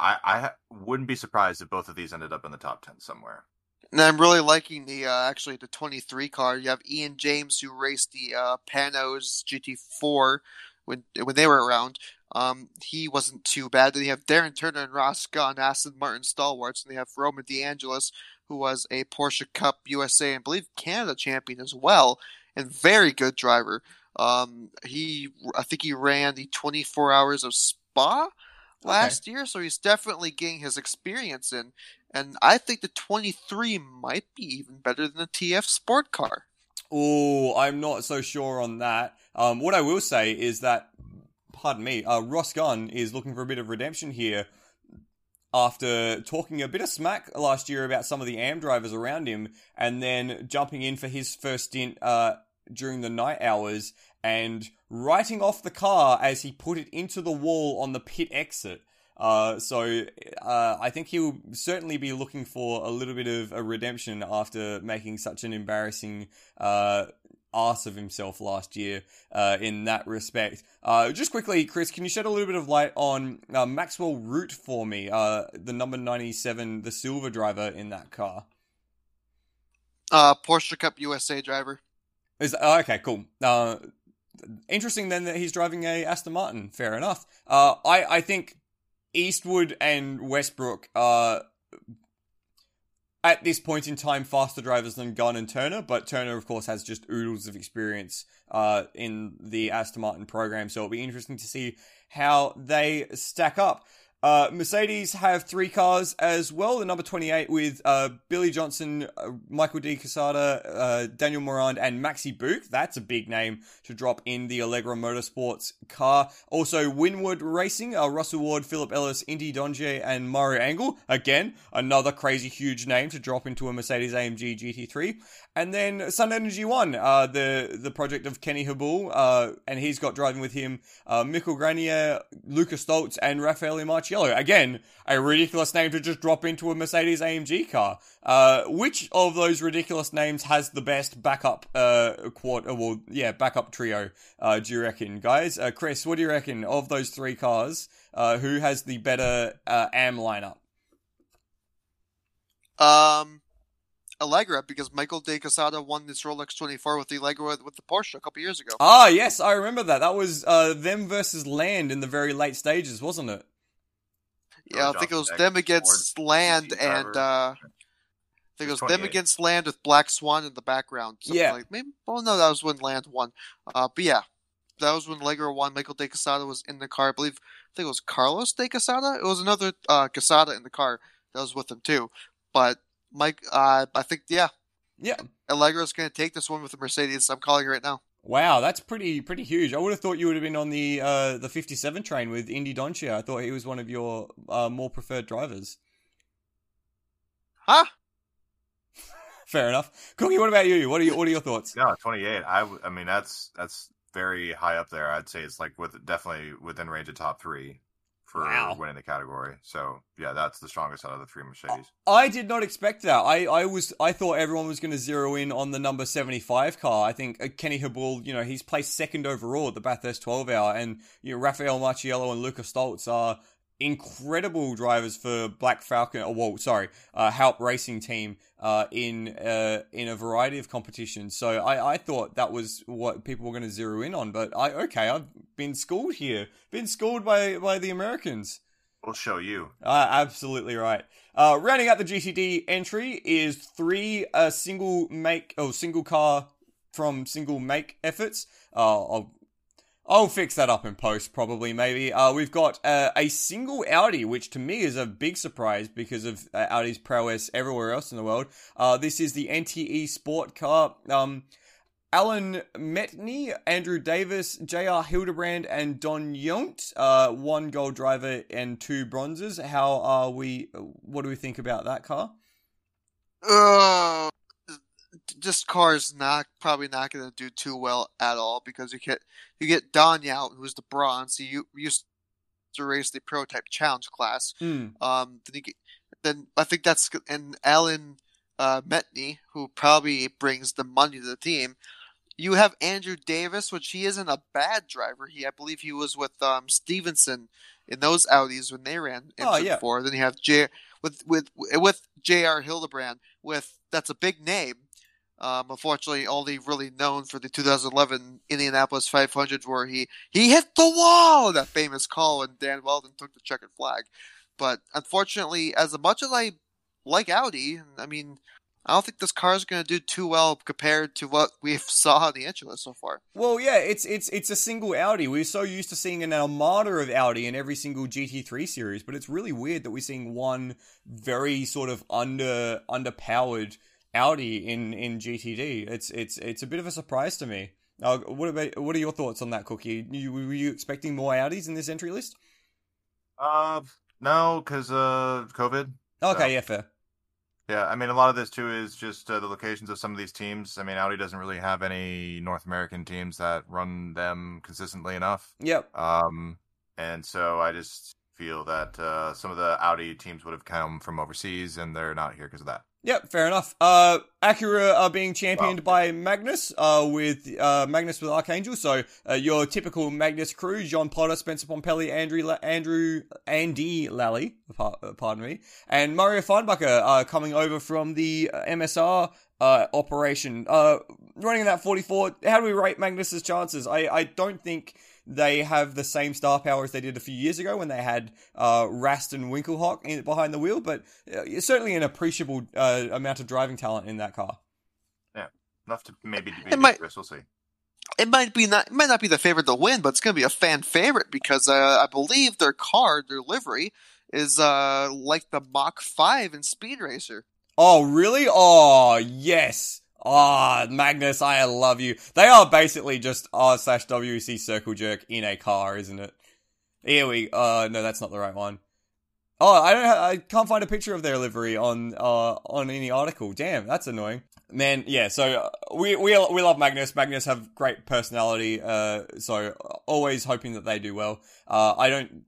i i wouldn't be surprised if both of these ended up in the top 10 somewhere and I'm really liking the uh, actually the 23 car. You have Ian James who raced the uh, Panoz GT4 when when they were around. Um, he wasn't too bad. Then you have Darren Turner and Ross Gunn, Aston Martin stalwarts, and they have Roman DeAngelis, who was a Porsche Cup USA and I believe Canada champion as well, and very good driver. Um, he I think he ran the 24 hours of Spa last okay. year, so he's definitely getting his experience in. And I think the 23 might be even better than the TF Sport car. Oh, I'm not so sure on that. Um, what I will say is that, pardon me, uh, Ross Gunn is looking for a bit of redemption here after talking a bit of smack last year about some of the AM drivers around him and then jumping in for his first stint uh, during the night hours and writing off the car as he put it into the wall on the pit exit. Uh, so uh, I think he'll certainly be looking for a little bit of a redemption after making such an embarrassing uh, ass of himself last year uh, in that respect. Uh, just quickly, Chris, can you shed a little bit of light on uh, Maxwell Root for me, uh, the number 97, the silver driver in that car? Uh, Porsche Cup USA driver. Is oh, okay, cool. Uh, interesting then that he's driving a Aston Martin. Fair enough. Uh, I I think Eastwood and Westbrook are at this point in time faster drivers than Gunn and Turner, but Turner, of course, has just oodles of experience uh, in the Aston Martin program, so it'll be interesting to see how they stack up. Uh, Mercedes have three cars as well. The number 28 with uh, Billy Johnson, uh, Michael de Quesada, uh, Daniel Morad, and Maxi Buhk. That's a big name to drop in the Allegra Motorsports car. Also, Winward Racing, uh, Russell Ward, Philip Ellis, Indy Dontje, and Maro Engel. Again, another crazy huge name to drop into a Mercedes AMG GT3. And then Sun Energy One, uh, the the project of Kenny Habul, uh, and he's got driving with him uh, Mikael Grenier, Lucas Stolz, and Raffaele Marciello. Again, a ridiculous name to just drop into a Mercedes AMG car. Uh, which of those ridiculous names has the best backup uh, quad? Well, yeah, backup trio. Uh, do you reckon, guys? Uh, Chris, what do you reckon of those three cars? Uh, who has the better uh, AM lineup? Um, Allegra because Michael de Quesada won this Rolex 24 with the Allegra with, with the Porsche a couple years ago. Ah, yes, I remember that. That was uh, them versus Land in the very late stages, wasn't it? Yeah, I think it was them against Land and uh, I think it was them against Land with Black Swan in the background. Yeah. Like, maybe. Oh no, that was when Land won. Uh, but yeah, that was when Allegra won. Michael de Quesada was in the car. I believe. I think it was Carlos de Quesada. It was another uh, Quesada in the car that was with him too. But Mike, uh, I think yeah, Yeah. Allegra's going to take this one with the Mercedes. I'm calling it right now. Wow, that's pretty pretty huge. I would have thought you would have been on the uh, the 57 train with Indy Dontje. I thought he was one of your uh, more preferred drivers. Huh? Fair enough. Cookie, what about you? What are your what are your thoughts? No, 28. I, I mean, that's that's very high up there. I'd say it's like with definitely within range of top three for Wow. winning the category. So yeah, that's the strongest out of the three Mercedes. I did not expect that. I, I was I thought everyone was going to zero in on the number 75 car. I think uh, Kenny Habul, you know, he's placed second overall at the Bathurst 12 hour and you know Rafael Marciello and Lucas Stolz are incredible drivers for Black Falcon or well, sorry, uh Halp Racing team uh in uh in a variety of competitions. So I I thought that was what people were going to zero in on, but I okay, I've been schooled here. Been schooled by by the Americans. We'll show you. Uh, absolutely right. Uh, rounding out the GTD entry is three uh, single make oh single car from single make efforts. Uh, I'll I'll fix that up in post probably maybe. Uh, we've got uh, a single Audi, which to me is a big surprise because of uh, Audi's prowess everywhere else in the world. Uh, this is the NTE Sport car. Um, Alan Metni, Andrew Davis, J.R. Hildebrand, and Don Yount. Uh, one gold driver and two bronzes. How are we? What do we think about that car? This car is not probably not going to do too well at all because you get you get Don Yount, who's the bronze. He used to race the prototype challenge class. Hmm. Um, then, you get, then I think that's and Alan uh, Metni, who probably brings the money to the team. You have Andrew Davis, which he isn't a bad driver. He, I believe, he was with um, Stevenson in those Audis when they ran Oh, yeah. four. Then you have J with with with J.R. Hildebrand. With that's a big name. Um, unfortunately, only really known for the 2011 Indianapolis 500, where he he hit the wall. That famous call when Dan Wheldon took the checkered flag. But unfortunately, as much as I like Audi, I mean, I don't think this car is going to do too well compared to what we've saw on the list so far. Well, yeah, it's it's it's a single Audi. We're so used to seeing an armada of Audi in every single GT3 series, but it's really weird that we're seeing one very sort of under underpowered Audi in in GTD. It's it's it's a bit of a surprise to me. Uh, what about what are your thoughts on that, Cookie? You, were you expecting more Audis in this entry list? Uh, no, because uh, COVID. Okay, So- yeah, fair. Yeah, I mean, a lot of this too is just uh, the locations of some of these teams. I mean, Audi doesn't really have any North American teams that run them consistently enough. Yep. Um, and so I just feel that uh, some of the Audi teams would have come from overseas, and they're not here because of that. Yep, fair enough. Uh, Acura are being championed by Magnus, uh, with uh, Magnus with Archangel. So uh, your typical Magnus crew: John Potter, Spencer Pumpelly, Andrew, La- Andrew, Andy Lally, uh, pardon me, and Mario Farnbacher are coming over from the uh, MSR uh, operation. Uh, running that 44. How do we rate Magnus's chances? I, I don't think they have the same star power as they did a few years ago when they had uh, Rast and Winkelhock in, behind the wheel, but uh, certainly an appreciable uh, amount of driving talent in that car. Yeah, enough to maybe to be It might- dangerous. We'll see. It might be not it might not be the favorite to win, but it's going to be a fan favorite because uh, I believe their car, their livery, is uh like the Mach Five in Speed Racer. Oh, really? Oh, yes. Ah, Magnus, I love you. They are basically just R slash WC Circle Jerk in a car, isn't it? Here we. Uh, no, that's not the right one. Oh, I don't. I can't find a picture of their livery on uh on any article. Damn, that's annoying. Man, yeah. So uh, we we we love Magnus. Magnus have great personality. Uh, so always hoping that they do well. Uh, I don't.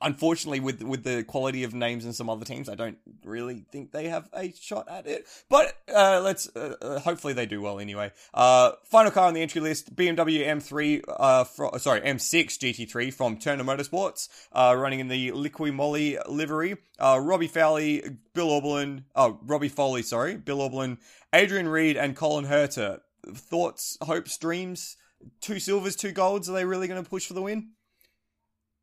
Unfortunately, with with the quality of names and some other teams, I don't really think they have a shot at it. But uh, let's uh, uh, hopefully they do well anyway. Uh, final car on the entry list: BMW M3, uh, sorry M6 GT3 from Turner Motorsports, uh, running in the Liqui Moly livery. Robbie Fowley, Bill Auberlen, oh Robbie Foley, sorry, Bill Auberlen, Adrian Reed, and Colton Herta. Thoughts, hopes, dreams. Two silvers, two golds. Are they really going to push for the win?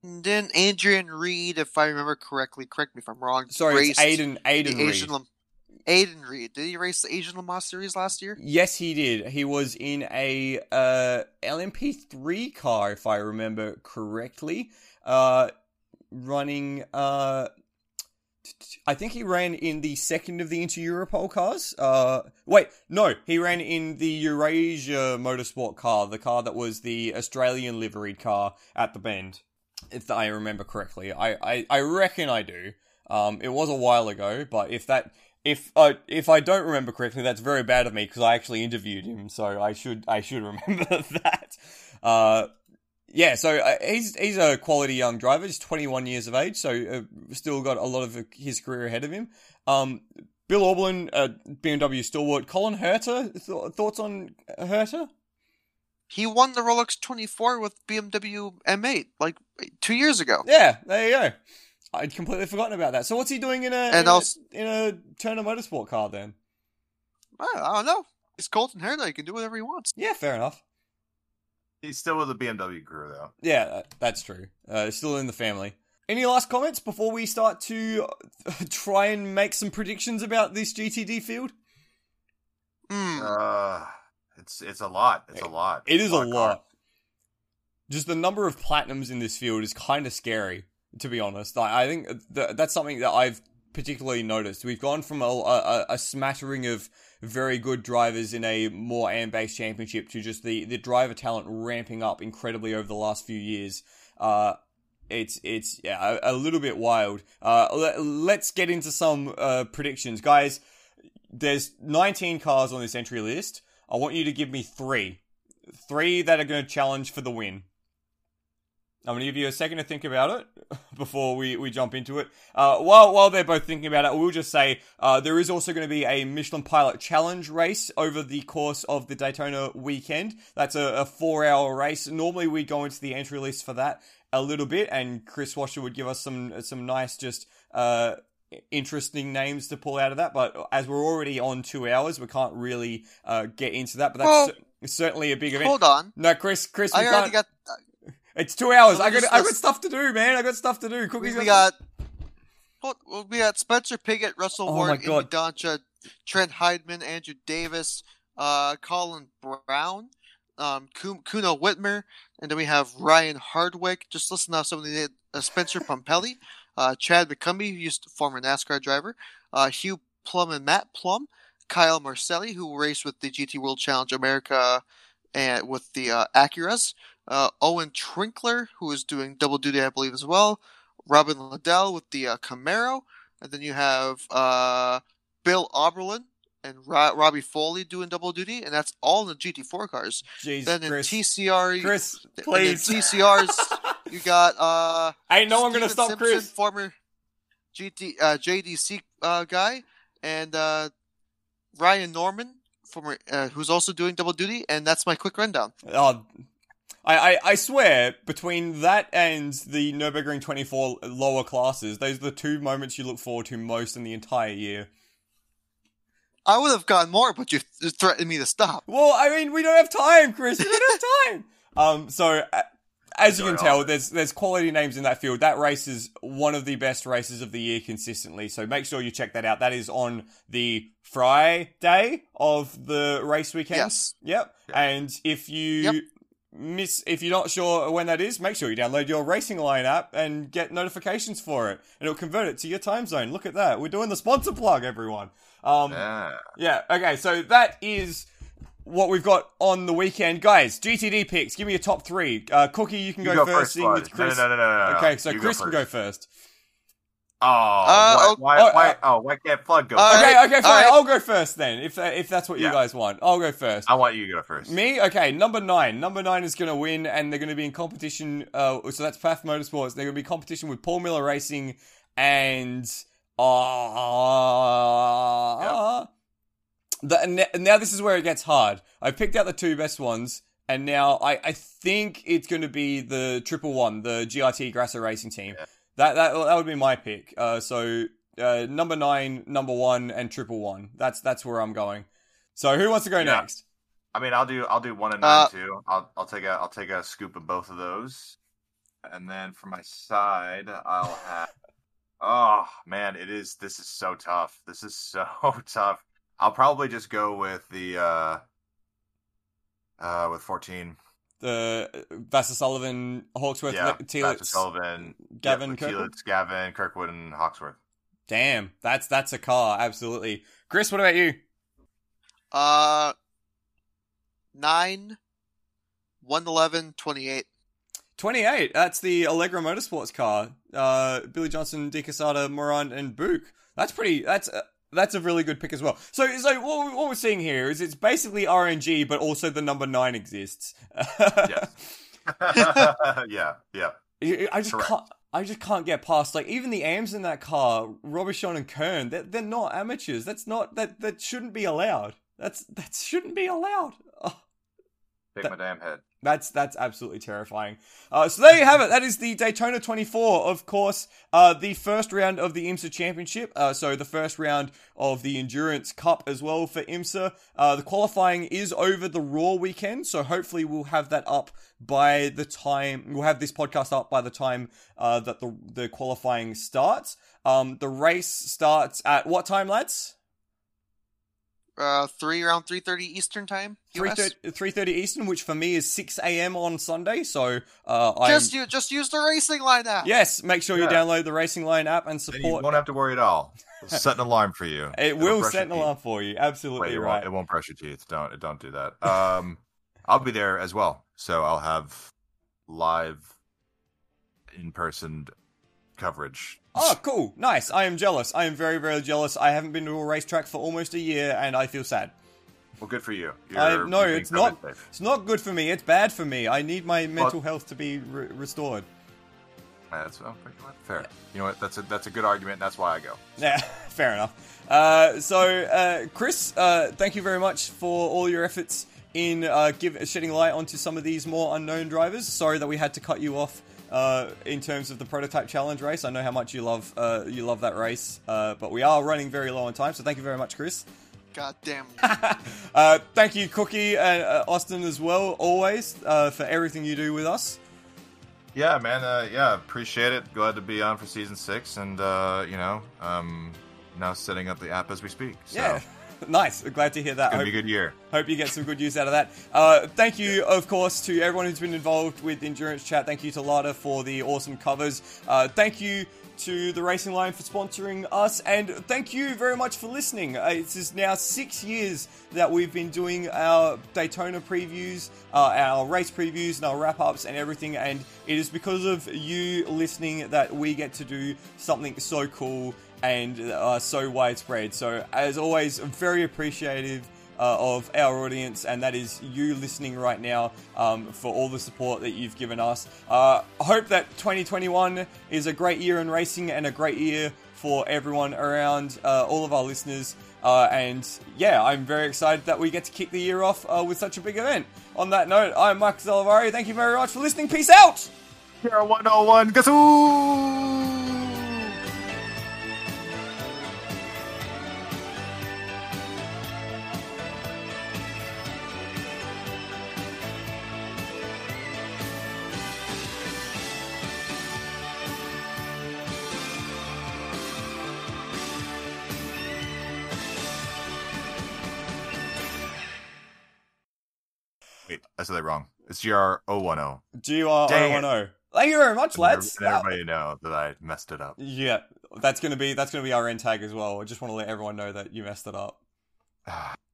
And then Adrian Read, if I remember correctly, correct me if I'm wrong. Sorry, it's Aiden. Aiden Read. Asian Lam- Aiden Reed. Did he race the Asian Le Mans series last year? Yes, he did. He was in a uh, LMP3 car, if I remember correctly, uh, running. Uh, I think he ran in the second of the Inter Europol cars. Uh, wait, no, he ran in the Eurasia Motorsport car, the car that was the Australian liveried car at the bend, if I remember correctly. I, I, I reckon I do. Um, it was a while ago, but if that if uh, if I don't remember correctly, that's very bad of me because I actually interviewed him, so I should I should remember that. Uh, yeah, so uh, he's he's a quality young driver. He's 21 years of age, so uh, still got a lot of his career ahead of him. Um, Bill Auberlen, uh, BMW stalwart. Colton Herta, th- thoughts on Herta? He won the Rolex 24 with BMW M8 like two years ago. Yeah, there you go. I'd completely forgotten about that. So what's he doing in a And in, a, also- in a Turner Motorsport car then? I, I don't know. He's Colton Herta. He can do whatever he wants. Yeah, fair enough. He's still with the BMW crew though. Yeah, that's true. Uh, still in the family. Any last comments before we start to uh, try and make some predictions about this GTD field? Hmm. Uh, it's it's a lot. It's a lot. It is a of lot. Just the number of platinums in this field is kind of scary, to be honest. Like, I think th- that's something that I've particularly noticed. We've gone from a, a, a smattering of very good drivers in a more AM-based championship to just the, the driver talent ramping up incredibly over the last few years. Uh, it's it's yeah, a, a little bit wild. Uh, let, let's get into some uh, predictions, guys. There's 19 cars on this entry list. I want you to give me three, three that are going to challenge for the win. I'm going to give you a second to think about it before we, we jump into it. Uh, while while they're both thinking about it, we'll just say uh, there is also going to be a Michelin Pilot Challenge race over the course of the Daytona weekend. That's a, a four hour race. Normally we go into the entry list for that a little bit, and Chris Washer would give us some some nice just uh, interesting names to pull out of that. But as we're already on two hours, we can't really uh, get into that. But that's Well, cer- certainly a big event. Hold on. No, Chris, Chris, we I already can't. got. It's two hours. So I got I got stuff to do, man. I got stuff to do. We, Cookies. we got. hold- well, We got Spencer Pigot, Russell Oh Ward, Indy Dontje, Trent Hindman, Andrew Davis, uh, Colin Braun, um, Kuno Wittmer, and then we have Ryan Hardwick. Just listen to some of the uh, Spencer Pumpelly, uh, Chad McCumbee, who used former NASCAR driver, uh, Hugh Plumb and Matt Plumb, Kyle Marcelli, who raced with the GT World Challenge America and with the uh, Acuras, uh, Owen Trinkler, who is doing double duty, I believe, as well. Robin Liddell with the uh, Camaro, and then you have uh, Bill Auberlen and Ro- Robby Foley doing double duty, and that's all in the GT4 cars. Jeez, then in Chris. TCR, Chris, please. TCRs, you got uh, Ain't I'm gonna stop Simpson, Chris. former GT uh, JDC uh, guy, and uh, Ryan Norman, former uh, who's also doing double duty, and that's my quick rundown. Oh, I, I, I swear, between that and the Nürburgring 24 lower classes, those are the two moments you look forward to most in the entire year. I would have gone more, but you threatened me to stop. Well, I mean, we don't have time, Chris. We don't have time. Um, so uh, as you can tell, there's there's quality names in that field. That race is one of the best races of the year consistently. So make sure you check that out. That is on the Friday of the race weekend. Yes. Yep. And if you Yep. Miss if you're not sure when that is, make sure you download your Racing Line app and get notifications for it, and it'll convert it to your time zone. Look at that, we're doing the sponsor plug, everyone. Um, Yeah. yeah, okay, so that is what we've got on the weekend, guys. GTD picks. Give me your top three. Uh, Cookie, you can You go, go first. first, seeing Bud. Chris. No, no, no, no, no, no. Okay, so You Chris can go first. Oh, Uh, why, oh, why, oh, why, uh, oh, why can't Flood go? First? Okay, okay, fine. right. I'll go first then, if that, if that's what you guys want. I'll go first. I want you to go first. Me? Okay, number nine. Number nine is going to win, and they're going to be in competition. Uh, so that's Pfaff Motorsports. They're going to be competition with Paul Miller Racing and. Uh, the, and n- now this is where it gets hard. I picked out the two best ones, and now I, I think it's going to be the triple one, the GRT Grasser Racing Team. Yeah. That, that that would be my pick. Uh, so uh, number nine, number one, and triple one. That's that's where I'm going. So who wants to go Yeah. next? I mean, I'll do I'll do one and nine Uh, too. I'll I'll take a I'll take a scoop of both of those, and then for my side, I'll have. Oh man, it is. This is so tough. This is so tough. I'll probably just go with the uh, uh, with fourteen. The uh, Vasser Sullivan, Hawksworth, yeah, Le- Sullivan, Gavin yeah, Kirkwood? Telitz, Gavin, Kirkwood, and Hawksworth. Damn, that's that's a car, absolutely. Chris, what about you? Uh, nine, one eleven, twenty eight. Twenty-eight. That's the Alegra Motorsports car. Uh, Billy Johnson, De Quesada, Morad, and Buhk. That's pretty. That's uh, that's a really good pick as well. So, so what, we- what we're seeing here is it's basically RNG, but also the number nine exists. Yes. yeah, yeah. I I just Correct. can't. I just can't get past like even the AMs in that car, Robichon and Kern. They're, they're not amateurs. That's not that that shouldn't be allowed. That's that shouldn't be allowed. Oh, Take That- my damn head. that's that's absolutely terrifying. Uh, so there you have it. That is the Daytona 24. Of course, uh, the first round of the IMSA Championship. Uh, so the first round of the Endurance Cup as well for IMSA. Uh, the qualifying is over the Roar weekend, so hopefully we'll have that up by the time we'll have this podcast up by the time uh, that the the qualifying starts. Um, the race starts at what time, lads? Uh, three around three thirty Eastern time. US. 3.30 Eastern, which for me is 6 a.m. on Sunday. So uh, I'm Just you, just use the racing line app. Yes, make sure you download the Racing Line app and Then you support. won't have to worry at all. It'll set an alarm for you. It It'll will set an your teeth. alarm for you. Absolutely Wait, it, right. won't, it won't brush your teeth. Don't don't do that. Um, I'll be there as well, so I'll have live, in person coverage. Oh, cool. Nice. I am jealous. I am very, very jealous. I haven't been to a racetrack for almost a year and I feel sad. Well, good for you. I, no, it's not. Safe. It's not good for me. It's bad for me. I need my mental health to be re- restored. That's well, fair. You know what? That's a that's a good argument. That's why I go. Yeah, fair enough. Uh, so, uh, Chris, uh, thank you very much for all your efforts in uh, give, shedding light onto some of these more unknown drivers. Sorry that we had to cut you off uh, in terms of the prototype challenge race. I know how much you love uh, you love that race, uh, but we are running very low on time. So, thank you very much, Chris. God damn. Uh, thank you, Cookie and uh, Austin as well, always uh, for everything you do with us. Yeah, man. Uh, yeah, appreciate it. Glad to be on for season six, and uh, you know, um, now setting up the app as we speak. So, Yeah, nice. Glad to hear that. gonna Hope- be a good year. Hope you get some good use out of that. Uh, thank you, of course, to everyone who's been involved with Endurance Chat. Thank you to Lada for the awesome covers. Uh, thank you to the Racing Line for sponsoring us, and thank you very much for listening. Uh, this is now six years that we've been doing our Daytona previews, uh, our race previews, and our wrap ups, and everything. And it is because of you listening that we get to do something so cool and uh, so widespread. So, as always, I'm very appreciative uh, of our audience, and that is you listening right now um, for all the support that you've given us. Uh, I hope that 2021 is a great year in racing and a great year for everyone around, uh, all of our listeners. Uh, and yeah, I'm very excited that we get to kick the year off uh, with such a big event. On that note, I'm Mike Zalavari. Thank you very much for listening. Peace out! Sierra 101, Gazoo! I said that wrong. It's G R O one O. G R O one O. Thank you very much, lads. Let everybody know that I messed it up. Yeah, that's gonna be that's gonna be our end tag as well. I just want to let everyone know that you messed it up.